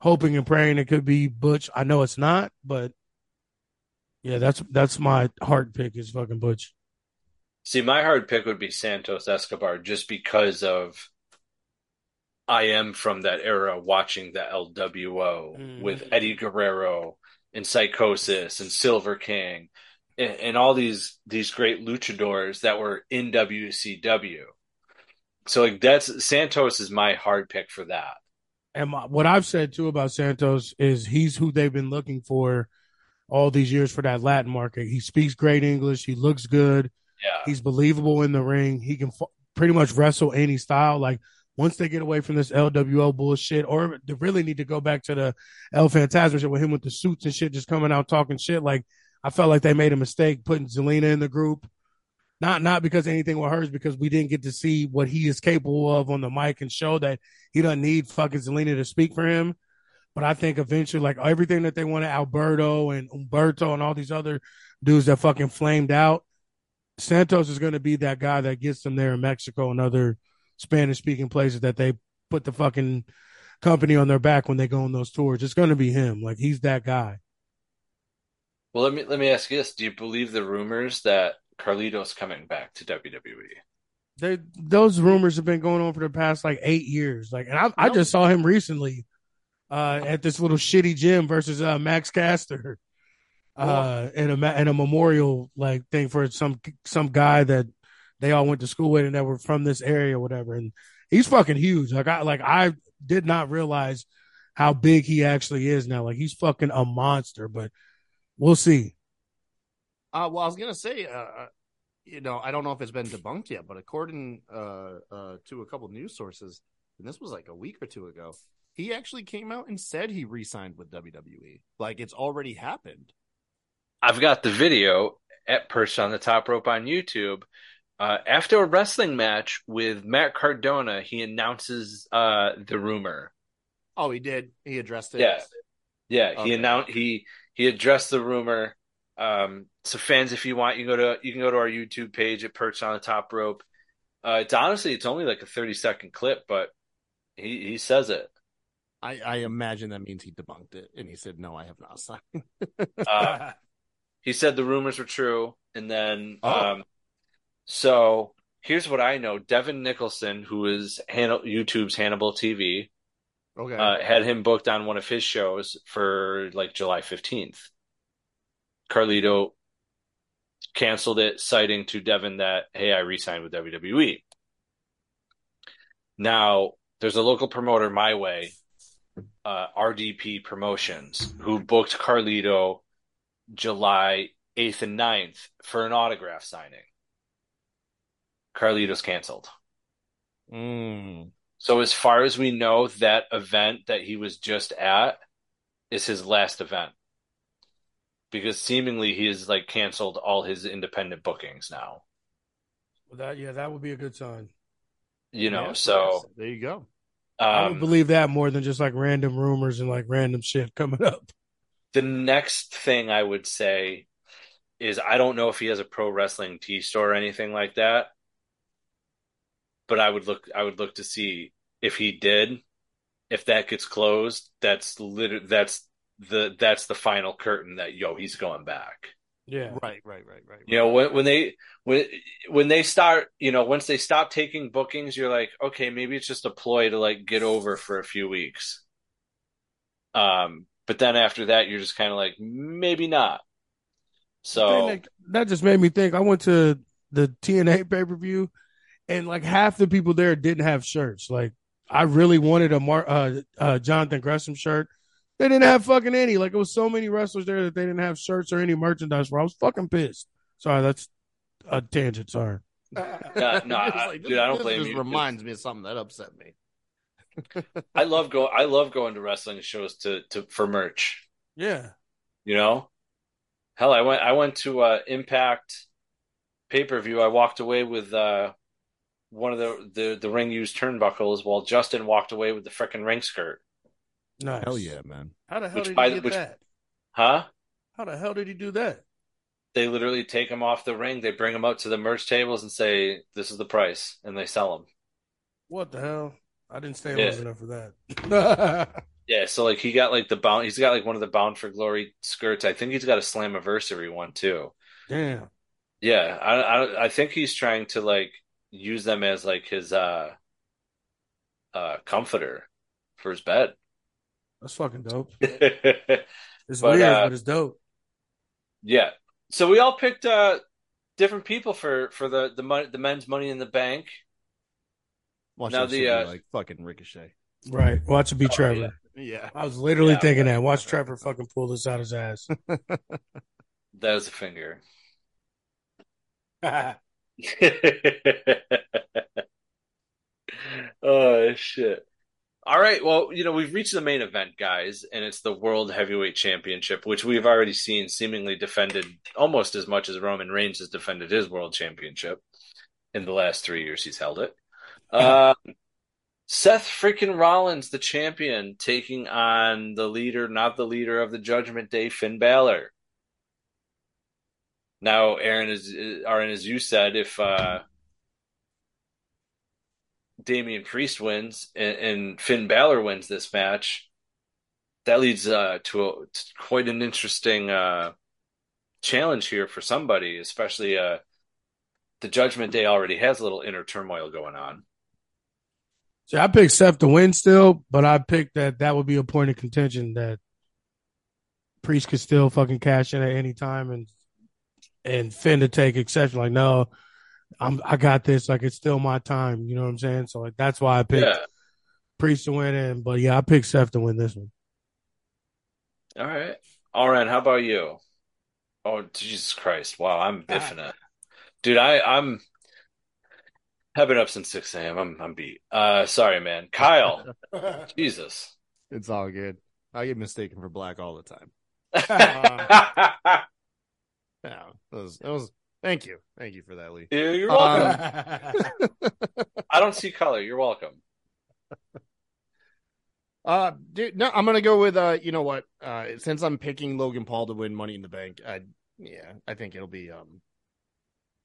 hoping and praying it could be Butch. I know it's not, but yeah, that's that's my heart pick is fucking Butch. See, my hard pick would be Santos Escobar just because of I am from that era watching the LWO Mhm. with Eddie Guerrero and Psicosis and Silver King and, and all these these great luchadors that were in WCW. So like that's Santos is my hard pick for that. And my, what I've said too about Santos is he's who they've been looking for all these years for that Latin market. He speaks great English. He looks good. Yeah. He's believable in the ring. He can f- pretty much wrestle any style. Like once they get away from this LWO bullshit, or they really need to go back to the El Fantasma shit with him with the suits and shit, just coming out talking shit. Like I felt like they made a mistake putting Zelina in the group. Not not because anything with hers, because we didn't get to see what he is capable of on the mic and show that he doesn't need fucking Zelina to speak for him. But I think eventually, like everything that they wanted, Alberto and Humberto and all these other dudes that fucking flamed out, Santos is going to be that guy that gets them there in Mexico and other Spanish speaking places that they put the fucking company on their back when they go on those tours. It's going to be him. Like he's that guy. Well, let me let me ask you this: Do you believe the rumors that Carlito's coming back to? WWE? They those rumors have been going on for the past like eight years. Like, and I, I just saw him recently uh, at this little shitty gym versus uh, Max Caster uh, in a in a memorial like thing for some some guy that they all went to school with and that were from this area or whatever. And he's fucking huge. Like I like I did not realize how big he actually is now. Like he's fucking a monster. But we'll see. Uh, well, I was gonna say, uh, uh, you know, I don't know if it's been debunked yet, but according uh, uh, to a couple news sources, and this was like a week or two ago, he actually came out and said he re-signed with WWE. Like it's already happened. I've got the video at Perched on the Top Rope on YouTube. Uh, after a wrestling match with Matt Cardona, he announces uh, the rumor. Oh, he did. He addressed it. Yeah. Yeah, he announced he he addressed the rumor. Um, so fans, if you want, you go to you can go to our YouTube page at Perched on the Top Rope. Uh, it's honestly it's only like a thirty second clip, but he he says it. I, I imagine that means he debunked it, and he said, "No, I have not signed." Uh, he said the rumors were true, and then Oh. um, so here's what I know: Devon Nicholson, who is Han- YouTube's Hannibal TV, okay. uh, had him booked on one of his shows for like July 15th. Carlito canceled it, citing to Devin that, hey, I re signed with WWE. Now, there's a local promoter my way, uh, RDP Promotions, who booked Carlito July 8th and 9th for an autograph signing. Carlito's canceled. Mm. So as far as we know, that event that he was just at is his last event. Because seemingly he has like canceled all his independent bookings now. Well, that yeah, that would be a good sign. You know, Yeah, so there you go. I would um, believe that more than just like random rumors and like random shit coming up. The next thing I would say is I don't know if he has a pro wrestling tea store or anything like that. But I would look I would look to see if he did. If that gets closed, that's liter- that's the that's the final curtain that yo, he's going back. Yeah. Right, right, right, right. You know, when when they when when they start, you know, once they stop taking bookings, you're like, okay, maybe it's just a ploy to like get over for a few weeks. Um, but then after that, you're just kind of like, maybe not. So that, that just made me think. I went to the TNA pay per view, and like half the people there didn't have shirts. Like I really wanted a Mar- uh, uh, Jonathan Gresham shirt. They didn't have fucking any. Like it was so many wrestlers there that they didn't have shirts or any merchandise. For I was fucking pissed. Sorry, that's a tangent. Sorry. no, It's I- dude, I don't this blame just you. Reminds me of something that upset me. I love go I love going to wrestling shows to to for merch. Yeah. You know, hell, I went I went to uh, Impact pay per view. I walked away with uh, one of the, the the ring used turnbuckles, while Justin walked away with the frickin' ring skirt. Nice. Hell yeah, man. How the hell Which did he the- get which- that? Huh? How the hell did he do that? They literally take them off the ring. They bring them up to the merch tables and say, "This is the price," and they sell them. What the hell? I didn't stay Yeah. long enough for that. Yeah, so like he got like the bound. He's got like one of the Bound for Glory skirts. I think he's got a Slammiversary one too. Damn. Yeah, I, I I think he's trying to like use them as like his uh uh comforter for his bed. That's fucking dope. It's But, weird, uh, but it's dope. Yeah. So we all picked uh different people for for the the money the men's money in the bank. Watch Now that the, shit uh, like fucking Ricochet. Right. Watch it be Trevor. Yeah. I was literally Yeah. thinking that. Watch Trevor fucking pull this out his ass. That was a finger. Oh shit. All right, well, you know, we've reached the main event, guys, and it's the World Heavyweight Championship, which we've already seen seemingly defended almost as much as Roman Reigns has defended his World Championship in the last three years he's held it. Uh, Seth freaking Rollins, the champion, taking on the leader, not the leader of the Judgment Day, Finn Balor. Now, Ahron is Ahron, as you said, if uh, Damian Priest wins and, and Finn Balor wins this match, that leads uh, to, a, to quite an interesting uh, challenge here for somebody, especially uh, the Judgment Day already has a little inner turmoil going on. See, I picked Seth to win still, but I picked that that would be a point of contention that Priest could still fucking cash in at any time and and Finn to take exception. Like, no, I'm I got this. Like, it's still my time. You know what I'm saying? So like that's why I picked Yeah. Priest to win. And but yeah, I picked Seth to win this one. All right. All right. How about you? Oh, Jesus Christ. Wow. I'm biffing it. Dude, I, I'm, I've been up since 6 a.m. I'm, I'm beat. Uh, sorry, man. Kyle. Jesus. It's all good. I get mistaken for black all the time. Yeah. That was, that was thank you. Thank you for that, Lee. You're you're Um, welcome. I don't see color. You're welcome. Uh, dude, no, I'm gonna go with uh, you know what? Uh, since I'm picking Logan Paul to win Money in the Bank, I yeah, I think it'll be um,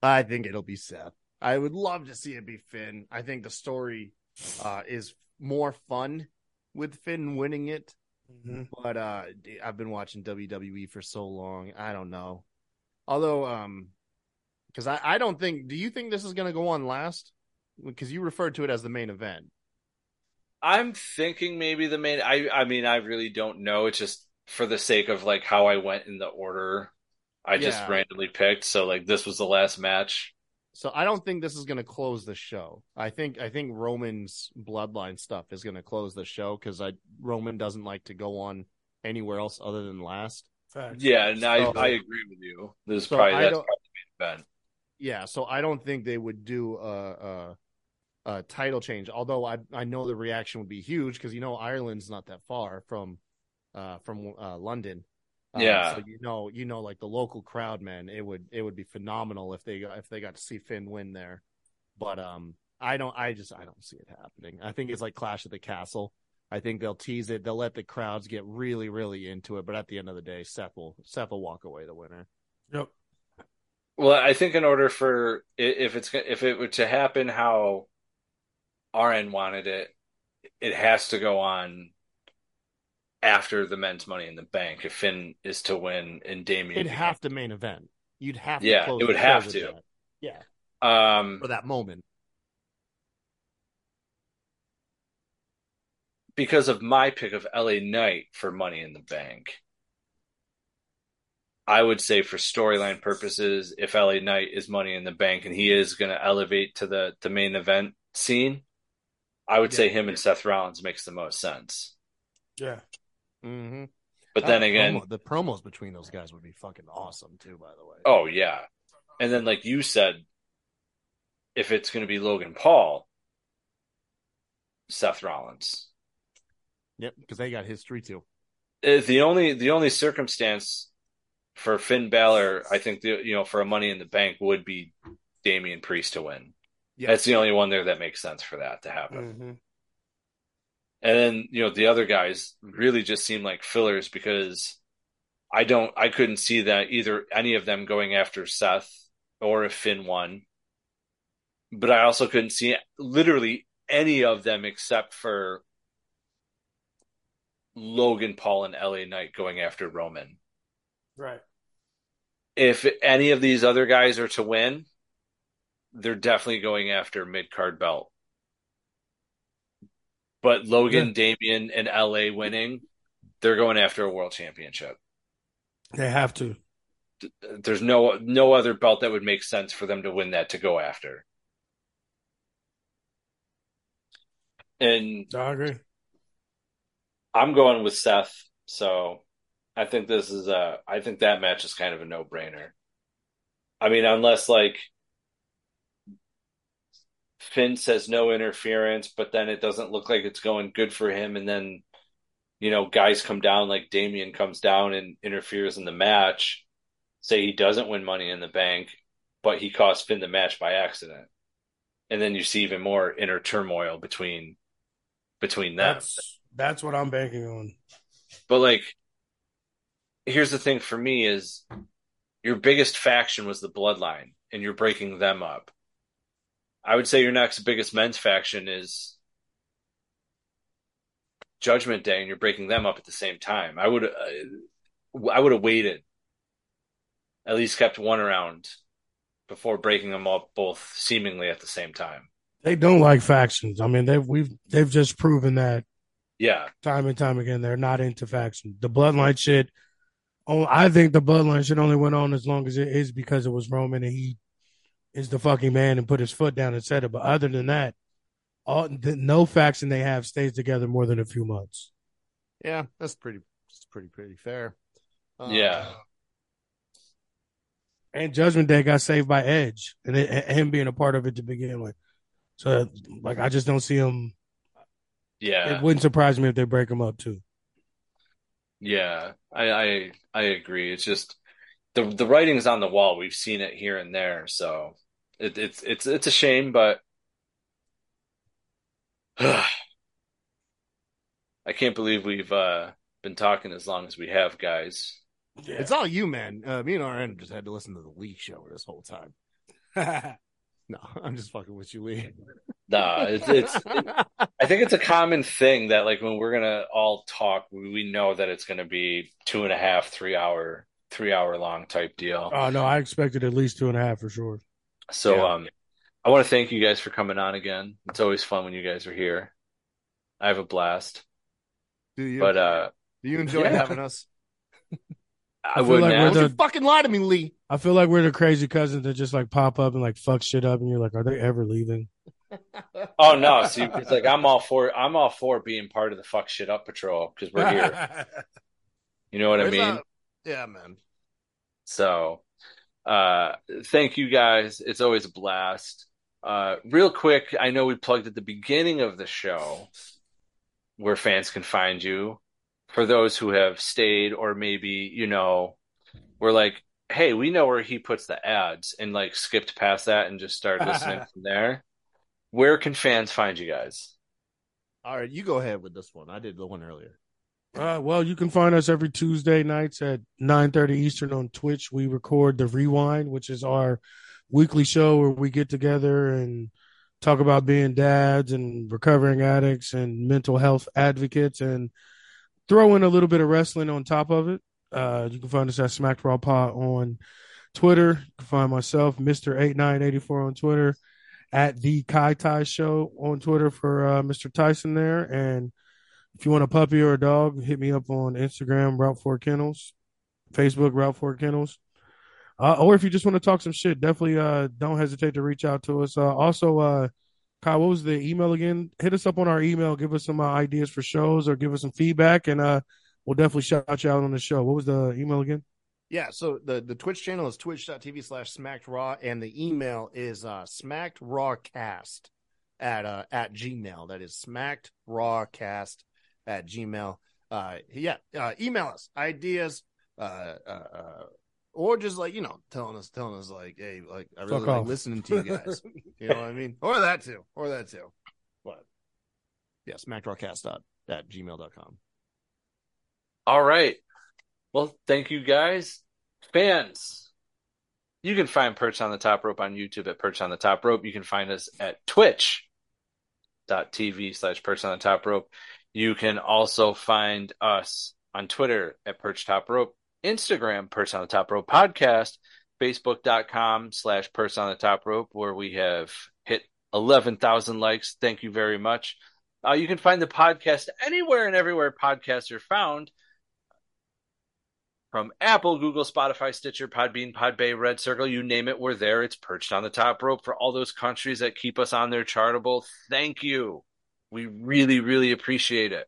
I think it'll be Seth. I would love to see it be Finn. I think the story uh is more fun with Finn winning it. Mhm. But uh, I've been watching WWE for so long. I don't know. Although um, because I I don't think. Do you think this is gonna go on last? Because you referred to it as the main event. I'm thinking maybe the main, I, I mean, I really don't know. It's just for the sake of like how I went in the order. I just randomly picked. So like this was the last match. So I don't think this is going to close the show. I think I think Roman's bloodline stuff is going to close the show because I Roman doesn't like to go on anywhere else other than last. Facts. Yeah. And I, So- I agree with you. This is So probably, I that's probably the main event. Yeah, so I don't think they would do a a, a title change. Although I I know the reaction would be huge because you know Ireland's not that far from uh from uh, London. Uh, Yeah. so you know you know like the local crowd, man. It would it would be phenomenal if they if they got to see Finn win there. But um, I don't. I just I don't see it happening. I think it's like Clash of the Castle. I think they'll tease it. They'll let the crowds get really really into it. But at the end of the day, Seth will Seth will walk away the winner. Yep. Well, I think in order for if it's if it were to happen how Ahron wanted it, it has to go on after the men's Money in the Bank. If Finn is to win and Damien, It'd have to main event. You'd have to. Yeah, close it would have to. that. Yeah, um for that moment. because of my pick of LA Knight for Money in the Bank. I would say for storyline purposes, if LA Knight is Money in the Bank and he is going to elevate to the the main event scene, I would say him and Seth Rollins makes the most sense. Yeah. Mm-hmm. But then again, the promos between those guys would be fucking awesome too. By the way. oh yeah, and then like you said, if it's going to be Logan Paul, Seth Rollins. Yep, because they got history too. Uh, the only the only circumstance for Finn Balor, I think the you know for a Money in the Bank would be Damian Priest to win. Yeah. That's the only one there that makes sense for that to happen. Mhm. And then you know the other guys really just seem like fillers because I don't I couldn't see that either any of them going after Seth or if Finn won. But I also couldn't see literally any of them except for Logan Paul and LA Knight going after Roman. Right. If any of these other guys are to win, they're definitely going after mid card belt. But Logan, Damian, and LA winning, they're going after a world championship. They have to. There's no no other belt that would make sense for them to win that to go after. And I agree. I'm going with Seth, so I think this is a I think that match is kind of a no-brainer. I mean, unless like Finn says no interference, but then it doesn't look like it's going good for him and then you know, guys come down like Damian comes down and interferes in the match, say he doesn't win money in the bank, but he costs Finn the match by accident. And then you see even more inner turmoil between between them. That's that's what I'm banking on. But like here's the thing for me is your biggest faction was the bloodline and you're breaking them up. I would say your next biggest men's faction is Judgment Day and you're breaking them up at the same time. I would uh, I would have waited. At least kept one around before breaking them up both seemingly at the same time. They don't like factions. I mean, they've we've they've just proven that. Yeah, time and time again, they're not into factions. The bloodline shit. Oh, I think the bloodline shit only went on as long as it is because it was Roman and he is the fucking man and put his foot down and said it. But other than that, all the, no faction they have stays together more than a few months. Yeah, that's pretty. That's pretty pretty fair. Uh, yeah. And Judgment Day got saved by Edge, and it, him being a part of it to begin with. So, like, I just don't see him. Yeah, it wouldn't surprise me if they break him up too. Yeah, I I, I agree. It's just the the writing's on the wall. We've seen it here and there, so it, it's it's it's a shame, but I can't believe we've uh, been talking as long as we have, guys. Yeah. It's all you, man. Uh, me and Ahron just had to listen to the Lee show this whole time. no, I'm just fucking with you, Lee. Nah, it's, it's it, I think it's a common thing that like when we're gonna all talk, we, we know that it's gonna be two and a half, three hour, three hour long type deal. Oh no, I expected at least two and a half for sure. So yeah. um, I want to thank you guys for coming on again. It's always fun when you guys are here. I have a blast. Do you? But uh, do you enjoy yeah. having us? I, I wouldn't. Like the, you fucking lie to me, Lee. I feel like we're the crazy cousins that just like pop up and like fuck shit up, and you're like, are they ever leaving? oh no! See, it's like I'm all for I'm all for being part of the fuck shit up patrol because we're here. you know what Where's I mean? That? Yeah, man. So, uh, thank you guys. It's always a blast. Uh, real quick, I know we plugged at the beginning of the show where fans can find you. For those who have stayed, or maybe you know, we're like, hey, we know where he puts the ads, and like skipped past that and just started listening from there. Where can fans find you guys? All right, you go ahead with this one. I did the one earlier. Uh, well, you can find us every Tuesday nights at 9:30 Eastern on Twitch. We record the Rewind, which is our weekly show where we get together and talk about being dads and recovering addicts and mental health advocates and throw in a little bit of wrestling on top of it. Uh, you can find us at Smacked Raw on Twitter. You can find myself, Mr. 8984 on Twitter, at the Kai Tai Show on Twitter for uh, Mr. Tyson there. And if you want a puppy or a dog, hit me up on Instagram, Route 4 Kennels, Facebook, Route 4 Kennels. Uh, or if you just want to talk some shit, definitely uh, don't hesitate to reach out to us. Uh, also, uh, Kyle, what was the email again? Hit us up on our email. Give us some uh, ideas for shows or give us some feedback, and uh, we'll definitely shout you out on the show. What was the email again? Yeah, so the, the Twitch channel is twitch.tv slash smacked raw, and the email is uh, smacked rawcast at uh, at gmail. That is smacked rawcast at gmail. Uh, yeah, uh, email us ideas, uh, uh, uh or just like you know telling us telling us like hey like i really Fuck like off. listening to you guys. You know what i mean? Or that too or that too. But yeah smackdrawcast at gmail.com all right. Well thank you guys. Fans you can find perch on the top rope on youtube at perch on the top rope. You can find us at twitch.tv slash perch on the top rope You can also find us on Twitter at Perch Top Rope, Instagram, Perch on the Top Rope Podcast, Facebook.com slash Perch on the Top Rope, where we have hit 11,000 likes. Thank you very much. Uh, you can find the podcast anywhere and everywhere podcasts are found from Apple, Google, Spotify, Stitcher, Podbean, Podbay, Red Circle, you name it, we're there. It's perched on the top rope for all those countries that keep us on their chartable. Thank you. We really, really appreciate it.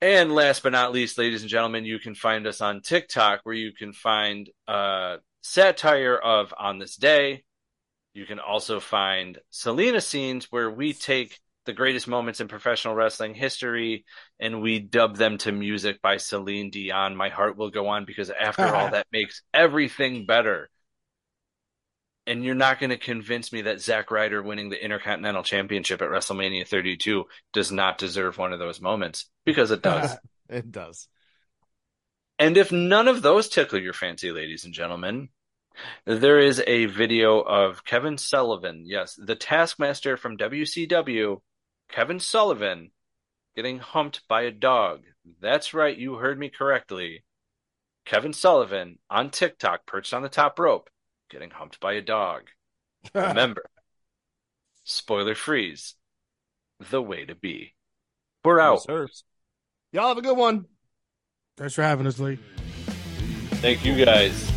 And last but not least, ladies and gentlemen, you can find us on TikTok where you can find uh, satire of On This Day. You can also find Selena scenes where we take the greatest moments in professional wrestling history, and we dub them to music by Celine Dion. My heart will go on because after all, that makes everything better. And you're not going to convince me that Zack Ryder winning the Intercontinental Championship at WrestleMania 32 does not deserve one of those moments because it does. it does. And if none of those tickle your fancy, ladies and gentlemen, there is a video of Kevin Sullivan, yes, the Taskmaster from WCW, Kevin Sullivan getting humped by a dog. That's right, you heard me correctly. Kevin Sullivan on TikTok, perched on the top rope, getting humped by a dog. Remember, spoiler freeze, the way to be. We're out. Yes, Y'all have a good one. Thanks for having us, Lee. Thank you guys.